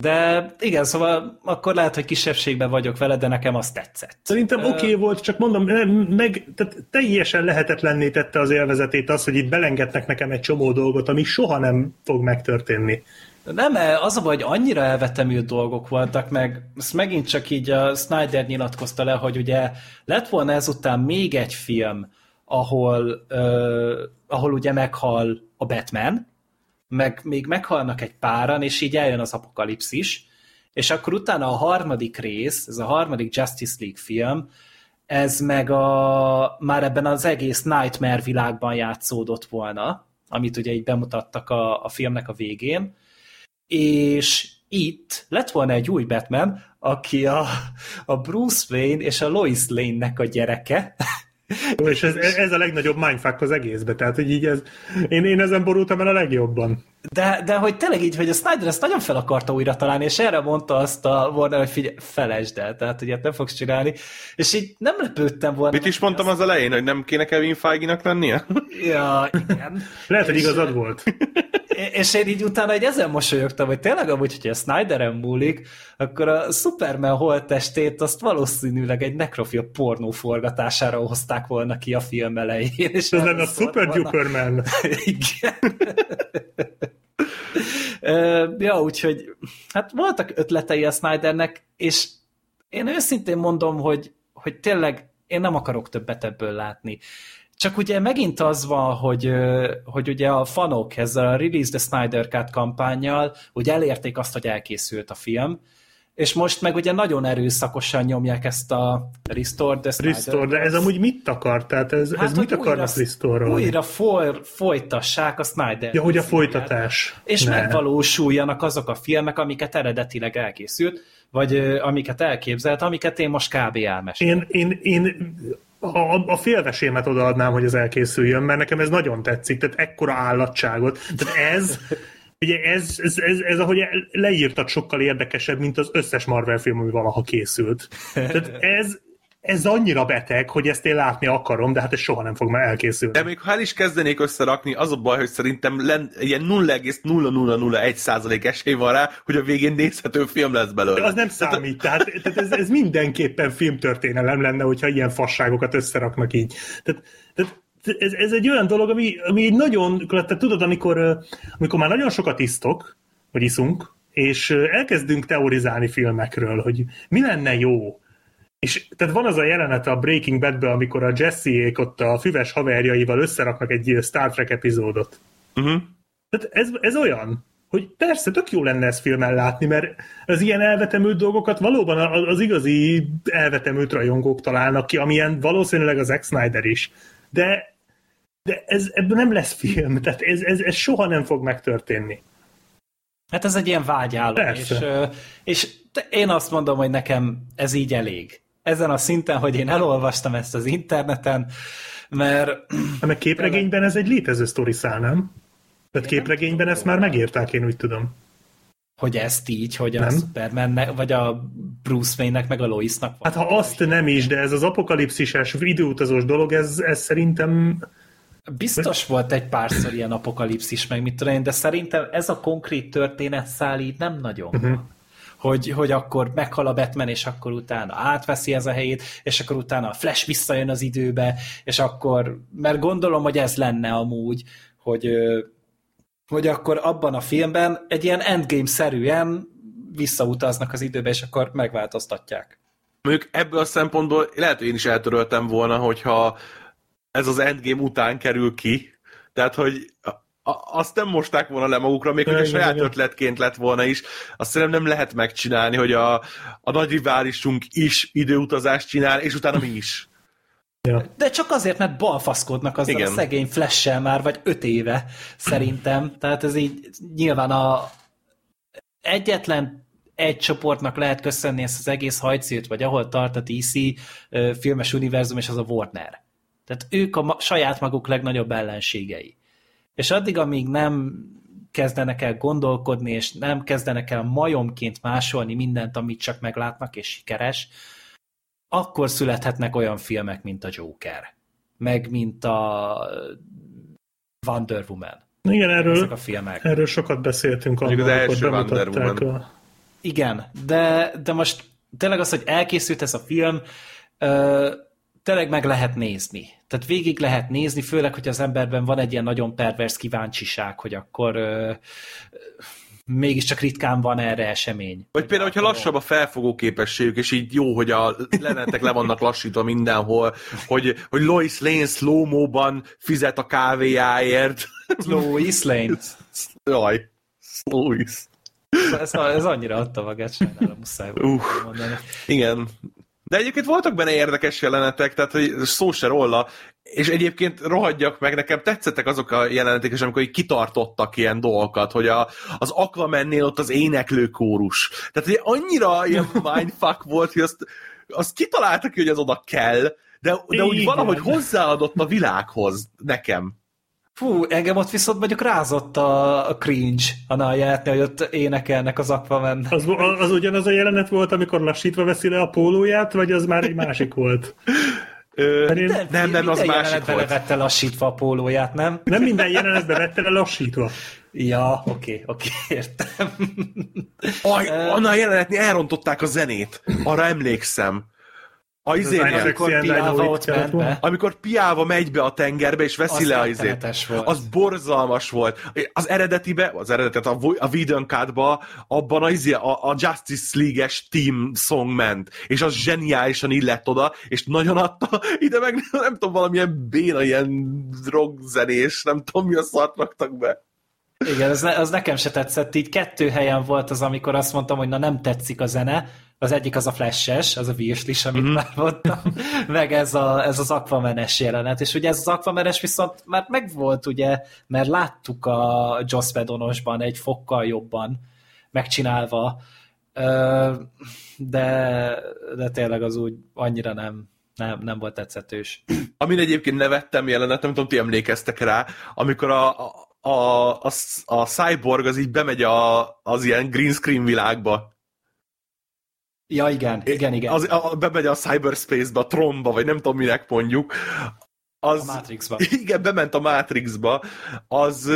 De igen, szóval akkor lehet, hogy kisebbségben vagyok vele, de nekem az tetszett. Szerintem oké okay volt, csak mondom, meg tehát teljesen lehetetlenné tette az élvezetét az, hogy itt belengednek nekem egy csomó dolgot, ami soha nem fog megtörténni. Nem, az a baj, hogy annyira elvetemült dolgok voltak, meg ezt megint csak így a Snyder nyilatkozta le, hogy ugye lett volna ezután még egy film, ahol, uh, ahol ugye meghal a Batman, meg még meghalnak egy páran, és így eljön az apokalipszis, és akkor utána a harmadik rész, ez a harmadik Justice League film, ez meg a, már ebben az egész Nightmare világban játszódott volna, amit ugye így bemutattak a, a filmnek a végén, és itt lett volna egy új Batman, aki a, a Bruce Wayne és a Lois Lane-nek a gyereke, És ez, ez a legnagyobb mindfuck az egészbe, tehát hogy így ez, én, én ezen borultam el a legjobban. De, de hogy tényleg így, hogy a Snyder ezt nagyon fel akarta újra találni, és erre mondta azt a Warner, hogy figyelj, felejtsd el, tehát hogy ilyet nem fogsz csinálni, és így nem lepődtem volna. Mit is mondtam az elején, hogy nem kéne Kevin Feige-nak lennie? Ja, igen. Lehet, hogy igazad volt. És én így utána egy ezen mosolyogtam, hogy tényleg amúgy, hogyha a Snyderen múlik, akkor a Superman holttestét azt valószínűleg egy nekrofil pornó forgatására hozták volna ki a film elején. És Ez lenne a Super. Duperman. Igen. Ja, úgyhogy hát voltak ötletei a Snydernek, és én őszintén mondom, hogy, hogy tényleg én nem akarok többet ebből látni. Csak ugye megint az van, hogy, hogy ugye a fanok ezzel a Release the Snyder Cut kampányjal ugye elérték azt, hogy elkészült a film, és most meg ugye nagyon erőszakosan nyomják ezt a Restore the Snyder Restore, de ez amúgy mit akar? Tehát ez, ez mit Hát, akarnak restore Újra foly, folytassák a Snyder. Ja, hogy a folytatás. És Ne. megvalósuljanak azok a filmek, amiket eredetileg elkészült, vagy amiket elképzelt, amiket én most kb. elmeséltem. Én, én, én a, a félvesémet odaadnám, hogy ez elkészüljön, mert nekem ez nagyon tetszik, tehát ekkora állatságot. Tehát ez, ugye ez, ez, ez, ez ahogy leírtad, sokkal érdekesebb, mint az összes Marvel film, ami valaha készült. Tehát ez, ez annyira beteg, hogy ezt én látni akarom, de hát ez soha nem fog már elkészülni. De még ha el is kezdenék összerakni, az a baj, hogy szerintem len, ilyen 0,0001 százalék esély van rá, hogy a végén nézhető film lesz belőle. De az nem számít, tehát, tehát ez, ez mindenképpen filmtörténelem lenne, hogyha ilyen fasságokat összeraknak így. Tehát, tehát ez, ez egy olyan dolog, ami, ami nagyon, tehát tudod, amikor, amikor már nagyon sokat isztok, vagy iszunk, és elkezdünk teorizálni filmekről, hogy mi lenne jó. És tehát van az a jelenet a Breaking Badben, amikor a Jesse-ék ott a füves haverjaival összeraknak egy Star Trek epizódot. Uh-huh. Tehát ez, ez olyan, hogy persze, tök jó lenne ezt filmen látni, mert az ilyen elvetemült dolgokat valóban az igazi elvetemült rajongók találnak ki, amilyen valószínűleg az Zack Snyder is. De, de ez, ebből nem lesz film, tehát ez, ez, ez soha nem fog megtörténni. Hát ez egy ilyen vágyálom, Persze. és, és te- én azt mondom, hogy nekem ez így elég. Ezen a szinten, hogy én elolvastam ezt az interneten, mert Hát meg képregényben ez egy létező sztoriszál, nem? Tehát képregényben ezt már megírták, én úgy tudom. hogy ezt így, hogy a Nem. Supermannek, vagy a Bruce Wayne-nek, meg a Loisnak van. Hát ha azt nem is, de ez az apokalipszises időutazós dolog, ez, ez szerintem Biztos volt egy párszor ilyen apokalipszis, meg mit tudom én, de szerintem ez a konkrét történetszál így nem nagyon uh-huh. Hogy, hogy akkor meghal a Batman, és akkor utána átveszi ez a helyét, és akkor utána a Flash visszajön az időbe, és akkor, mert gondolom, hogy ez lenne amúgy, hogy, hogy akkor abban a filmben egy ilyen endgame-szerűen visszautaznak az időbe, és akkor megváltoztatják. Mondjuk ebből a szempontból lehet, hogy én is eltöröltem volna, hogyha ez az endgame után kerül ki. Tehát, hogy a- azt nem mosták volna le magukra, még hogy a saját igen. ötletként lett volna is. Azt szerintem nem lehet megcsinálni, hogy a, a nagy riválisunk is időutazást csinál, és utána mi is. De csak azért, mert balfaszkodnak azzal Igen. a szegény flash már, vagy öt éve, szerintem. Tehát ez így nyilván a egyetlen egy csoportnak lehet köszönni ezt az egész hajcét, vagy ahol tart a DC filmes univerzum, és az a Warner. Tehát ők a ma- saját maguk legnagyobb ellenségei. És addig, amíg nem kezdenek el gondolkodni, és nem kezdenek el majomként másolni mindent, amit csak meglátnak, és sikeres, akkor születhetnek olyan filmek, mint a Joker, meg mint a Wonder Woman. igen, Ezek erről, a filmek. erről sokat beszéltünk amikor bemutatták Woman. a... Igen, de, de most tényleg az, hogy elkészült ez a film, ö, tényleg meg lehet nézni. Tehát végig lehet nézni, főleg, hogy az emberben van egy ilyen nagyon pervers kíváncsiság, hogy akkor ö, mégiscsak ritkán van erre esemény. Vagy például, hogyha lassabb a felfogó képességük, és így jó, hogy a lenetek le vannak lassítva mindenhol, hogy, hogy Lois Lane slow fizet a kávéjáért. Lois Lane. Jaj, Lois. Ez, ez annyira adta magát, sajnálom, muszáj Uff. mondani. Igen. De egyébként voltak benne érdekes jelenetek, tehát hogy szó se róla, és egyébként rohadjak meg, nekem tetszettek azok a jelenetek, és amikor így kitartottak ilyen dolgokat, hogy a, az Aquamannél ott az éneklő kórus. Tehát hogy annyira ilyen mindfuck volt, hogy azt, azt kitaláltak ki, hogy az oda kell, de, de úgy Igen. valahogy hozzáadott a világhoz nekem. Fú, engem ott viszont mondjuk rázott a, cringe, a Nayátni, hogy ott énekelnek az Aquaman. Az, az ugyanaz a jelenet volt, amikor lassítva veszi le a pólóját, vagy az már egy másik volt? Ö, én- nem, nem, az minden másik jelenetben volt. levette lassítva a pólóját, nem? Nem minden jelenetben vette le lassítva. Ja, oké, oké, értem. Aj, annál jelenetni elrontották a zenét. Arra emlékszem. A izénél, Isaac Amikor ott ment be. amikor Piáva megy be a tengerbe, és veszi Az le a izét. volt. Az borzalmas volt. Az eredetibe, az eredetet, a, a Whedon Cut-ba, abban a, izé, a, a Justice League-es team song ment, és az zseniálisan illett oda, és nagyon adta, ide meg nem tudom, valamilyen béna, ilyen rockzenés, nem tudom, mi a szart raktak be. Igen, az, ne, az nekem se tetszett. Így kettő helyen volt az, amikor azt mondtam, hogy na nem tetszik a zene. Az egyik az a flashes, az a virslis, amit mm-hmm. már mondtam, meg ez, a, ez az Aquamanes jelenet. És ugye ez az Aquamanes viszont már megvolt, ugye, mert láttuk a Joss Whedonosban egy fokkal jobban megcsinálva, de, de tényleg az úgy annyira nem, nem, nem volt tetszetős. Amin egyébként nevettem jelenet, nem tudom, ti emlékeztek rá, amikor a, a, a, a, a cyborg az így bemegy a, az ilyen green screen világba. Ja, igen, igen, igen. Az, a, bemegy a cyberspace-be, a tromba, vagy nem tudom, minek mondjuk. Az, a Matrixba. Igen, bement a Matrixba. Az,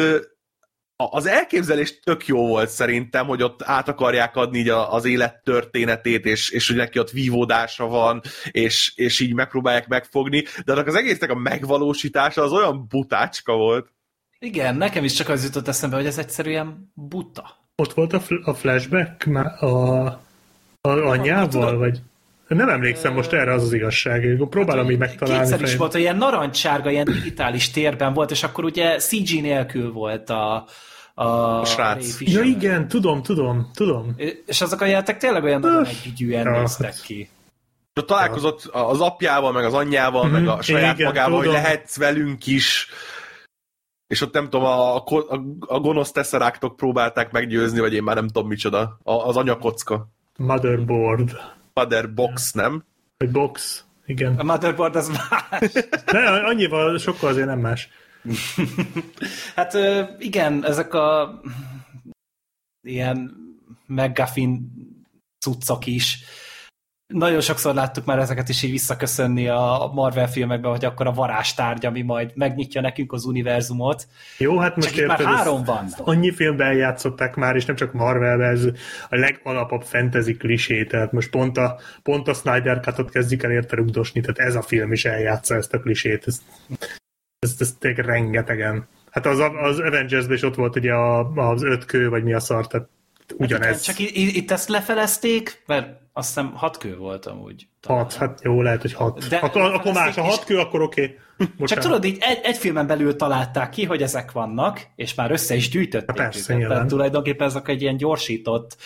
az elképzelés tök jó volt szerintem, hogy ott át akarják adni így a- az élet történetét, és, és hogy neki ott vívódása van, és, és így megpróbálják megfogni, de annak az egésznek a megvalósítása az olyan butácska volt. Igen, nekem is csak az jutott eszembe, hogy ez egyszerűen buta. Ott volt a, fl- a flashback a, a anyjával, tudom. vagy? Nem emlékszem most erre, az az igazság. Próbálom így megtalálni. Kétszer is fejem. volt, hogy ilyen narancsárga, ilyen digitális térben volt, és akkor ugye CG nélkül volt a, a, a srác. Ja igen, tudom, tudom, tudom. És azok a jelentek tényleg olyan nagyon Öff. együgyűen Ja, néztek hát. ki. De találkozott az apjával, meg az anyjával, Mhm, meg a saját igen, magával, hogy tudom. lehetsz velünk is. És ott nem tudom, a, a, a, a gonosz teszeráktok próbálták meggyőzni, vagy én már nem tudom micsoda. A, az anyakocka. Motherboard. Mother box, nem? Vagy box. Igen. A motherboard az más. Ne, annyival sokkal azért nem más. Hát igen, ezek a ilyen McGuffin cuccok is. Nagyon sokszor láttuk már ezeket is így visszaköszönni a Marvel filmekben, hogy akkor a varázstárgy, ami majd megnyitja nekünk az univerzumot. Jó, hát most itt már érted, ezt három van. Annyi filmben játszották már, és nem csak Marvelben, ez a legalapabb fantasy klisé, tehát most pont a, pont a Snyder Cut-ot kezdik el érte rugdosni, tehát ez a film is eljátsza ezt a klisét. Ez, ez, ez tényleg rengetegen. Hát az, az Avengers-ben is ott volt ugye a, az ötkő, vagy mi a szar, tehát ugyanez. Igen, csak i- i- itt ezt lefelezték, mert azt hiszem hat kő volt amúgy. talán. Hat, hát jó, lehet, hogy hat. De- akkor, akkor más, a hat kő, akkor oké. Okay. Csak tudod, így egy, egy filmen belül találták ki, hogy ezek vannak, és már össze is gyűjtötték Hát persze, őket. nyilván. Tehát tulajdonképpen ezek egy ilyen gyorsított...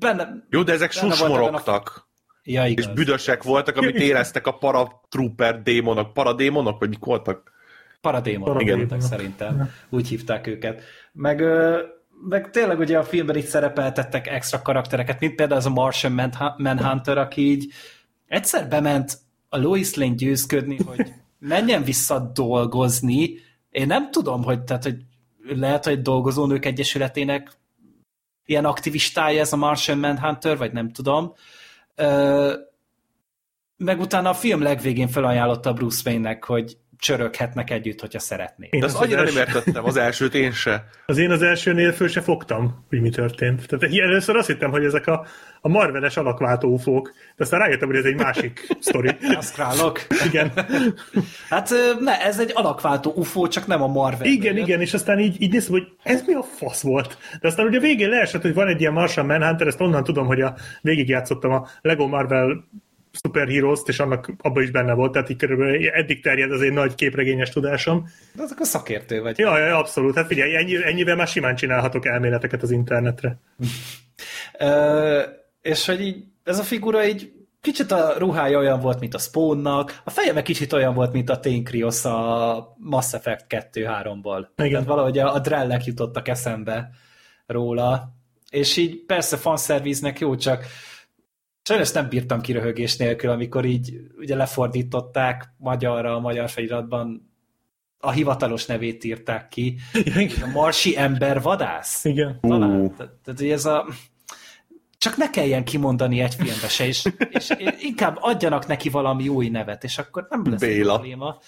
Benne... Jó, de ezek susmorogtak. Ja, És igaz. büdösek voltak, amit éreztek a paratrooper démonok. Paradémonok, vagy mik voltak? Paradémon, Paradémonok. voltak szerintem. Úgy hívták őket. Meg, ö, meg tényleg ugye a filmben itt szerepeltettek extra karaktereket, mint például az a Martian Manhu- Manhunter, aki így egyszer bement a Lois Lane győzködni, hogy menjen vissza dolgozni. Én nem tudom, hogy, tehát, hogy lehet, hogy dolgozónők egyesületének ilyen aktivistája ez a Martian Manhunter, vagy nem tudom. Ö, meg utána a film legvégén felajánlotta Bruce Wayne-nek, hogy csöröghetnek együtt, hogyha szeretnék. Én De az azt annyira első- nem értettem, az elsőt én se. Az én az elsőnél föl se fogtam, hogy mi történt. Tehát először azt hittem, hogy ezek a, a marveles alakváltó ufók, de aztán rájöttem, hogy ez egy másik sztori. A Skrálok. Igen. Hát ne, ez egy alakváltó UFO, csak nem a Marvel. Igen, igen, és aztán így, így néztem, hogy ez mi a fasz volt. De aztán ugye a végén leesett, hogy van egy ilyen Martian Manhunter, ezt onnan tudom, hogy a végigjátszottam a Lego Marvel Super Heroes-t, és annak abban is benne volt, tehát így körülbelül eddig terjed az én nagy képregényes tudásom. De azok a szakértő vagy. Ja, ja, abszolút. Hát figyelj, ennyi, ennyivel már simán csinálhatok elméleteket az internetre. Ö, és hogy így, ez a figura így kicsit a ruhája olyan volt, mint a Spawnnak, a feje meg kicsit olyan volt, mint a Ténkrios a Mass Effect 2-3-ból. Tehát valahogy a, a drellek jutottak eszembe róla. És így persze fanszerviznek jó, csak sajnos nem bírtam ki röhögés nélkül, amikor így ugye lefordították magyarra a magyar feliratban a hivatalos nevét írták ki. A Marsi ember vadász. Igen. Talán. Tehát, ez a... Csak ne kelljen kimondani egy filmbe se, és, és inkább adjanak neki valami új nevet, és akkor nem lesz Béla. probléma.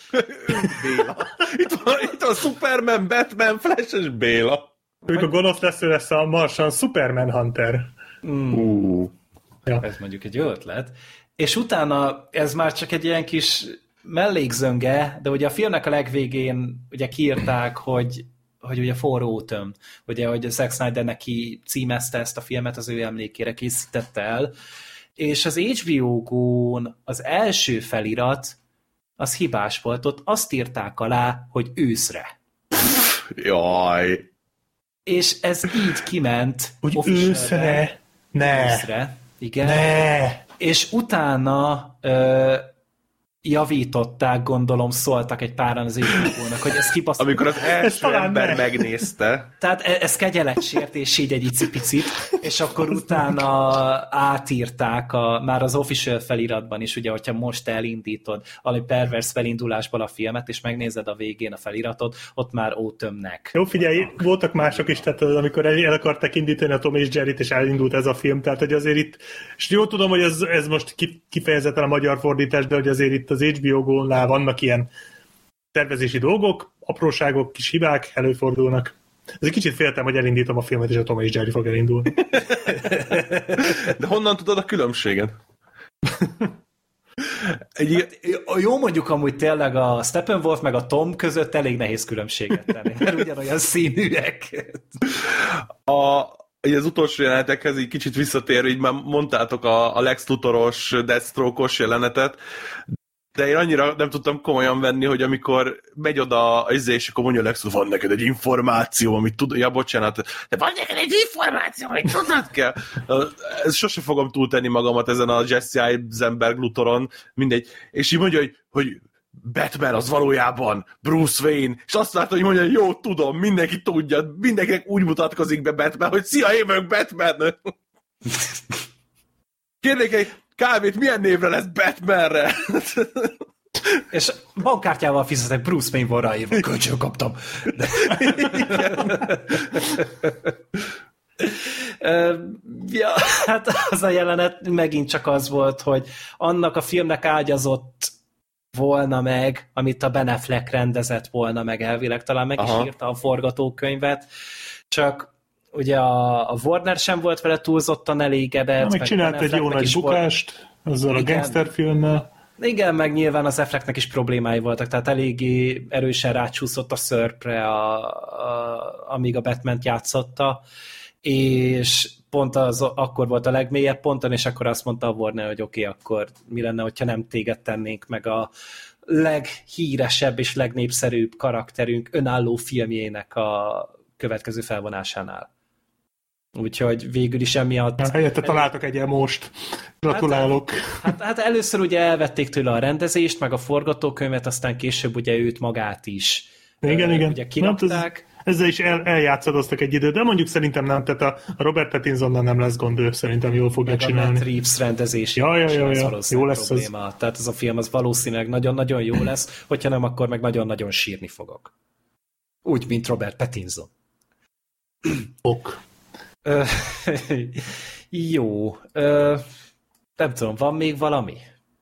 Béla. Itt van, itt van Superman, Batman, Flash és Béla. Ők a gonosz lesz, ő lesz a Martian Superman Hunter. Uh. Ja. Ez mondjuk egy jó ötlet. És utána ez már csak egy ilyen kis mellékzönge, de ugye a filmnek a legvégén ugye kiírták, hogy hogy ugye forró töm, ugye, hogy Zack Snyder neki címezte ezt a filmet, az ő emlékére készítette el, és az HBO Go-n az első felirat az hibás volt, ott azt írták alá, hogy őszre. Jaj. És ez így kiment. Hogy őszre. Ne. Őszre, igen. Ne. És utána ö, javították, gondolom, szóltak egy páran az HBO-nak, hogy ez kibaszott. Amikor az első ember ne. megnézte, Tehát e- ez kegyeletsértés így egy icipicit, és akkor utána átírták a, már az official feliratban is, ugye, hogyha most elindítod valami pervers felindulásból a filmet, és megnézed a végén a feliratot, ott már ótömnek. Jó, figyelj, voltak mások is, tehát amikor el, el akarták indítani a Tom és Jerry-t, és elindult ez a film, tehát hogy azért itt, és jó tudom, hogy ez, ez most ki- kifejezetten a magyar fordítás, de hogy azért itt az HBO Go-nál vannak ilyen tervezési dolgok, apróságok, kis hibák előfordulnak. Ez egy kicsit féltem, hogy elindítom a filmet, és a Tom és Jerry fog elindulni. de honnan tudod a különbséget? Egy, Jó mondjuk amúgy tényleg a Steppenwolf meg a Tom között elég nehéz különbséget tenni, mert ugyanolyan színűek. a, az utolsó jelenetekhez így kicsit visszatérve, így már mondtátok a, a Lex Luthor-os, Deathstroke-os jelenetet, de én annyira nem tudtam komolyan venni, hogy amikor megy oda az izé, és akkor mondja Lex, van neked egy információ, amit tud, ja bocsánat, de van neked egy információ, amit tudnod kell. Ez sose fogom túltenni magamat ezen a Jesse Eisenberg Lutheron, mindegy. És így mondja, hogy, hogy Batman az valójában Bruce Wayne, és azt látta, hogy mondja, jó, tudom, mindenki tudja, mindenkinek úgy mutatkozik be Batman, hogy szia, én vagyok Batman! Kérnék egy kávét, milyen névre lesz Batmanre? És bankkártyával fizetek Bruce Wayne van ráírva, kölcsön kaptam. ja, hát az a jelenet megint csak az volt, hogy annak a filmnek ágyazott volna meg, amit a Ben Affleck rendezett volna meg elvileg, talán meg Aha. is írta a forgatókönyvet, csak ugye a, a Warner sem volt vele túlzottan elégedett. Na, meg csinált egy jó nagy bukást igen, a gangsterfilmmel. Igen, meg nyilván az Afflecknek is problémái voltak, tehát eléggé erősen rácsúszott a szörpre, a, a, amíg a Batman játszotta, és pont az akkor volt a legmélyebb ponton, és akkor azt mondta a Warner, hogy oké, okay, akkor mi lenne, hogyha nem téged tennénk meg a leghíresebb és legnépszerűbb karakterünk önálló filmjének a következő felvonásánál. Úgyhogy végül is emiatt... Ja, helyette találtak egy most. Gratulálok. Hát, hát, hát először ugye elvették tőle a rendezést, meg a forgatókönyvet, aztán később ugye őt magát is. Igen, igen. Ugye kirakták. Hát ez, ezzel is el, eljátszadoztak egy időt, de mondjuk szerintem nem, tehát a, Robert Pattinsonnal nem lesz gond, ő szerintem jól fogja meg csinálni. A Reeves rendezés. Ja, ja, ja, ja. jó lesz probléma. Ez. Tehát ez a film az valószínűleg nagyon-nagyon jó lesz, hogyha nem, akkor meg nagyon-nagyon sírni fogok. Úgy, mint Robert Pattinson. Ok. jó. nem tudom, van még valami?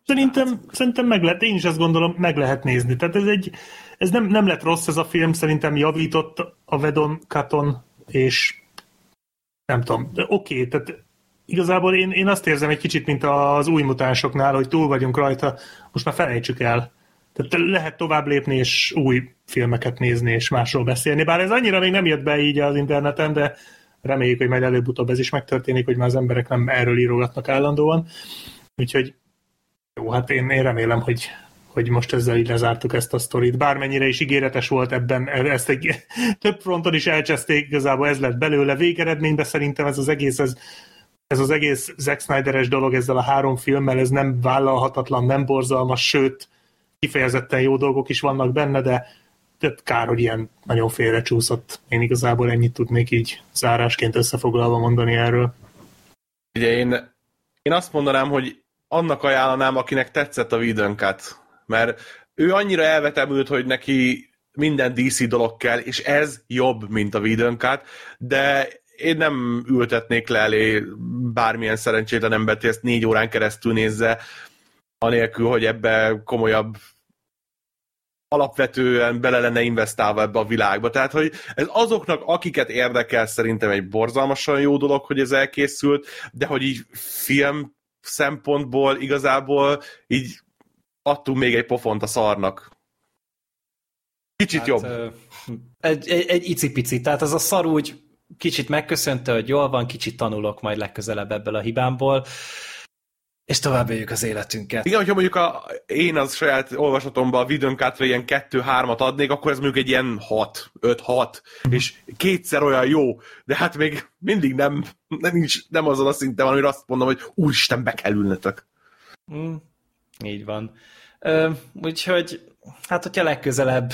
Szerintem, szerintem meg lehet, én is azt gondolom, meg lehet nézni. Tehát ez egy, ez nem, nem lett rossz ez a film, szerintem javított a Vedon Katon, és nem tudom, oké, okay, tehát igazából én, én azt érzem egy kicsit, mint az új mutánsoknál, hogy túl vagyunk rajta, most már felejtsük el. Tehát lehet tovább lépni, és új filmeket nézni, és másról beszélni. Bár ez annyira még nem jött be így az interneten, de reméljük, hogy majd előbb-utóbb ez is megtörténik, hogy már az emberek nem erről írogatnak állandóan. Úgyhogy jó, hát én, én remélem, hogy, hogy most ezzel így lezártuk ezt a sztorit. Bármennyire is ígéretes volt ebben, ezt egy több fronton is elcseszték, igazából ez lett belőle. Végeredményben szerintem ez az egész, ez, ez az egész Zack Snyderes dolog ezzel a három filmmel, ez nem vállalhatatlan, nem borzalmas, sőt, kifejezetten jó dolgok is vannak benne, de tehát kár, hogy ilyen nagyon félrecsúszott. Én igazából ennyit tudnék így zárásként összefoglalva mondani erről. Ugye én, én azt mondanám, hogy annak ajánlanám, akinek tetszett a Vidönkat, mert ő annyira elvetemült, hogy neki minden DC dolog kell, és ez jobb, mint a Vidönkat, de én nem ültetnék le elé bármilyen szerencsétlen embert, hogy ezt négy órán keresztül nézze, anélkül, hogy ebbe komolyabb alapvetően bele lenne investálva ebbe a világba. Tehát, hogy ez azoknak, akiket érdekel, szerintem egy borzalmasan jó dolog, hogy ez elkészült, de hogy így film szempontból igazából így adtunk még egy pofont a szarnak. Kicsit hát, jobb. Egy, egy, egy icipici, tehát az a szar úgy kicsit megköszönte, hogy jól van, kicsit tanulok majd legközelebb ebből a hibámból és tovább éljük az életünket. Igen, hogyha mondjuk a, én az saját olvasatomban a videónkátra ilyen 2-3-at adnék, akkor ez mondjuk egy ilyen 6, 5-6, és kétszer olyan jó, de hát még mindig nem, nem, nincs, nem azon a szinten van, hogy azt mondom, hogy úristen, be kell ülnetek. Mm, így van. Ö, úgyhogy, hát hogyha legközelebb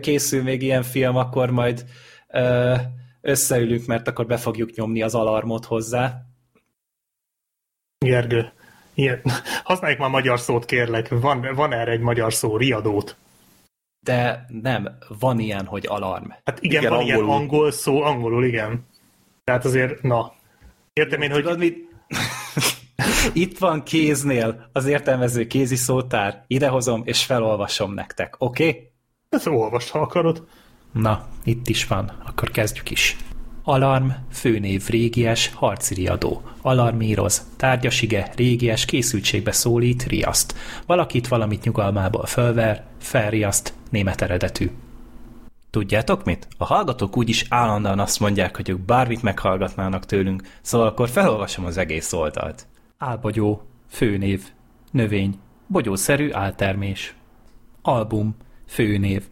készül még ilyen film, akkor majd ö, összeülünk, mert akkor be fogjuk nyomni az alarmot hozzá. Gergő, Ilyen, használjuk már magyar szót, kérlek. Van, van erre egy magyar szó, riadót. De nem, van ilyen, hogy alarm. Hát igen, igen van angolul. ilyen angol szó, angolul, igen. Tehát azért, na. Értem én, hogy... Tudod, mit? Itt van kéznél az értelmező kézi szótár, idehozom és felolvasom nektek, oké? Okay? Ezt olvast, ha akarod. Na, itt is van, akkor kezdjük is. Alarm, főnév régies, harci riadó. Alarmíroz, tárgyasige, régies, készültségbe szólít, riaszt. Valakit valamit nyugalmából fölver, felriaszt, német eredetű. Tudjátok mit? A hallgatók úgyis állandóan azt mondják, hogy ők bármit meghallgatnának tőlünk, szóval akkor felolvasom az egész oldalt. Álbogyó, főnév, növény, bogyószerű áltermés. Album, főnév,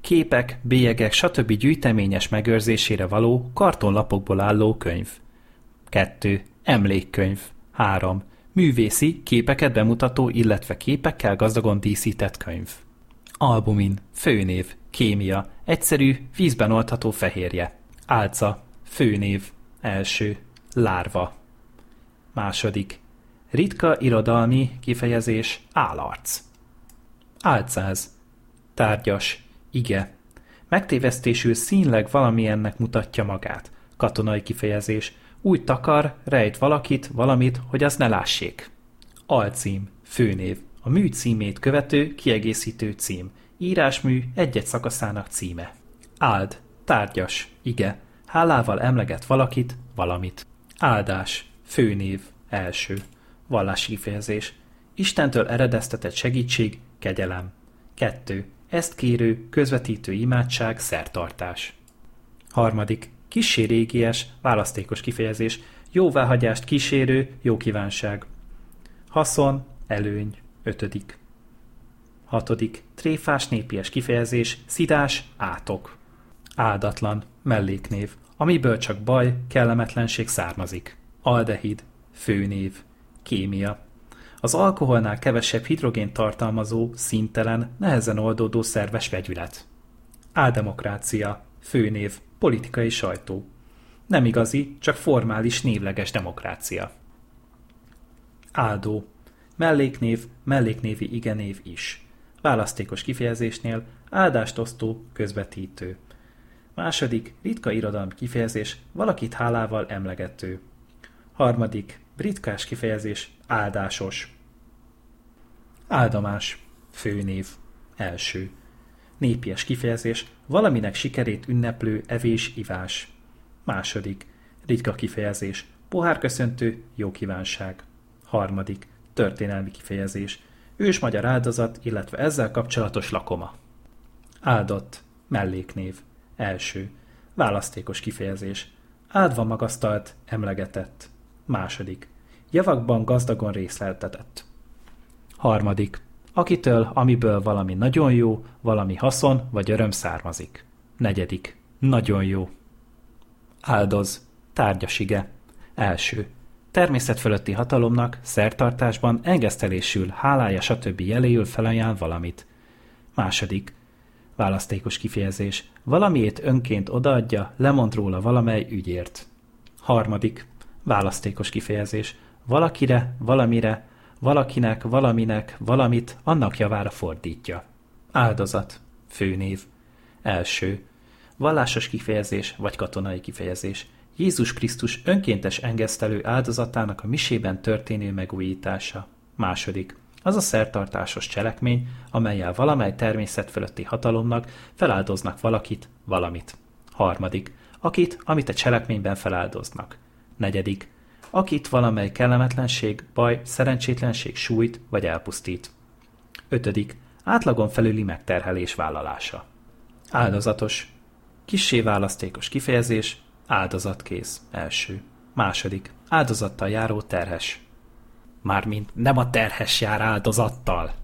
képek, bélyegek, stb. gyűjteményes megőrzésére való kartonlapokból álló könyv. 2. Emlékkönyv. 3. Művészi, képeket bemutató, illetve képekkel gazdagon díszített könyv. Albumin, főnév, kémia, egyszerű, vízben oldható fehérje. Álca, főnév, első, lárva. Második, ritka irodalmi kifejezés, állarc. Álcáz, tárgyas, ige. Megtévesztésül színleg valamilyennek mutatja magát. Katonai kifejezés, úgy takar, rejt valakit, valamit, hogy azt ne lássék. Alcím, főnév, a mű címét követő, kiegészítő cím. Írásmű egy-egy szakaszának címe. Áld, tárgyas, ige, hálával emleget valakit, valamit. Áldás, főnév, első. Vallási kifejezés. Istentől eredeztetett segítség, kegyelem. Kettő. Ezt kérő, közvetítő imádság, szertartás. Harmadik. Kissé választékos kifejezés. Jóváhagyást kísérő, jó kívánság. Haszon, előny. Ötödik. Hatodik. Tréfás népies kifejezés, szidás, átok. Áldatlan, melléknév, amiből csak baj, kellemetlenség származik. Aldehid, főnév, kémia. Az alkoholnál kevesebb hidrogén tartalmazó, szintelen, nehezen oldódó szerves vegyület. Áldemokrácia, főnév, politikai sajtó. Nem igazi, csak formális névleges demokrácia. Áldó, melléknév, melléknévi igenév is. Választékos kifejezésnél áldást osztó, közvetítő. Második, ritka irodalmi kifejezés, valakit hálával emlegető. Harmadik, ritkás kifejezés, áldásos. Áldomás, főnév, első. Népies kifejezés, valaminek sikerét ünneplő evés-ivás. Második, ritka kifejezés, pohárköszöntő, jó kívánság. Harmadik, történelmi kifejezés, ős magyar áldozat, illetve ezzel kapcsolatos lakoma. Áldott, melléknév, első, választékos kifejezés, áldva magasztalt, emlegetett. Második, javakban gazdagon részleltetett. Harmadik, akitől, amiből valami nagyon jó, valami haszon vagy öröm származik. Negyedik, nagyon jó. Áldoz, tárgyasige. Első, természet fölötti hatalomnak, szertartásban, engesztelésül, hálája stb. jeléül felajánl valamit. Második, választékos kifejezés, valamiét önként odaadja, lemond róla valamely ügyért. Harmadik, választékos kifejezés, valakire, valamire, valakinek, valaminek, valamit annak javára fordítja. Áldozat, főnév. Első, vallásos kifejezés vagy katonai kifejezés. Jézus Krisztus önkéntes engesztelő áldozatának a misében történő megújítása. Második, az a szertartásos cselekmény, amelyel valamely természet fölötti hatalomnak feláldoznak valakit, valamit. Harmadik, akit, amit a cselekményben feláldoznak. Negyedik, akit valamely kellemetlenség, baj, szerencsétlenség sújt vagy elpusztít. Ötödik, átlagon felüli megterhelés vállalása. Áldozatos, kissé választékos kifejezés, áldozatkész, első. Második, áldozattal járó terhes. Mármint nem a terhes jár áldozattal,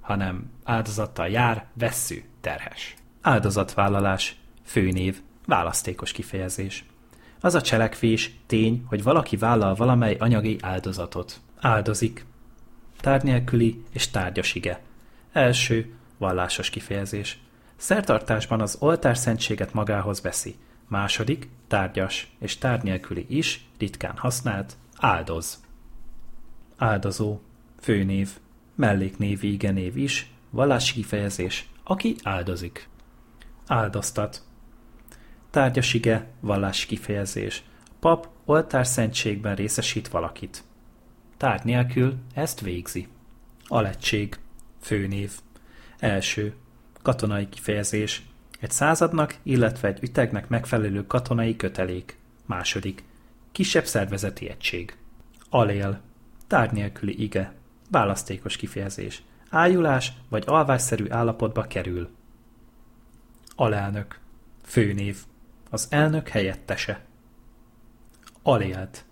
hanem áldozattal jár vesszű terhes. Áldozatvállalás, főnév, választékos kifejezés. Az a cselekvés, tény, hogy valaki vállal valamely anyagi áldozatot. Áldozik. Tárnélküli és tárgyasige. Első, vallásos kifejezés. Szertartásban az oltárszentséget magához veszi. Második, tárgyas és tárnélküli is, ritkán használt, áldoz. Áldozó, főnév, melléknévi igenév is, vallási kifejezés, aki áldozik. Áldoztat, tárgyasige, vallási kifejezés. A pap oltárszentségben részesít valakit. Tárgy nélkül ezt végzi. Alettség, főnév. Első, katonai kifejezés. Egy századnak, illetve egy ütegnek megfelelő katonai kötelék. Második, kisebb szervezeti egység. Alél, tárgy nélküli ige. Választékos kifejezés. Ájulás vagy alvásszerű állapotba kerül. Alelnök. Főnév. Az elnök helyettese. Alélt.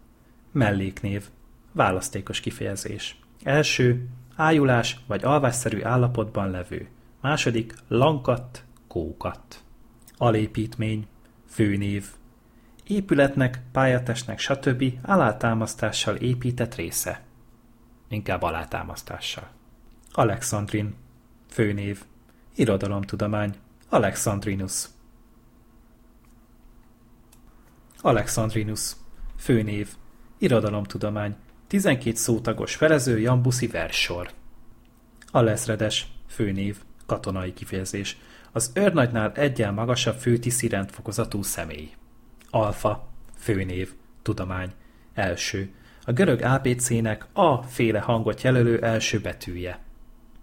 Melléknév. Választékos kifejezés. Első. Ájulás vagy alvásszerű állapotban levő. Második. Lankat, kókat. Alépítmény. Főnév. Épületnek, pályatestnek, stb. alátámasztással épített része. Inkább alátámasztással. Alexandrin. Főnév. Irodalomtudomány. Alexandrinus. Alexandrinus. Főnév. Irodalomtudomány. 12 szótagos felező jambuszi verssor. Alezredes. Főnév. Katonai kifejezés. Az őrnagynál egyen magasabb főtiszi rendfokozatú személy. Alfa. Főnév. Tudomány. Első. A görög ABC-nek A féle hangot jelölő első betűje.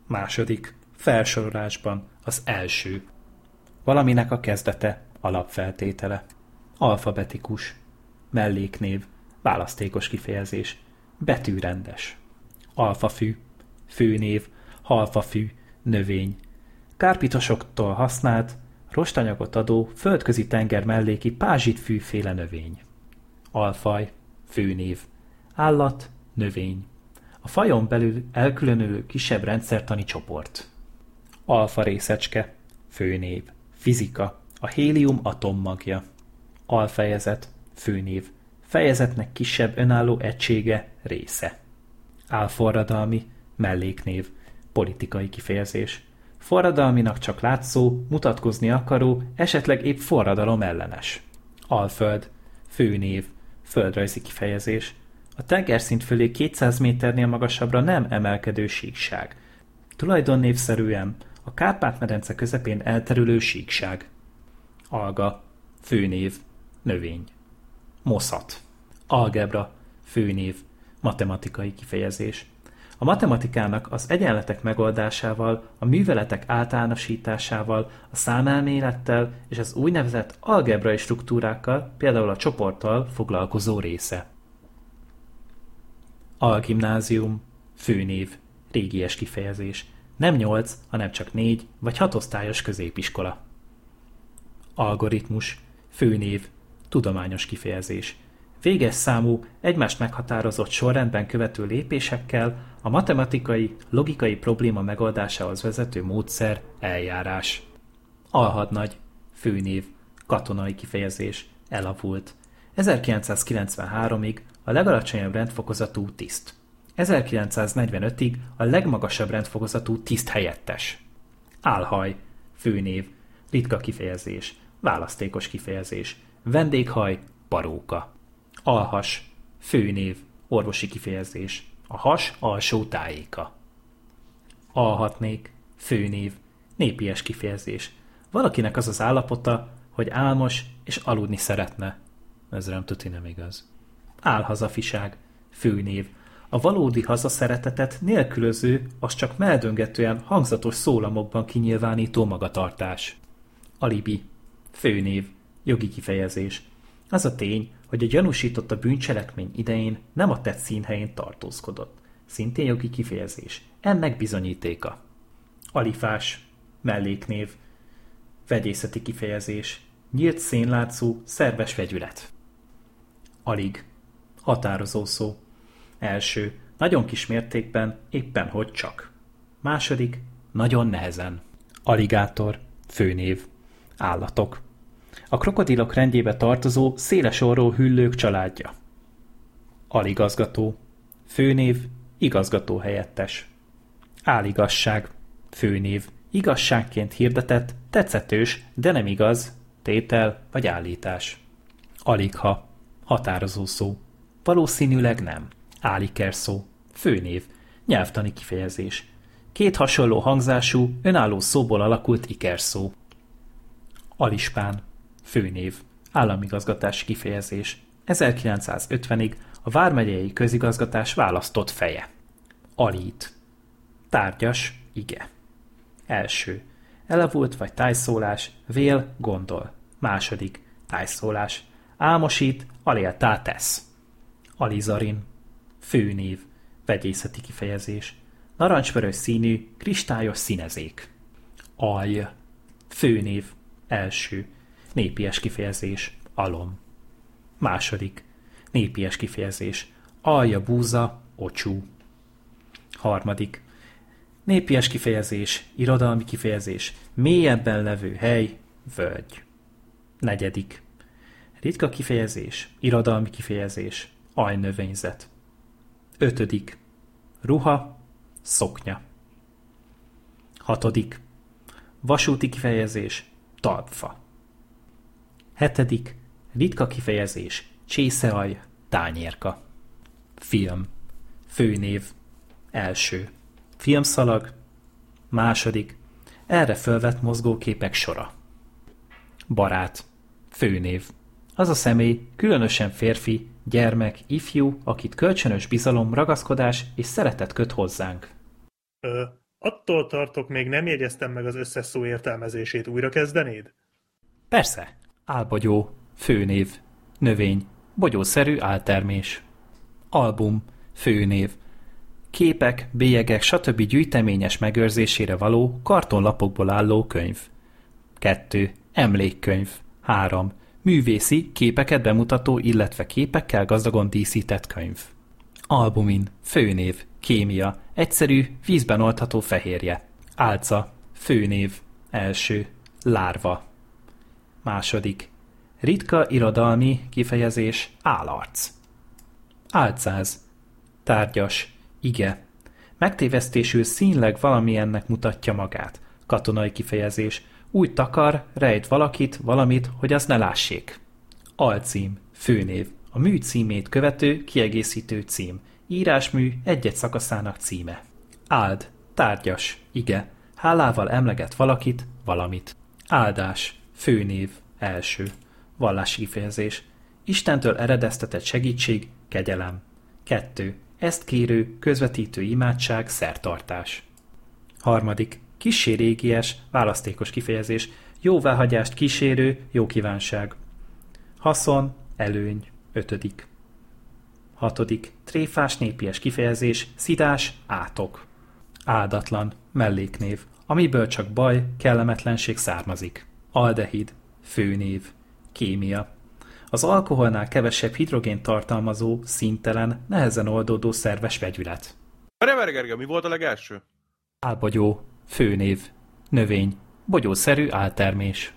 Második. Felsorolásban az első. Valaminek a kezdete, alapfeltétele. Alfabetikus. Melléknév. Választékos kifejezés. Betűrendes. Alfafű. Főnév. Halfafű. Növény. Kárpitosoktól használt, rostanyagot adó, földközi tenger melléki pázsitfűféle növény. Alfaj. Főnév. Állat. Növény. A fajon belül elkülönülő kisebb rendszertani csoport. Alfa részecske. Főnév. Fizika. A hélium atommagja. Alfejezet. Főnév. Fejezetnek kisebb önálló egysége. Része. Álforradalmi. Melléknév. Politikai kifejezés. Forradalminak csak látszó, mutatkozni akaró, esetleg épp forradalom ellenes. Alföld. Főnév. Földrajzi kifejezés. A tengerszint fölé 200 méternél magasabbra nem emelkedő síkság. Tulajdonnévszerűen a Kárpát-medence közepén elterülő síkság. Alga, főnév, növény. Moszat, algebra, főnév, matematikai kifejezés. A matematikának az egyenletek megoldásával, a műveletek általánosításával, a számelmélettel és az úgynevezett algebrai struktúrákkal, például a csoporttal foglalkozó része. Algimnázium, főnév, régies kifejezés – nem nyolc, hanem csak négy vagy hatosztályos középiskola. Algoritmus, főnév, tudományos kifejezés. Véges számú, egymást meghatározott sorrendben követő lépésekkel a matematikai, logikai probléma megoldásához vezető módszer, eljárás. Alhadnagy, főnév, katonai kifejezés, elavult. 1993-ig a legalacsonyabb rendfokozatú tiszt. 1945-ig a legmagasabb rendfokozatú tiszt helyettes. Álhaj, főnév, ritka kifejezés, választékos kifejezés, vendéghaj, paróka. Alhas, főnév, orvosi kifejezés, a has alsó tájéka. Alhatnék, főnév, népies kifejezés. Valakinek az az állapota, hogy álmos és aludni szeretne. Ez nem tuti nem igaz. Álhazafiság, főnév, a valódi hazaszeretetet nélkülöző, az csak meldöngetően hangzatos szólamokban kinyilvánító magatartás. Alibi. Főnév. Jogi kifejezés. Az a tény, hogy a gyanúsított a bűncselekmény idején nem a tett színhelyén tartózkodott. Szintén jogi kifejezés. Ennek bizonyítéka. Alifás. Melléknév. Vegyészeti kifejezés. Nyílt szénlátszó, szerves vegyület. Alig. Határozó szó. Első, nagyon kis mértékben, éppen hogy csak. Második, nagyon nehezen. Aligátor, főnév, állatok. A krokodilok rendjébe tartozó széles orró hüllők családja. Aligazgató, főnév, igazgató helyettes. Áligasság, főnév, igazságként hirdetett, tetszetős, de nem igaz, tétel vagy állítás. Aligha, határozó szó. Valószínűleg nem. Álikerszó, főnév, nyelvtani kifejezés. Két hasonló hangzású, önálló szóból alakult ikerszó. Alispán, főnév, államigazgatási kifejezés. 1950-ig a Vármegyei közigazgatás választott feje. Alít. Tárgyas, ige. Első. Elavult vagy tájszólás, vél, gondol. Második. Tájszólás. Álmosít, aléltá tesz. Alizarin. Főnév. Vegyészeti kifejezés. Narancsvörös színű, kristályos színezék. Alj. Főnév. első. Népies kifejezés, alom. Második. Népies kifejezés, alja, búza, ocsú. Harmadik. Népies kifejezés, irodalmi kifejezés, mélyebben levő hely, völgy. Negyedik. Ritka kifejezés, irodalmi kifejezés, ajnövényzet. Ötödik. Ruha, szoknya. Hatodik. Vasúti kifejezés, talpfa. Hetedik. Ritka kifejezés, csészeaj, tányérka. Film. Főnév. Első. Filmszalag. Második. Erre fölvett mozgóképek sora. Barát. Főnév. Az a személy, különösen férfi, gyermek, ifjú, akit kölcsönös bizalom, ragaszkodás és szeretet köt hozzánk. Ö, attól tartok, még nem jegyeztem meg az összes szó értelmezését. Újra kezdenéd? Persze. Álbogyó. Főnév. Növény. Bogyószerű áltermés. Album. Főnév. Képek, bélyegek, stb. gyűjteményes megőrzésére való kartonlapokból álló könyv. 2. Emlékkönyv. 3. Művészi, képeket bemutató, illetve képekkel gazdagon díszített könyv. Albumin. Főnév. Kémia. Egyszerű, vízben oldható fehérje. Álca. Főnév. Első. Lárva. Második. Ritka irodalmi kifejezés állarc. Álcáz. Tárgyas. Ige. Megtévesztésül színleg valamilyennek mutatja magát. Katonai kifejezés. Úgy takar, rejt valakit, valamit, hogy azt ne lássék. Alcím. Főnév. A mű címét követő, kiegészítő cím. Írásmű egy-egy szakaszának címe. Áld. Tárgyas. Ige. Hálával emleget valakit, valamit. Áldás. Főnév. Első. Vallási kifejezés. Istentől eredeztetett segítség, kegyelem. 2. Ezt kérő, közvetítő imádság, szertartás. Harmadik. Kissé régies, választékos kifejezés. Jóváhagyást kísérő, jó kívánság. Haszon, előny. Ötödik. Hatodik. Tréfás népies kifejezés, szidás, átok. Áldatlan, melléknév, amiből csak baj, kellemetlenség származik. Aldehid, főnév, kémia. Az alkoholnál kevesebb hidrogén tartalmazó, színtelen, nehezen oldódó szerves vegyület. Rever mi volt a legelső? Álbogyó, főnév, növény, bogyószerű áltermés.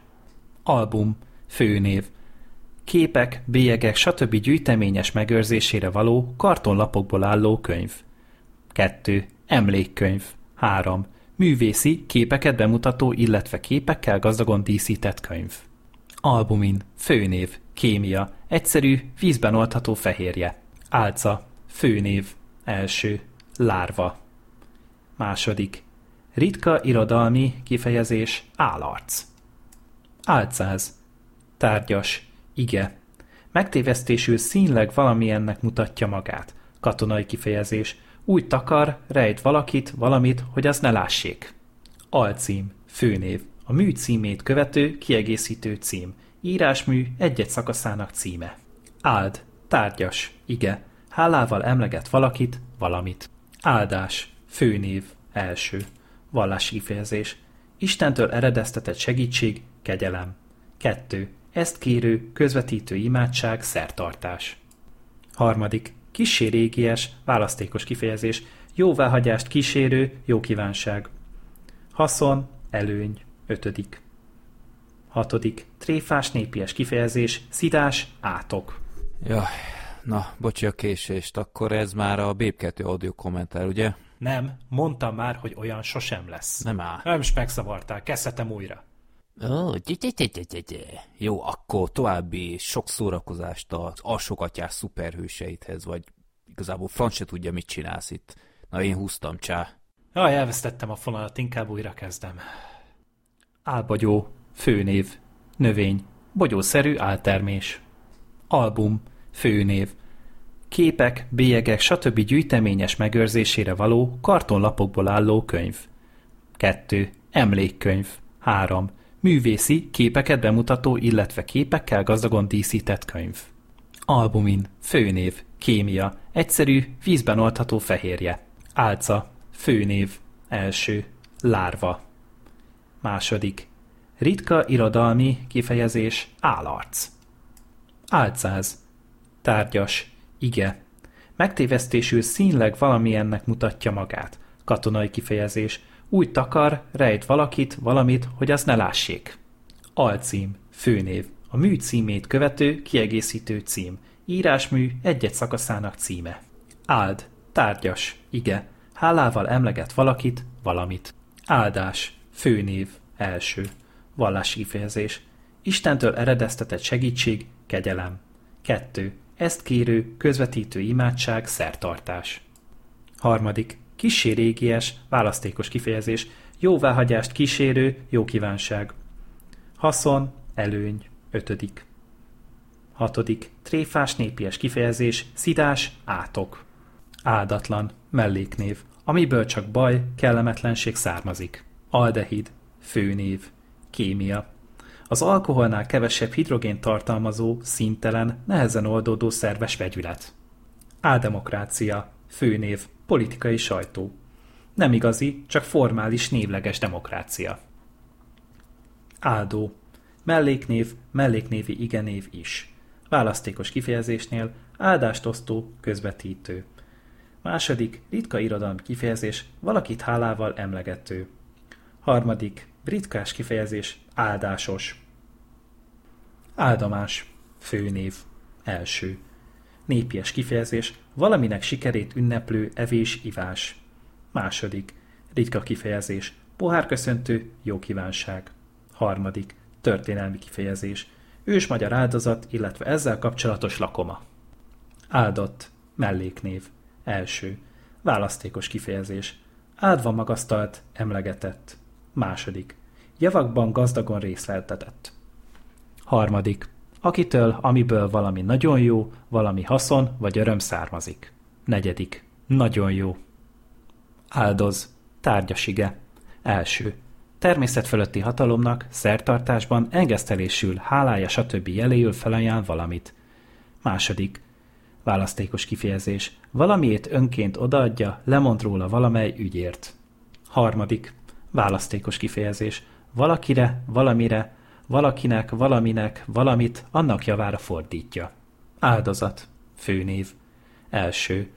Album, főnév, képek, bélyegek, stb. gyűjteményes megőrzésére való kartonlapokból álló könyv. 2. Emlékkönyv. 3. Művészi, képeket bemutató, illetve képekkel gazdagon díszített könyv. Albumin. Főnév. Kémia. Egyszerű, vízben oldható fehérje. Álca. Főnév. Első. Lárva. Második. Ritka irodalmi kifejezés állarc. Álcáz. Tárgyas. Ige. Megtévesztésül színleg valamilyennek mutatja magát. Katonai kifejezés. Úgy takar, rejt valakit, valamit, hogy azt ne lássék. Alcím. Főnév. A mű címét követő, kiegészítő cím. Írásmű egy-egy szakaszának címe. Áld. Tárgyas. Ige. Hálával emleget valakit, valamit. Áldás. Főnév. Első. Vallási kifejezés. Istentől eredeztetett segítség, kegyelem. 2. Ezt kérő, közvetítő imádság, szertartás. Harmadik. Kissé régies, választékos kifejezés. Jóváhagyást kísérő, jó kívánság. Haszon, előny. Ötödik. Hatodik. Tréfás népies kifejezés, szidás, átok. Jaj, na, bocsi a késést, akkor ez már a Bép 2 audio kommentár, ugye? Nem, mondtam már, hogy olyan sosem lesz. Nem áll. Nem is megzavartál, kezdhetem újra. Ó. Jó, akkor további sok szórakozást az alsókatyás szuperhőseidhez, vagy igazából franc se tudja, mit csinálsz itt. Na, én húztam, csá. Jaj, elvesztettem a fonalat, inkább újra kezdem. Álbogyó, főnév, növény, bogyószerű áltermés. Album, főnév, képek, bélyegek, stb. gyűjteményes megőrzésére való kartonlapokból álló könyv. 2. Emlékkönyv. 3. Művészi, képeket bemutató, illetve képekkel gazdagon díszített könyv. Albumin. Főnév. Kémia. Egyszerű, vízben oldható fehérje. Álca. Főnév. Első. Lárva. Második. Ritka irodalmi kifejezés állarc. Álcáz. Tárgyas. Ige. Megtévesztésül színleg valamilyennek mutatja magát. Katonai kifejezés. Úgy takar, rejt valakit, valamit, hogy az ne lássék. Alcím. Főnév. A mű címét követő, kiegészítő cím. Írásmű egy-egy szakaszának címe. Áld. Tárgyas. Ige. Hálával emleget valakit, valamit. Áldás. Főnév. Első. Vallási kifejezés. Istentől eredeztetett segítség, kegyelem. 2. Ezt kérő, közvetítő imádság, szertartás. Harmadik. Kissé választékos kifejezés. Jóváhagyást kísérő, jó kívánság. Haszon, előny. Ötödik. Hatodik. Tréfás népies kifejezés, szidás, átok. Áldatlan, melléknév, amiből csak baj, kellemetlenség származik. Aldehid, főnév, kémia. Az alkoholnál kevesebb hidrogén tartalmazó, színtelen, nehezen oldódó szerves vegyület. Áldemokrácia, főnév, politikai sajtó. Nem igazi, csak formális névleges demokrácia. Áldó, melléknév, melléknévi igenév is. Választékos kifejezésnél áldást osztó, közvetítő. Második, ritka irodalmi kifejezés, valakit hálával emlegető. Harmadik, ritkás kifejezés, áldásos. Áldomás, főnév, első. Népies kifejezés, valaminek sikerét ünneplő evés-ivás. Második, ritka kifejezés, pohárköszöntő, jó kívánság. Harmadik, történelmi kifejezés, ős magyar áldozat, illetve ezzel kapcsolatos lakoma. Áldott, melléknév, első, választékos kifejezés, áldva magasztalt, emlegetett. Második, javakban gazdagon részleltetett. Harmadik, akitől, amiből valami nagyon jó, valami haszon vagy öröm származik. Negyedik, nagyon jó. Áldoz, tárgyasige. Első, természet fölötti hatalomnak, szertartásban, engesztelésül, hálája stb. jeléül felajánl valamit. Második, választékos kifejezés, valamiét önként odaadja, lemond róla valamely ügyért. Harmadik, választékos kifejezés, valakire, valamire, valakinek, valaminek, valamit annak javára fordítja. Áldozat, főnév, első,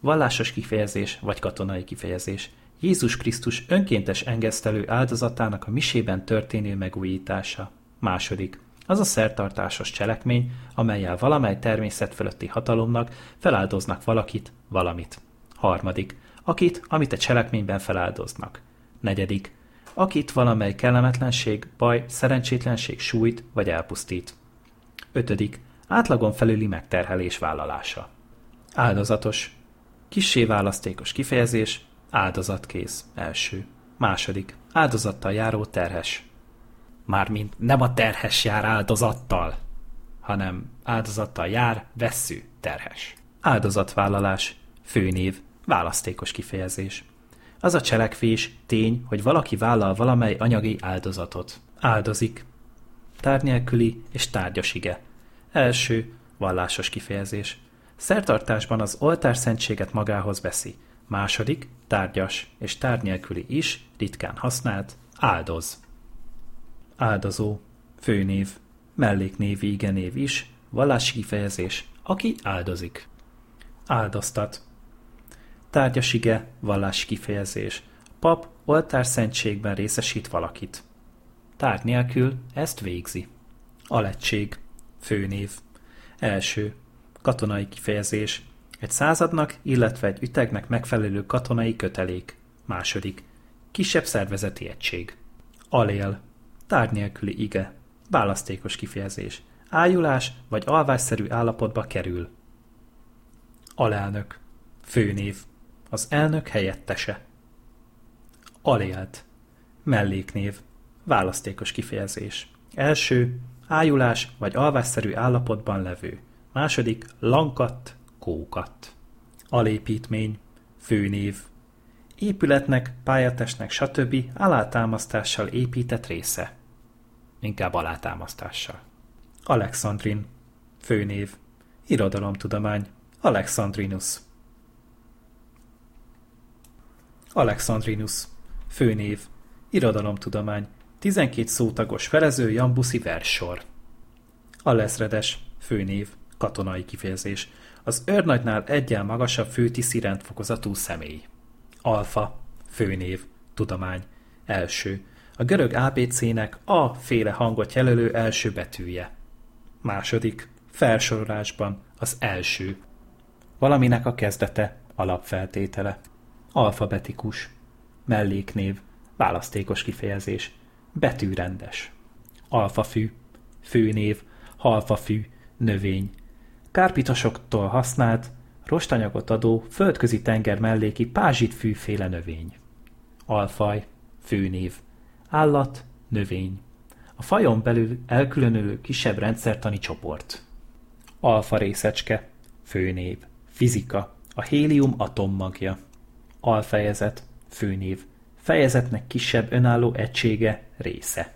vallásos kifejezés vagy katonai kifejezés, Jézus Krisztus önkéntes engesztelő áldozatának a misében történő megújítása. Második, az a szertartásos cselekmény, amelyel valamely természet fölötti hatalomnak feláldoznak valakit, valamit. Harmadik, akit, amit a cselekményben feláldoznak. Negyedik, akit valamely kellemetlenség, baj, szerencsétlenség sújt vagy elpusztít. Ötödik, átlagon felüli megterhelés vállalása. Áldozatos, kissé választékos kifejezés, áldozatkész, első. Második, áldozattal járó terhes. Mármint nem a terhes jár áldozattal, hanem áldozattal jár vesszű terhes. Áldozatvállalás, főnév, választékos kifejezés. Az a cselekvés, tény, hogy valaki vállal valamely anyagi áldozatot. Áldozik. Tárgy nélküli és tárgyas ige. Első, vallásos kifejezés. Szertartásban az oltárszentséget magához veszi. Második, tárgyas és tárgy nélküli is, ritkán használt, áldoz. Áldozó, főnév, melléknévi igenév is, vallási kifejezés, aki áldozik. Áldoztat, tárgyasige, vallási kifejezés. Pap oltárszentségben részesít valakit. Tárgy nélkül ezt végzi. Alettség, főnév. Első, katonai kifejezés. Egy századnak, illetve egy ütegnek megfelelő katonai kötelék. Második, kisebb szervezeti egység. Alél, tárgy nélküli ige. Választékos kifejezés. Ájulás vagy alvásszerű állapotba kerül. Alelnök. Főnév. Az elnök helyettese. Alélt. Melléknév. Választékos kifejezés. Első, ájulás vagy alvásszerű állapotban levő. Második, lankat, kókat. Alépítmény. Főnév. Épületnek, pályatestnek, stb. alátámasztással épített része. Inkább alátámasztással. Alexandrin. Főnév. Irodalomtudomány. Alexandrinus. Alexandrinus. Főnév. Irodalomtudomány. 12 szótagos felező Jambuszi verssor. Aleszredes, főnév, katonai kifejezés. Az őrnagynál egyel magasabb főtiszi rendfokozatú személy. Alfa, főnév, tudomány, első. A görög ABC-nek A féle hangot jelölő első betűje. Második, felsorolásban az első. Valaminek a kezdete, alapfeltétele. Alfabetikus. Melléknév, választékos kifejezés. Betűrendes. Alfafű, főnév, halfafű, növény. Kárpitosoktól használt, rostanyagot adó földközi tenger melléki pázsitfűféle növény. Alfaj, főnév, állat, növény. A fajon belül elkülönülő kisebb rendszertani csoport. Alfa részecske, főnév, fizika, a hélium atommagja. Alfejezet, főnév, fejezetnek kisebb önálló egysége, része.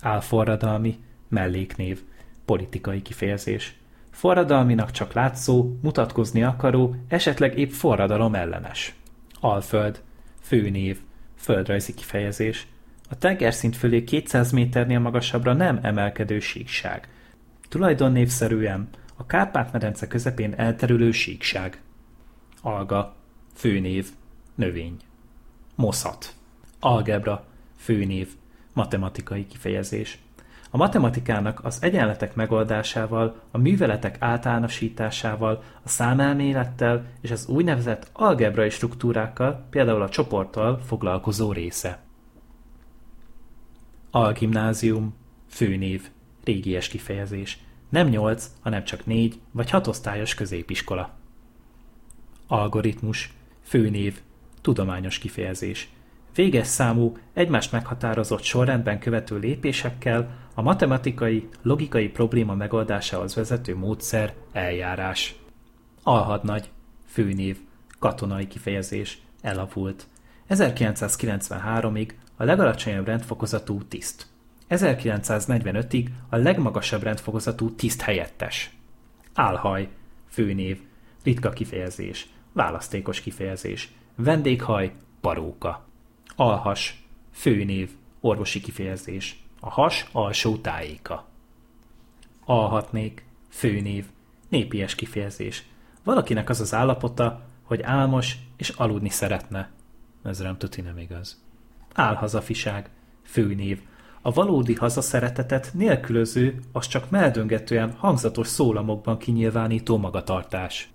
Álforradalmi, melléknév, politikai kifejezés. Forradalminak csak látszó, mutatkozni akaró, esetleg épp forradalom ellenes. Alföld, főnév, földrajzi kifejezés. A tengerszint fölé 200 méternél magasabbra nem emelkedő síkság. Tulajdonnévszerűen a Kárpát-medence közepén elterülő síkság. Alga, főnév, növény. Moszat. Algebra, főnév, matematikai kifejezés. A matematikának az egyenletek megoldásával, a műveletek általánosításával, a számelmélettel és az úgynevezett algebrai struktúrákkal, például a csoporttal foglalkozó része. Algimnázium, főnév, régies kifejezés. Nem nyolc, hanem csak négy vagy hat osztályos középiskola. Algoritmus, főnév, tudományos kifejezés. Véges számú, egymást meghatározott sorrendben követő lépésekkel a matematikai, logikai probléma megoldásához vezető módszer, eljárás. Alhadnagy, főnév, katonai kifejezés, elavult. 1993-ig a legalacsonyabb rendfokozatú tiszt. 1945-ig a legmagasabb rendfokozatú tiszt helyettes. Álhaj, főnév, ritka kifejezés, választékos kifejezés, vendéghaj, paróka. Alhas, főnév, orvosi kifejezés, a has alsó tájéka. Alhatnék, főnév, népies kifejezés. Valakinek az az állapota, hogy álmos és aludni szeretne. Ez nem tuti nem igaz. Álhazafiság, főnév, a valódi hazaszeretetet nélkülöző, az csak meldöngetően hangzatos szólamokban kinyilvánító magatartás.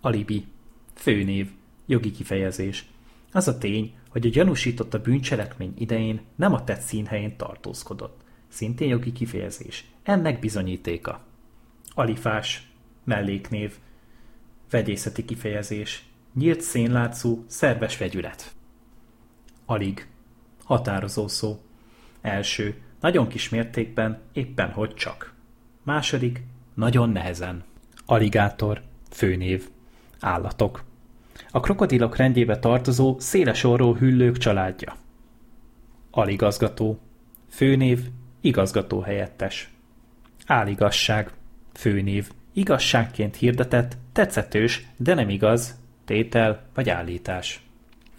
Alibi, főnév, jogi kifejezés. Az a tény, hogy a gyanúsított a bűncselekmény idején nem a tett színhelyén tartózkodott. Szintén jogi kifejezés. Ennek bizonyítéka. Alifás, melléknév, vegyészeti kifejezés, nyílt szénlátszú, szerves vegyület. Alig, határozó szó. Első, nagyon kis mértékben, éppen hogy csak. Második, nagyon nehezen. Aligátor, főnév, állatok. A krokodilok rendjébe tartozó széles orró hüllők családja. Aligazgató, főnév, igazgató helyettes. Áligasság, főnév, igazságként hirdetett, tetszetős, de nem igaz, tétel vagy állítás.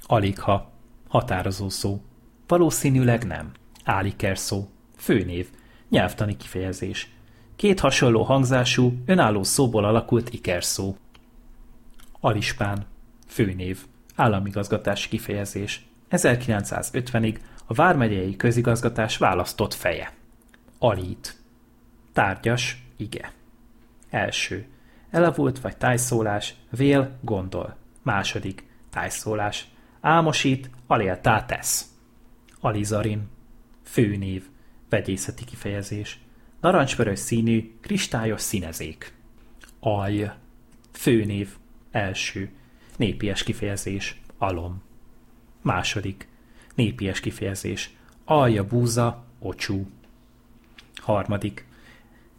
Aligha, határozó szó. Valószínűleg nem. Áliker szó. Főnév. Nyelvtani kifejezés. Két hasonló hangzású, önálló szóból alakult ikerszó. Alispán. Főnév. Államigazgatási kifejezés. 1950-ig a Vármegyei Közigazgatás választott feje. Alít. Tárgyas, ige. Első. Elavult vagy tájszólás, vél, gondol. Második. Tájszólás. Álmosít, aléltá tesz. Alizarin. Főnév. Vegyészeti kifejezés. Narancsvörös színű, kristályos színezék. Alj. Főnév. Első. Népies kifejezés. Alom. Második. Népies kifejezés. Alja búza, ocsú. Harmadik.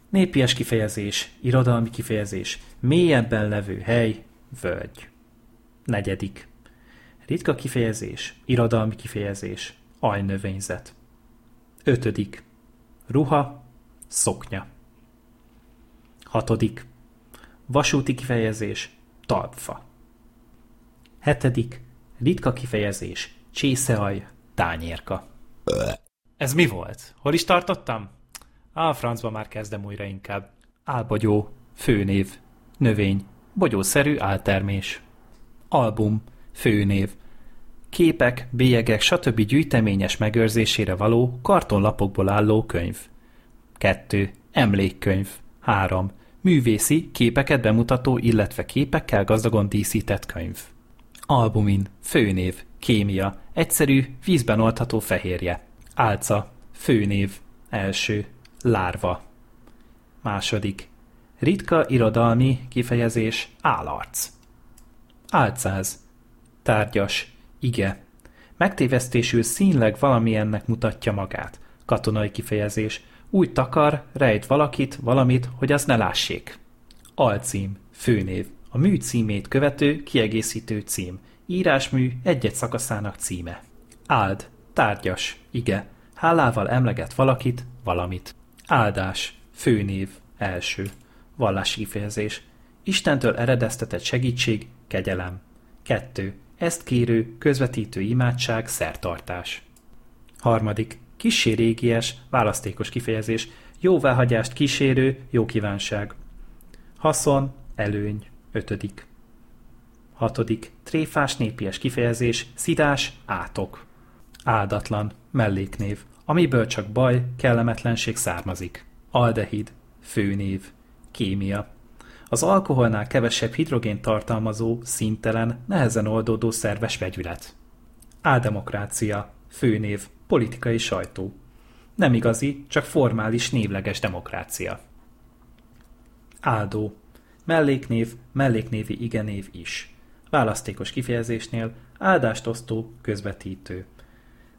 Népies kifejezés, irodalmi kifejezés, mélyebben levő hely, völgy. Negyedik. Ritka kifejezés, irodalmi kifejezés, ajnövényzet. Ötödik. Ruha, szoknya. Hatodik. Vasúti kifejezés, talpfa. Hetedik. Ritka kifejezés, csészeaj, tányérka. Ez mi volt? Hol is tartottam? A francba már kezdem újra inkább. Álbogyó, főnév, növény, bogyószerű áltermés. Album, főnév, képek, bélyegek, stb. gyűjteményes megőrzésére való kartonlapokból álló könyv. 2. Emlékkönyv. 3. Művészi, képeket bemutató, illetve képekkel gazdagon díszített könyv. Albumin, főnév, kémia, egyszerű, vízben oldható fehérje. Álca, főnév, első, lárva. Második, ritka irodalmi kifejezés, állarc. Álcáz, tárgyas, ige. Megtévesztésül színleg valamilyennek mutatja magát. Katonai kifejezés, úgy takar, rejt valakit, valamit, hogy azt ne lássék. Alcím, főnév, a mű címét követő, kiegészítő cím. Írásmű egy-egy szakaszának címe. Áld, tárgyas, ige, hálával emleget valakit, valamit. Áldás, főnév, első. Vallási kifejezés. Istentől eredeztetett segítség, kegyelem. Kettő. Ezt kérő, közvetítő imádság, szertartás. Harmadik. Kissé régies, választékos kifejezés, jóváhagyást kísérő, jó kívánság. Haszon, előny, ötödik. Hatodik. Tréfás népies kifejezés, szidás, átok. Áldatlan, melléknév, amiből csak baj, kellemetlenség származik. Aldehid, főnév, kémia. Az alkoholnál kevesebb hidrogén tartalmazó, színtelen, nehezen oldódó szerves vegyület. Áldemokrácia, főnév, politikai sajtó. Nem igazi, csak formális névleges demokrácia. Áldó. Melléknév, melléknévi igenév is. Választékos kifejezésnél áldást osztó, közvetítő.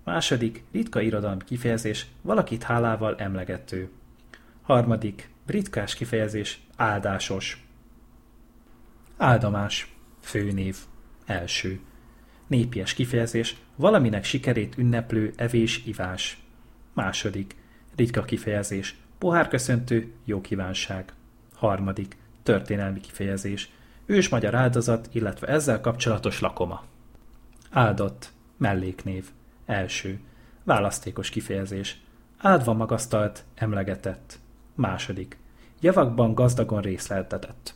Második, ritka irodalmi kifejezés, valakit hálával emlegető. Harmadik, ritkás kifejezés, áldásos. Áldamás, főnév, első. Népies kifejezés, valaminek sikerét ünneplő evés-ivás. Második, ritka kifejezés, pohárköszöntő, jó kívánság. Harmadik, történelmi kifejezés, ős magyar áldozat, illetve ezzel kapcsolatos lakoma. Áldott, melléknév, első, választékos kifejezés, áldva magasztalt, emlegetett. Második, javakban gazdagon részleltetett.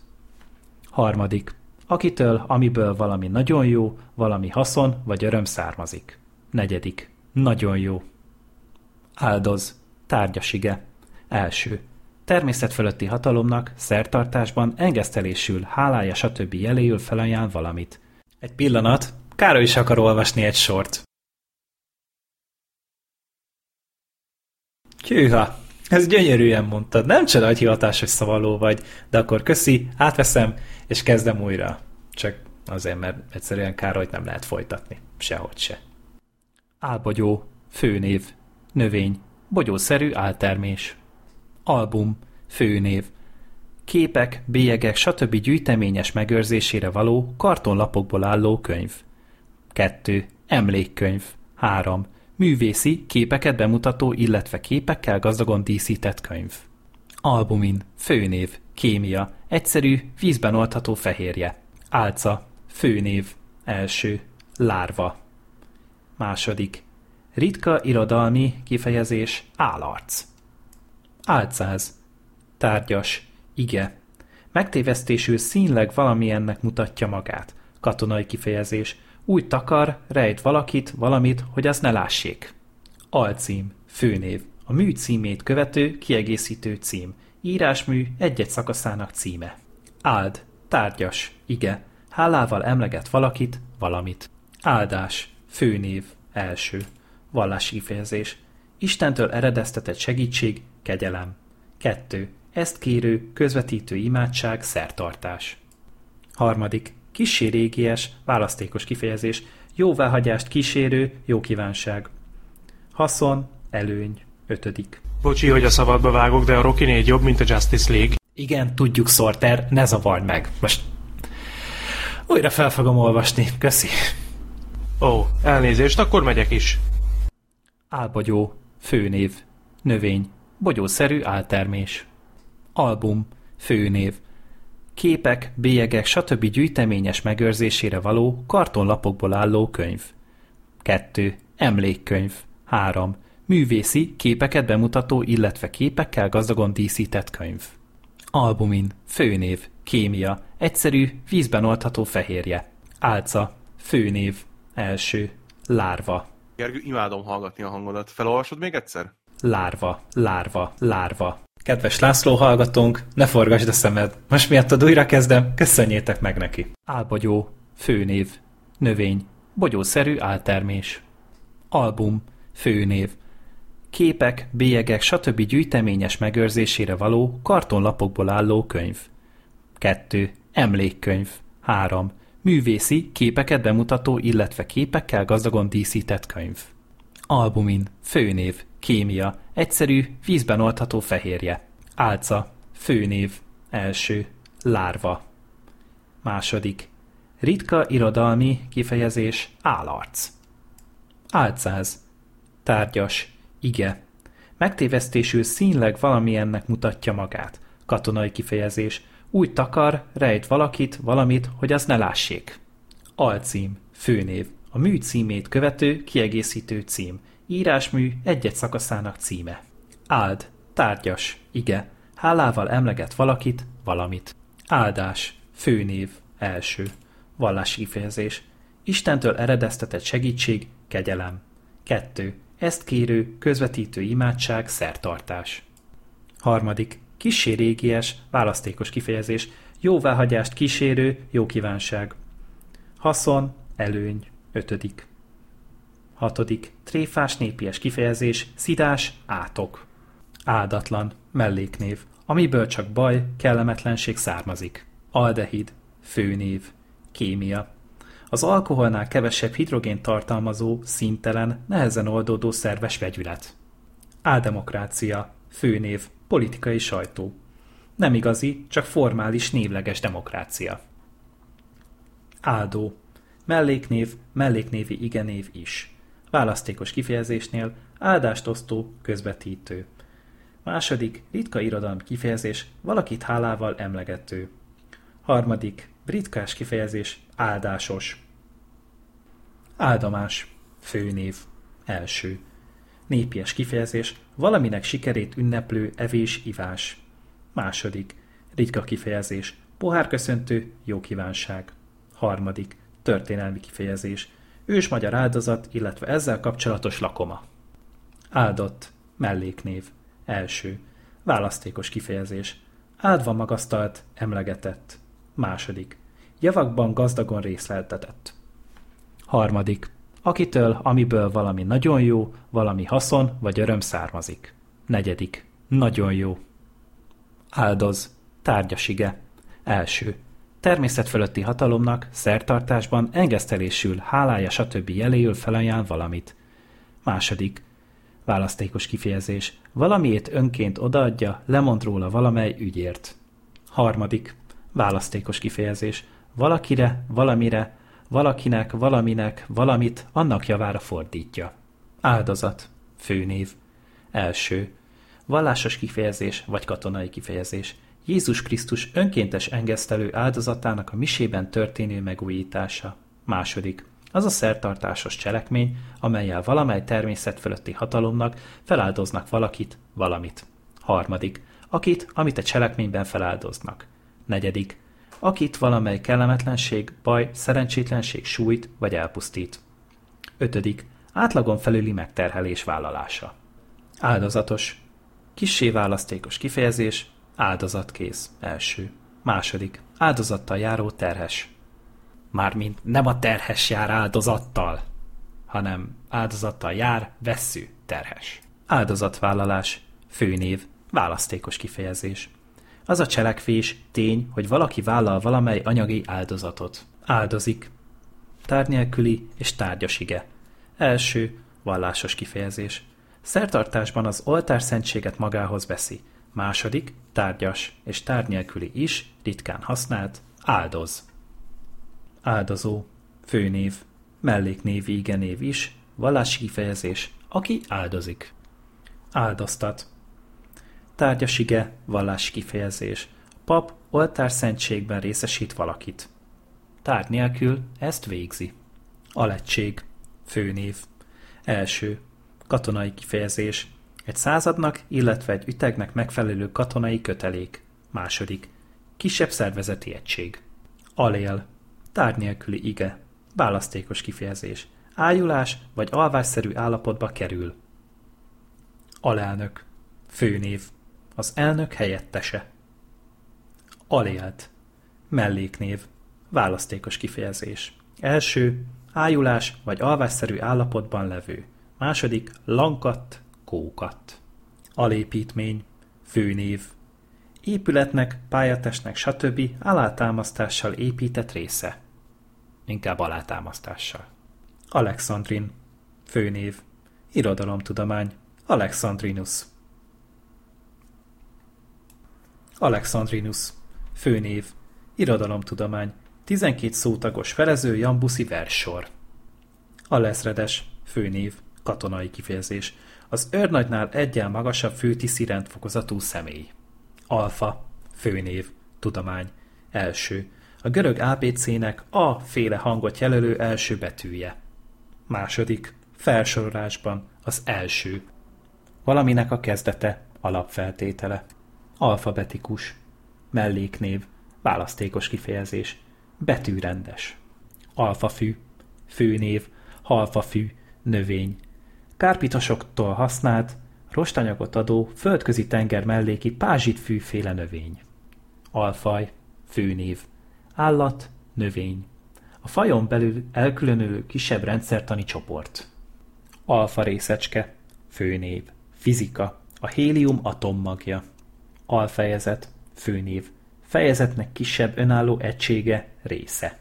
Harmadik, akitől, amiből valami nagyon jó, valami haszon vagy öröm származik. Negyedik, nagyon jó. Áldoz, tárgyasige. Első, természet fölötti hatalomnak, szertartásban, engesztelésül, hálája stb. jeléül felajánl valamit. Egy pillanat, Károly is akar olvasni egy sort. Hűha, ez gyönyörűen mondtad. Nem csoda, hogy hivatásos szavaló vagy, de akkor köszi, átveszem, és kezdem újra. Csak azért, mert egyszerűen Károlyt nem lehet folytatni. Sehogy se. Álbogyó, főnév, növény, bogyószerű áltermés. Album, főnév, képek, bélyegek, stb. gyűjteményes megőrzésére való, kartonlapokból álló könyv. 2. Emlékkönyv. 3. Művészi, képeket bemutató, illetve képekkel gazdagon díszített könyv. Albumin, főnév, kémia, egyszerű, vízben oldható fehérje. Álca, tárgyas, ige. Megtévesztésül színleg valamilyennek mutatja magát. Katonai kifejezés, úgy takar, rejt valakit, valamit, hogy azt ne lássék. Alcím, főnév, növény, bogyószerű áltermés. Album, főnév, képek, bélyegek, stb. gyűjteményes megőrzésére való, kartonlapokból álló könyv. 2. Emlékkönyv. 3. Művészi, képeket bemutató, illetve képekkel gazdagon díszített könyv. Albumin, főnév, kémia, egyszerű, vízben oldható fehérje. Álca, főnév, első, lárva. Második, ritka irodalmi kifejezés, állarc. Álcáz, tárgyas, ige. Megtévesztésül színleg valamilyennek mutatja magát. Katonai kifejezés, úgy takar, rejt valakit, valamit, hogy azt ne lássék. Alcím, főnév, a mű címét követő, kiegészítő cím. Írásmű egy-egy szakaszának címe. Áld, tárgyas, ige, hálával emleget valakit, valamit. Áldás, főnév, első. Vallási kifejezés. Istentől eredeztetett segítség, kegyelem. Kettő. Ezt kérő, közvetítő imádság, szertartás. Harmadik. Kissé régies, választékos kifejezés, jóváhagyást kísérő, jó kívánság. Haszon, előny, ötödik. Bocsi, hogy a szabadba vágok, de a Rocky 4 jobb, mint a Justice League. Igen, tudjuk, Sorter, ne zavard meg. Most újra fel fogom olvasni, köszi. Ó, elnézést, akkor megyek is. Álbogyó, főnév, növény, bogyószerű áltermés. Album, főnév, képek, bélyegek, stb. gyűjteményes megőrzésére való, kartonlapokból álló könyv. 2. Emlékkönyv. 3. Művészi, képeket bemutató, illetve képekkel gazdagon díszített könyv. Albumin, főnév, kémia, egyszerű, vízben oldható fehérje. Álca, főnév, első, lárva, Gergő, imádom hallgatni a hangodat. Felolvasod még egyszer? Lárva, lárva, lárva. Kedves László hallgatónk, ne forgasd a szemed. Most miattad újra kezdem, köszönjétek meg neki. Álbogyó, főnév, növény, bogyószerű áltermés. Album, főnév, képek, bélyegek, stb. gyűjteményes megőrzésére való kartonlapokból álló könyv. 2. Emlékkönyv. 3. Művészi, képeket bemutató, illetve képekkel gazdagon díszített könyv. Albumin, főnév, kémia, egyszerű, vízben oldható fehérje. Álca, főnév, első, lárva. Második, ritka irodalmi kifejezés, állarc. Álcáz, tárgyas, ige. Megtévesztésül színleg valamiennek mutatja magát. Katonai kifejezés, úgy takar, rejt valakit, valamit, hogy az ne lássék. Alcím, főnév, a mű címét követő, kiegészítő cím. Írásmű egy-egy szakaszának címe. Áld, tárgyas, ige, hálával emleget valakit, valamit. Áldás, főnév, első. Vallási kifejezés. Istentől eredeztetett segítség, kegyelem. Kettő. Ezt kérő, közvetítő imádság, szertartás. Harmadik. Kissé régies, választékos kifejezés. Jóváhagyást kísérő, jó kívánság. Haszon, előny. Ötödik. Hatodik. Tréfás népies kifejezés, szidás, átok. Áldatlan, melléknév, amiből csak baj, kellemetlenség származik. Aldehid, főnév, kémia. Az alkoholnál kevesebb hidrogén tartalmazó, színtelen, nehezen oldódó szerves vegyület. Áldemokrácia, főnév, politikai sajtó. Nem igazi, csak formális névleges demokrácia. Áldó, melléknév, melléknévi igenév is. Választékos kifejezésnél áldást osztó, közvetítő. Második, ritka irodalmi kifejezés, valakit hálával emlegető. Harmadik, ritkás kifejezés, áldásos. Áldomás, főnév, első. Népies kifejezés, valaminek sikerét ünneplő evés-ivás. Második, ritka kifejezés, pohárköszöntő, jó kívánság. Harmadik, történelmi kifejezés, ős magyar áldozat, illetve ezzel kapcsolatos lakoma. Áldott, melléknév, első, választékos kifejezés, áldva magasztalt, emlegetett. Második, javakban gazdagon részleltetett. Harmadik, akitől, amiből valami nagyon jó, valami haszon vagy öröm származik. Negyedik, nagyon jó. Áldoz, tárgyasige. Első, természet fölötti hatalomnak, szertartásban, engesztelésül, hálája stb. jeléül felajánl valamit. Második, választékos kifejezés, valamiét önként odaadja, lemond róla valamely ügyért. Harmadik, választékos kifejezés, valakire, valamire, valakinek, valaminek, valamit annak javára fordítja. Áldozat, főnév, első, vallásos kifejezés vagy katonai kifejezés, Jézus Krisztus önkéntes engesztelő áldozatának a misében történő megújítása. Második, az a szertartásos cselekmény, amelyel valamely természet fölötti hatalomnak feláldoznak valakit, valamit. Harmadik, akit, amit a cselekményben feláldoznak. Negyedik, akit valamely kellemetlenség, baj, szerencsétlenség sújt vagy elpusztít. Ötödik, átlagon felüli megterhelés vállalása. Áldozatos, kissé választékos kifejezés, áldozatkész, első. Második, áldozattal járó terhes. Mármint nem a terhes jár áldozattal, hanem áldozattal jár vesszű terhes. Áldozatvállalás, főnév, választékos kifejezés. Az a cselekvés, tény, hogy valaki vállal valamely anyagi áldozatot. Áldozik. Tárgy nélküli és tárgyasige. Első, vallásos kifejezés. Szertartásban az oltárszentséget magához veszi. Második, tárgyas és tárgy nélküli is, ritkán használt, áldoz. Áldozó, főnév, melléknévi igenév is, vallási kifejezés, aki áldozik. Áldoztat. Tárgyasige, vallási kifejezés. Pap oltárszentségben részesít valakit. Tárgy nélkül ezt végzi. Alettség, főnév. Első. katonai kifejezés. Egy századnak, illetve egy ütegnek megfelelő katonai kötelék. Második. Kisebb szervezeti egység. Alél. Tárgy nélküli ige. Választékos kifejezés. Ájulás vagy alvásszerű állapotba kerül. Alelnök. Főnév. Az elnök helyettese. Alélt. Melléknév. Választékos kifejezés. Első. Ájulás vagy alvásszerű állapotban levő. Második. Lankat, kókat. Alépítmény. Főnév. Épületnek, pályatestnek, stb. alátámasztással épített része. Inkább alátámasztással. Alexandrin. Főnév. Irodalomtudomány. Alexandrinus. Alexandrinus. Főnév. Irodalomtudomány. 12 szótagos felező jambuszi verssor. Alezredes. Főnév. Katonai kifejezés. Az őrnagynál egyel magasabb főtiszi rendfokozatú személy. Alfa. Főnév. Tudomány. Első. A görög ABC-nek A féle hangot jelölő első betűje. Második. Felsorolásban az első. Valaminek a kezdete, alapfeltétele. Alfabetikus. Melléknév. Választékos kifejezés. Betűrendes. Alfafű. Főnév. Halfafű. Növény. Kárpitosoktól használt, rostanyagot adó földközi tenger melléki pázsitfűféle növény. Alfaj. Főnév. Állat. Növény. A fajon belül elkülönülő kisebb rendszertani csoport. Alfa részecske. Főnév. Fizika. A hélium atommagja. Alfejezet. Főnév. Fejezetnek kisebb önálló egysége, része.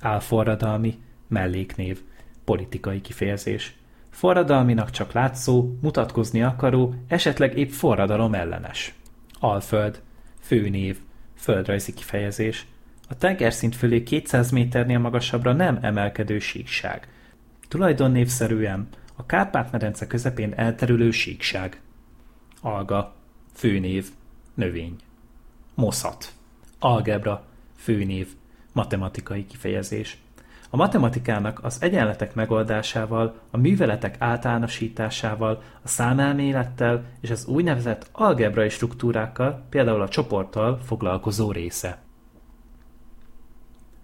Álforradalmi. Melléknév. Politikai kifejezés. Forradalminak csak látszó, mutatkozni akaró, esetleg épp forradalom ellenes. Alföld. Főnév. Földrajzi kifejezés. A tengerszint fölé 200 méternél magasabbra nem emelkedő síkság. Tulajdonnévszerűen a Kárpát-medence közepén elterülő síkság. Alga. Főnév. Növény. Moszat. Algebra. Főnév. Matematikai kifejezés. A matematikának az egyenletek megoldásával, a műveletek általánosításával, a számelmélettel és az úgynevezett algebrai struktúrákkal, például a csoporttal foglalkozó része.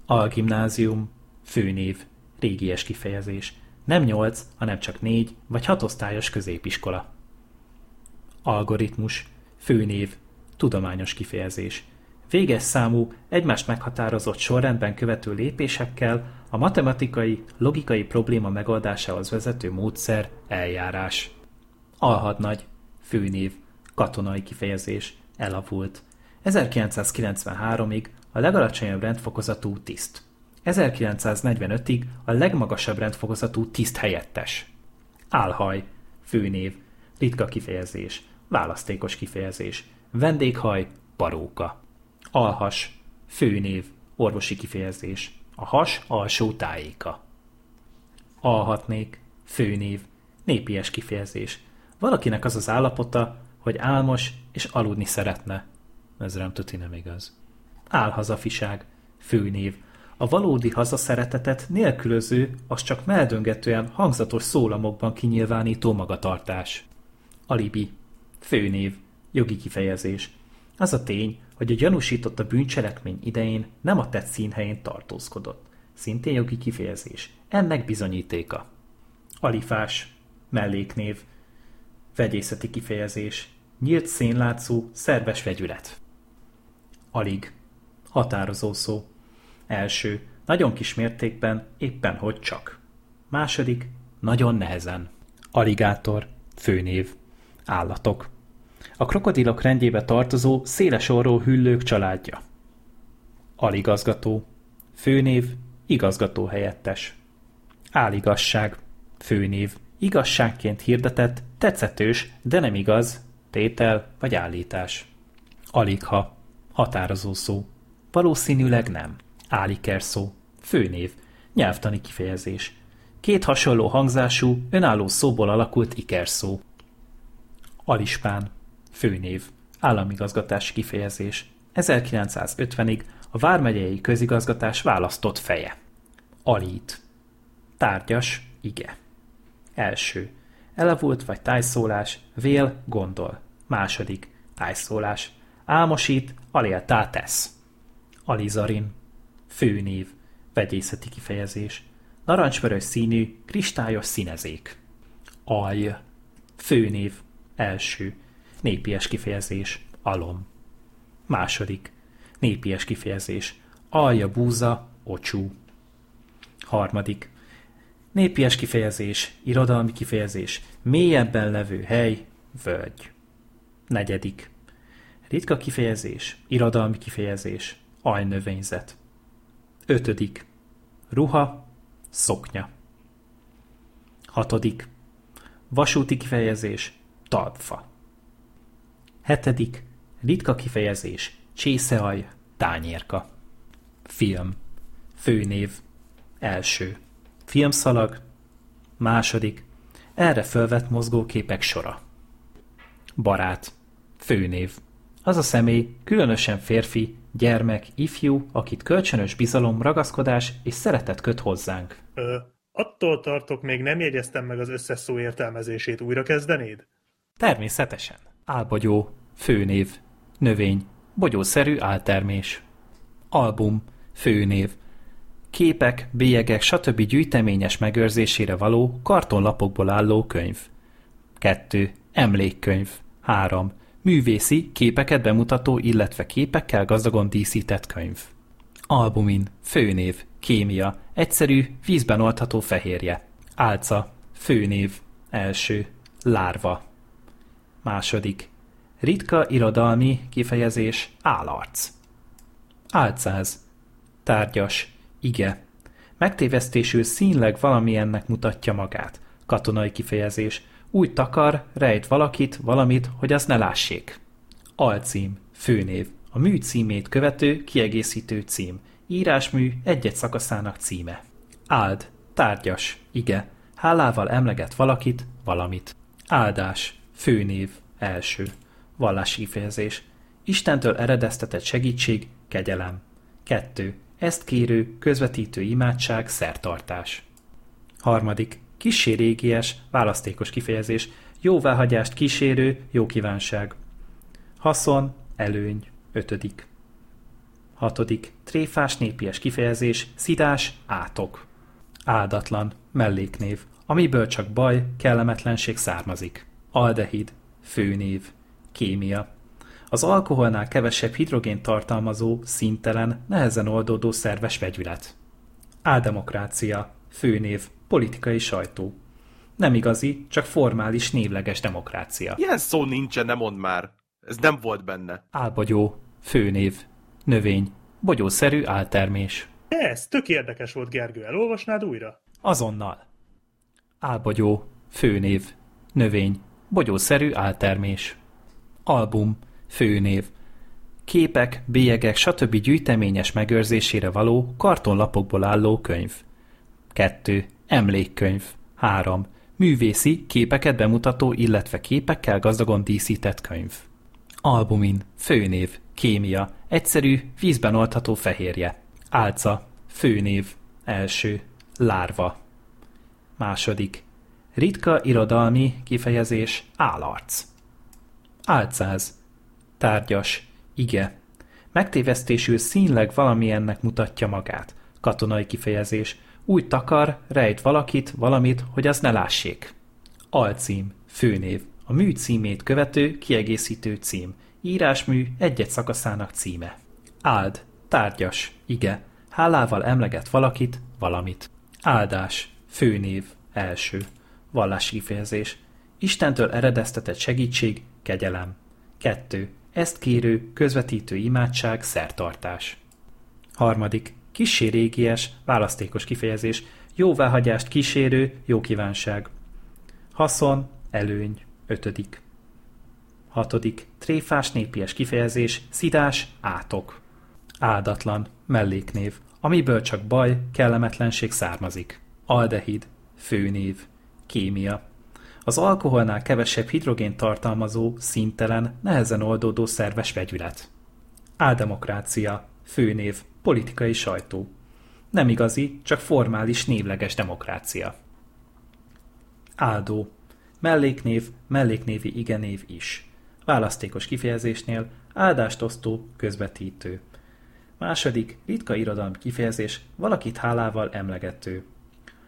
Algimnázium, főnév, régies kifejezés. Nem nyolc, hanem csak négy vagy hatosztályos középiskola. Algoritmus, főnév, tudományos kifejezés. Véges számú, egymást meghatározott sorrendben követő lépésekkel a matematikai, logikai probléma megoldásához vezető módszer, eljárás. Alhadnagy, főnév, katonai kifejezés, elavult. 1993-ig a legalacsonyabb rendfokozatú tiszt. 1945-ig a legmagasabb rendfokozatú tiszt helyettes. Álhaj, főnév, ritka kifejezés, választékos kifejezés, vendéghaj, paróka. Alhas, főnév, orvosi kifejezés, a has alsó tájéka. Alhatnék, főnév, népies kifejezés. Valakinek az az állapota, hogy álmos és aludni szeretne. Ez nem tuti nem igaz. Álhazafiság, főnév. A valódi hazaszeretetet nélkülöző, az csak meldöngetően hangzatos szólamokban kinyilvánító magatartás. Alibi, főnév, jogi kifejezés. Az a tény, hogy a gyanúsított a bűncselekmény idején nem a tett színhelyén tartózkodott. Szintén jogi kifejezés. Ennek bizonyítéka. Alifás, melléknév, vegyészeti kifejezés, nyílt szénlátszó, szerves vegyület. Alig, határozó szó. Első, nagyon kis mértékben, éppen hogy csak. Második, nagyon nehezen. Aligátor, főnév, állatok. A krokodilok rendjébe tartozó széles orró hüllők családja. Aligazgató, főnév, igazgató helyettes. Áligasság, főnév, igazságként hirdetett, tetszetős, de nem igaz, tétel vagy állítás. Aligha, határozó szó. Valószínűleg nem. Áliker szó. Főnév. Nyelvtani kifejezés. Két hasonló hangzású, önálló szóból alakult ikerszó. Alispán. Főnév. Államigazgatási kifejezés. 1950-ig a Vármegyei Közigazgatás választott feje. Alít. Tárgyas, ige. Első. Elavult vagy tájszólás, vél, gondol. Második, tájszólás. Álmosít, aléltá tesz. Alizarin. Főnév. Vegyészeti kifejezés. Narancsvörös színű, kristályos színezék. Alj. Főnév. Első. Népies kifejezés. Alom. Második. Népies kifejezés. Alja búza, ocsú. Harmadik. Népies kifejezés, irodalmi kifejezés, mélyebben levő hely, völgy. Negyedik. Ritka kifejezés, irodalmi kifejezés, ajnövényzet. Ötödik. Ruha, szoknya. Hatodik. Vasúti kifejezés, talpfa. Hetedik. Ritka kifejezés, csészeaj, tányérka. Film. Főnév. Első. Filmszalag. Második. Erre fölvett mozgóképek sora. Barát. Főnév. Az a személy, különösen férfi, gyermek, ifjú, akit kölcsönös bizalom, ragaszkodás és szeretet köt hozzánk. Ö, attól tartok, még nem jegyeztem meg az összes szó értelmezését. Újra kezdenéd? Természetesen. Álbogyó. Főnév. Növény. Bogyószerű áltermés. Album. Főnév. Képek, bélyegek, stb. gyűjteményes megőrzésére való kartonlapokból álló könyv. 2. Emlékkönyv. 3. Művészi, képeket bemutató, illetve képekkel gazdagon díszített könyv. Albumin. Főnév. Kémia. Egyszerű, vízben oldható fehérje. Álca. Főnév. Első. Lárva. Második. Ritka irodalmi kifejezés állarc. Álcáz. Tárgyas. Ige. Megtévesztésül színleg valamilyennek mutatja magát. Katonai kifejezés. Úgy takar, rejt valakit, valamit, hogy azt ne lássék. Alcím. Főnév. A mű címét követő, kiegészítő cím. Írásmű egy-egy szakaszának címe. Áld. Tárgyas. Ige. Hálával emleget valakit, valamit. Áldás. Főnév. Első. Vallási kifejezés. Istentől eredeztetett segítség, kegyelem. 2. Ezt kérő, közvetítő imádság, szertartás. Harmadik. Kissé régies, választékos kifejezés. Jóváhagyást kísérő, jó kívánság. Haszon, előny. Ötödik. Hatodik. Tréfás népies kifejezés, szidás, átok. Áldatlan, melléknév, amiből csak baj, kellemetlenség származik. Aldehid, főnév, kémia. Az alkoholnál kevesebb hidrogén tartalmazó, színtelen, nehezen oldódó szerves vegyület. Áldemokrácia, főnév, politikai sajtó. Nem igazi, csak formális névleges demokrácia. Ilyen szó nincsen, nem mond már. Ez nem volt benne. Álbogyó, főnév, növény, bogyószerű áltermés. Ez tök érdekes volt, Gergő. Elolvasnád újra? Azonnal. Álbogyó, főnév, növény, bogyószerű áltermés. Album, főnév. Képek, bélyegek, stb. gyűjteményes megőrzésére való kartonlapokból álló könyv. 2. Emlékkönyv. 3. Művészi, képeket bemutató, illetve képekkel gazdagon díszített könyv. Albumin. Főnév. Kémia. Egyszerű, vízben oldható fehérje. Álca. Főnév. Első. Lárva. Második. Ritka irodalmi kifejezés állarc. Álcáz. Tárgyas. Ige. Megtévesztésül színleg valamilyennek mutatja magát. Katonai kifejezés. Úgy takar, rejt valakit, valamit, hogy azt ne lássék. Alcím. Főnév. A mű címét követő, kiegészítő cím. Írásmű egy-egy szakaszának címe. Áld. Tárgyas. Ige. Hálával emleget valakit, valamit. Áldás. Főnév. Első. Vallási kifejezés. Istentől eredeztetett segítség, kegyelem. 2. Ezt kérő, közvetítő imádság, szertartás. Harmadik. Kissé régies, választékos kifejezés, jóváhagyást kísérő, jó kívánság. Haszon, előny, ötödik. Hatodik. Tréfás népies kifejezés, szidás, átok. Áldatlan, melléknév, amiből csak baj, kellemetlenség származik. Aldehid, főnév, kémia. Az alkoholnál kevesebb hidrogén tartalmazó, színtelen, nehezen oldódó szerves vegyület. Áldemokrácia, főnév, politikai sajtó. Nem igazi, csak formális névleges demokrácia. Áldó. melléknév, melléknévi igenév is. Választékos kifejezésnél áldást osztó, közvetítő. Második, ritka irodalmi kifejezés, valakit hálával emlegető.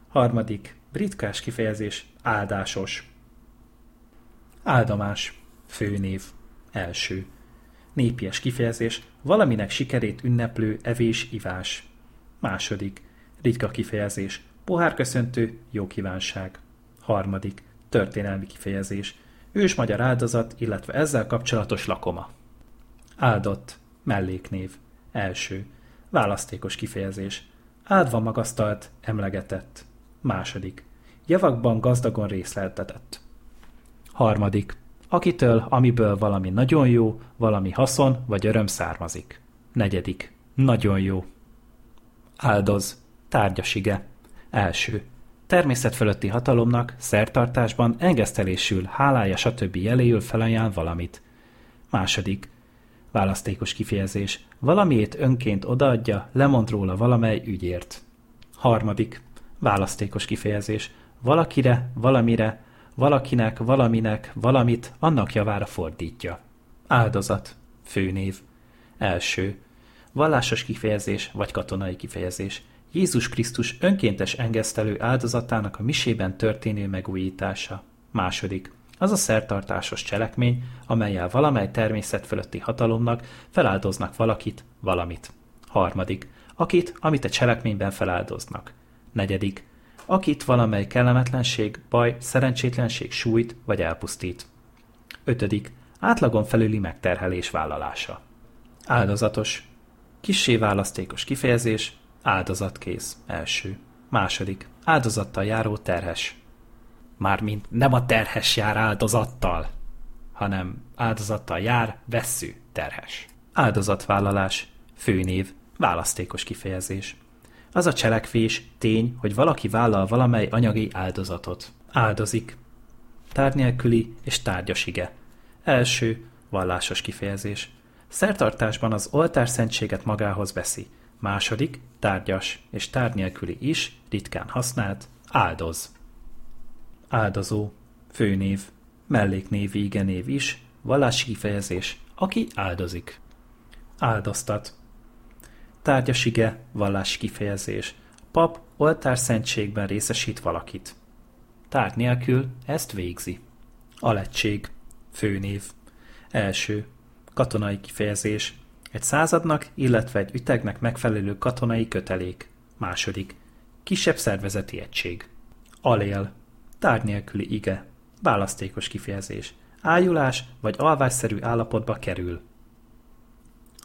Harmadik, ritkás kifejezés, áldásos. Áldomás, főnév, első. Népies kifejezés, valaminek sikerét ünneplő evés-ivás. Második, ritka kifejezés, pohárköszöntő, jó kívánság. Harmadik, történelmi kifejezés, ős magyar áldozat, illetve ezzel kapcsolatos lakoma. Áldott, melléknév, első, választékos kifejezés, áldva magasztalt, emlegetett. Második, javakban gazdagon részleltetett. Harmadik, akitől, amiből valami nagyon jó, valami haszon vagy öröm származik. Negyedik, nagyon jó. Áldoz, tárgyasige. Első, természet fölötti hatalomnak, szertartásban, engesztelésül, hálája stb. jeléül felajánl valamit. Második, választékos kifejezés, valamiét önként odaadja, lemond róla valamely ügyért. Harmadik, választékos kifejezés, valakire, valamire, valakinek, valaminek, valamit annak javára fordítja. Áldozat, főnév. Első, vallásos kifejezés vagy katonai kifejezés. Jézus Krisztus önkéntes engesztelő áldozatának a misében történő megújítása. Második, az a szertartásos cselekmény, amelyel valamely természet fölötti hatalomnak feláldoznak valakit, valamit. Harmadik, akit, amit a cselekményben feláldoznak. Negyedik, akit valamely kellemetlenség, baj, szerencsétlenség sújt vagy elpusztít. Ötödik, átlagon felüli megterhelés vállalása. Áldozatos. Kissé választékos kifejezés, áldozatkész, első. Második, áldozattal járó terhes. Mármint nem a terhes jár áldozattal, hanem áldozattal jár vesszű terhes. Áldozatvállalás, főnév, választékos kifejezés. Az a cselekvés, tény, hogy valaki vállal valamely anyagi áldozatot. Áldozik. Tár és tárgyas ige. Első, vallásos kifejezés. Szertartásban az oltárszentséget magához veszi. Második, tárgyas és tár nélküli is, ritkán használt, áldoz. Áldozó, főnév, melléknévi igenév is, vallási kifejezés, aki áldozik. Áldoztat, tárgyasige, vallási kifejezés. Pap oltárszentségben részesít valakit. Tárgy nélkül ezt végzi. Alettség, főnév. Első, katonai kifejezés. Egy századnak, illetve egy ütegnek megfelelő katonai kötelék. Második, kisebb szervezeti egység. Alél, tárgy nélküli ige. Választékos kifejezés. Ájulás vagy alvásszerű állapotba kerül.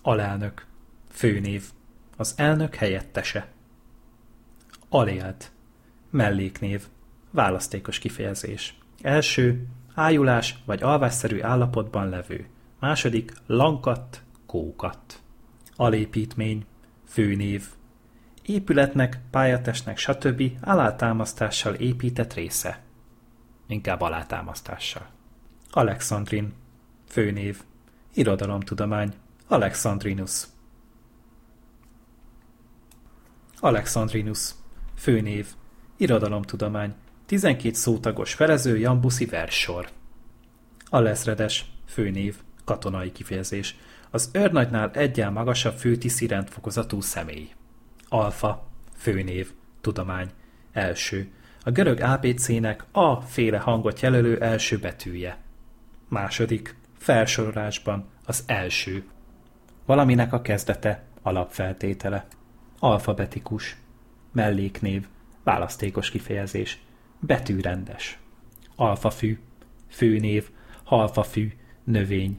Alelnök. Főnév. Az elnök helyettese. Alélt. Melléknév. Választékos kifejezés. Első, ájulás vagy alvásszerű állapotban levő. Második, lankat, kókat. Alépítmény. Főnév. Épületnek, pályatestnek, stb. alátámasztással épített része. Inkább alátámasztással. Alexandrin. Főnév. Irodalomtudomány. Alexandrinus. Alexandrinus. Főnév. Irodalomtudomány. 12 szótagos felező jambuszi verssor. Alezredes. Főnév. Katonai kifejezés. Az őrnagynál egyel magasabb főtiszi rendfokozatú személy. Alfa. Főnév. Tudomány. Első. A görög ABC-nek A féle hangot jelölő első betűje. Második. Felsorolásban az első. Valaminek a kezdete, alapfeltétele alfabetikus, melléknév, választékos kifejezés, betűrendes, alfafű, főnév, halfafű, növény,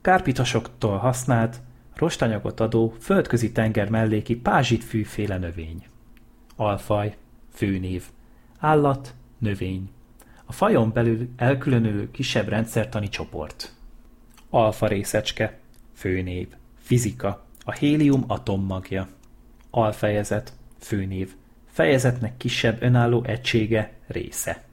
kárpitasoktól használt, rostanyagot adó földközi tenger melléki pázsitfűféle növény. Alfaj, főnév, állat, növény. A fajon belül elkülönülő kisebb rendszertani csoport. Alfa részecske, főnév, fizika, a hélium atommagja alfejezet, főnév, fejezetnek kisebb önálló egysége, része.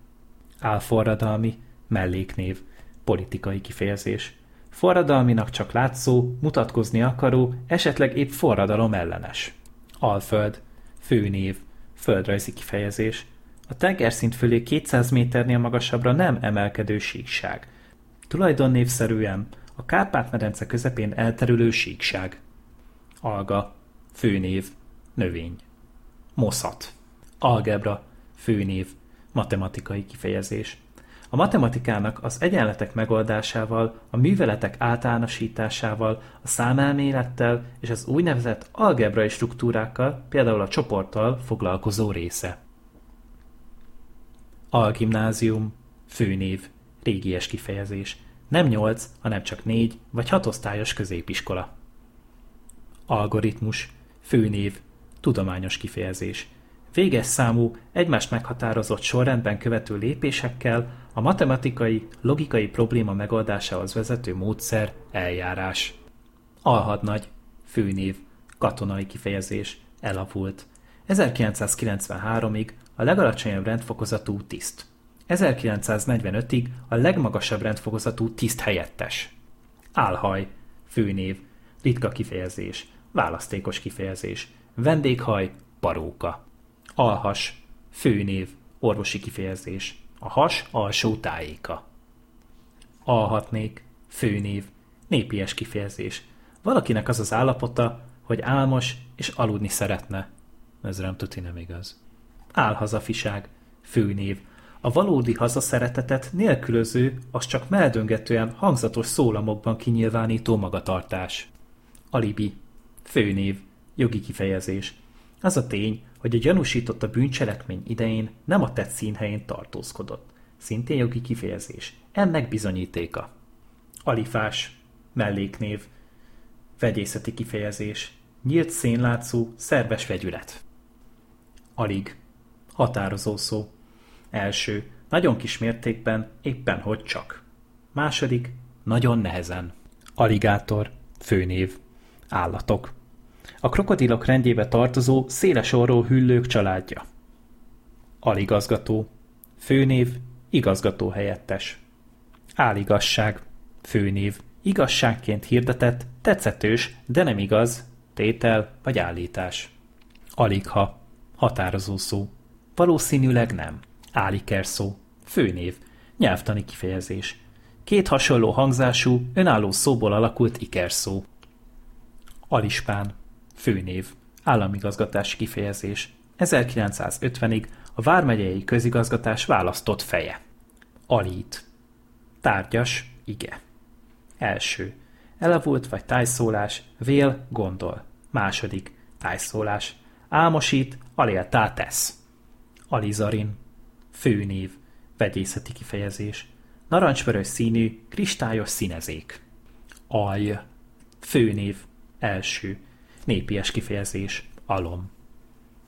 Álforradalmi, melléknév, politikai kifejezés. Forradalminak csak látszó, mutatkozni akaró, esetleg épp forradalom ellenes. Alföld, főnév, földrajzi kifejezés. A tengerszint fölé 200 méternél magasabbra nem emelkedő síkság. Tulajdonnévszerűen a Kárpát-medence közepén elterülő síkság. Alga, főnév, növény. Moszat. Algebra, főnév, matematikai kifejezés. A matematikának az egyenletek megoldásával, a műveletek általánosításával, a számelmélettel és az úgynevezett algebrai struktúrákkal, például a csoporttal foglalkozó része. Algimnázium, főnév, régies kifejezés. Nem nyolc, hanem csak négy vagy hat osztályos középiskola. Algoritmus, főnév, tudományos kifejezés. Véges számú, egymást meghatározott sorrendben követő lépésekkel a matematikai, logikai probléma megoldásához vezető módszer, eljárás. Alhadnagy, főnév, katonai kifejezés, elavult. 1993-ig a legalacsonyabb rendfokozatú tiszt. 1945-ig a legmagasabb rendfokozatú tiszt helyettes. Álhaj, főnév, ritka kifejezés, választékos kifejezés, vendéghaj, paróka. Alhas, főnév, orvosi kifejezés, a has alsó tájéka. Alhatnék, főnév, népies kifejezés. Valakinek az az állapota, hogy álmos és aludni szeretne. Ez nem tuti nem igaz. Álhazafiság, főnév. A valódi hazaszeretetet nélkülöző, az csak meldöngetően hangzatos szólamokban kinyilvánító magatartás. Alibi, főnév, jogi kifejezés. Az a tény, hogy a gyanúsított a bűncselekmény idején nem a tett színhelyén tartózkodott. Szintén jogi kifejezés. Ennek bizonyítéka. Alifás, melléknév, vegyészeti kifejezés, nyílt szénlátszó, szerves vegyület. Alig, határozó szó. Első, nagyon kis mértékben, éppen hogy csak. Második, nagyon nehezen. Aligátor, főnév, állatok. A krokodilok rendjébe tartozó széles orró hüllők családja. Aligazgató, főnév, igazgató helyettes. Áligasság, főnév, igazságként hirdetett, tetszetős, de nem igaz, tétel vagy állítás. Aligha, határozó szó. Valószínűleg nem. Áliker szó. Főnév. Nyelvtani kifejezés. Két hasonló hangzású, önálló szóból alakult ikerszó. Alispán. Főnév. Államigazgatási kifejezés. 1950-ig a Vármegyei Közigazgatás választott feje. Alít. Tárgyas, ige. Első. Elavult vagy tájszólás, vél, gondol. Második. Tájszólás. Álmosít, aléltá tesz. Alizarin. Főnév. Vegyészeti kifejezés. Narancsvörös színű, kristályos színezék. Alj. Főnév. Első. Népies kifejezés. Alom.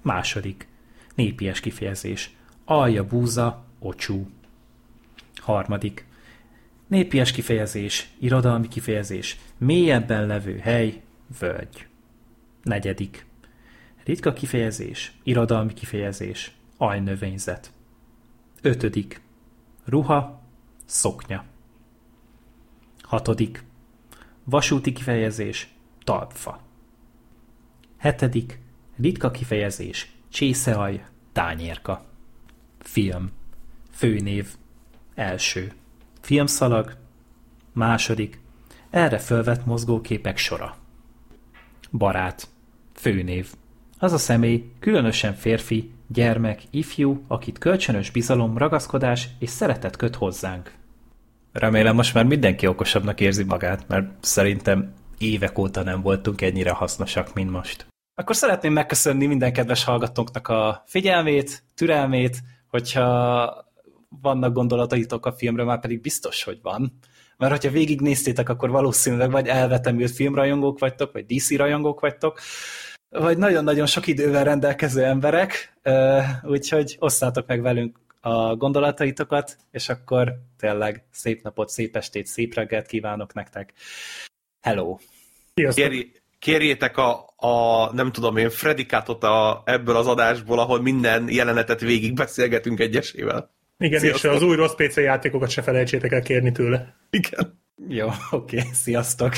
Második. Népies kifejezés. Alja búza, ocsú. Harmadik. Népies kifejezés, irodalmi kifejezés, mélyebben levő hely, völgy. Negyedik. Ritka kifejezés, irodalmi kifejezés, ajnövényzet. Ötödik. Ruha, szoknya. Hatodik. Vasúti kifejezés, talpfa. Hetedik. Ritka kifejezés, csészeaj, tányérka. Film. Főnév. Első. Filmszalag. Második. Erre fölvett mozgóképek sora. Barát. Főnév. Az a személy, különösen férfi, gyermek, ifjú, akit kölcsönös bizalom, ragaszkodás és szeretet köt hozzánk. Remélem most már mindenki okosabbnak érzi magát, mert szerintem évek óta nem voltunk ennyire hasznosak, mint most. Akkor szeretném megköszönni minden kedves hallgatónknak a figyelmét, türelmét, hogyha vannak gondolataitok a filmről, már pedig biztos, hogy van. Mert hogyha végignéztétek, akkor valószínűleg vagy elvetemült filmrajongók vagytok, vagy DC rajongók vagytok, vagy nagyon-nagyon sok idővel rendelkező emberek, úgyhogy osszátok meg velünk a gondolataitokat, és akkor tényleg szép napot, szép estét, szép reggelt kívánok nektek. Hello! Sziasztok! Kéri, kérjétek a, a, nem tudom én, Fredikátot a, ebből az adásból, ahol minden jelenetet végig beszélgetünk egyesével. Igen, Sziasztok. és az új rossz PC játékokat se felejtsétek el kérni tőle. Igen. Jó, oké, okay, sziasztok!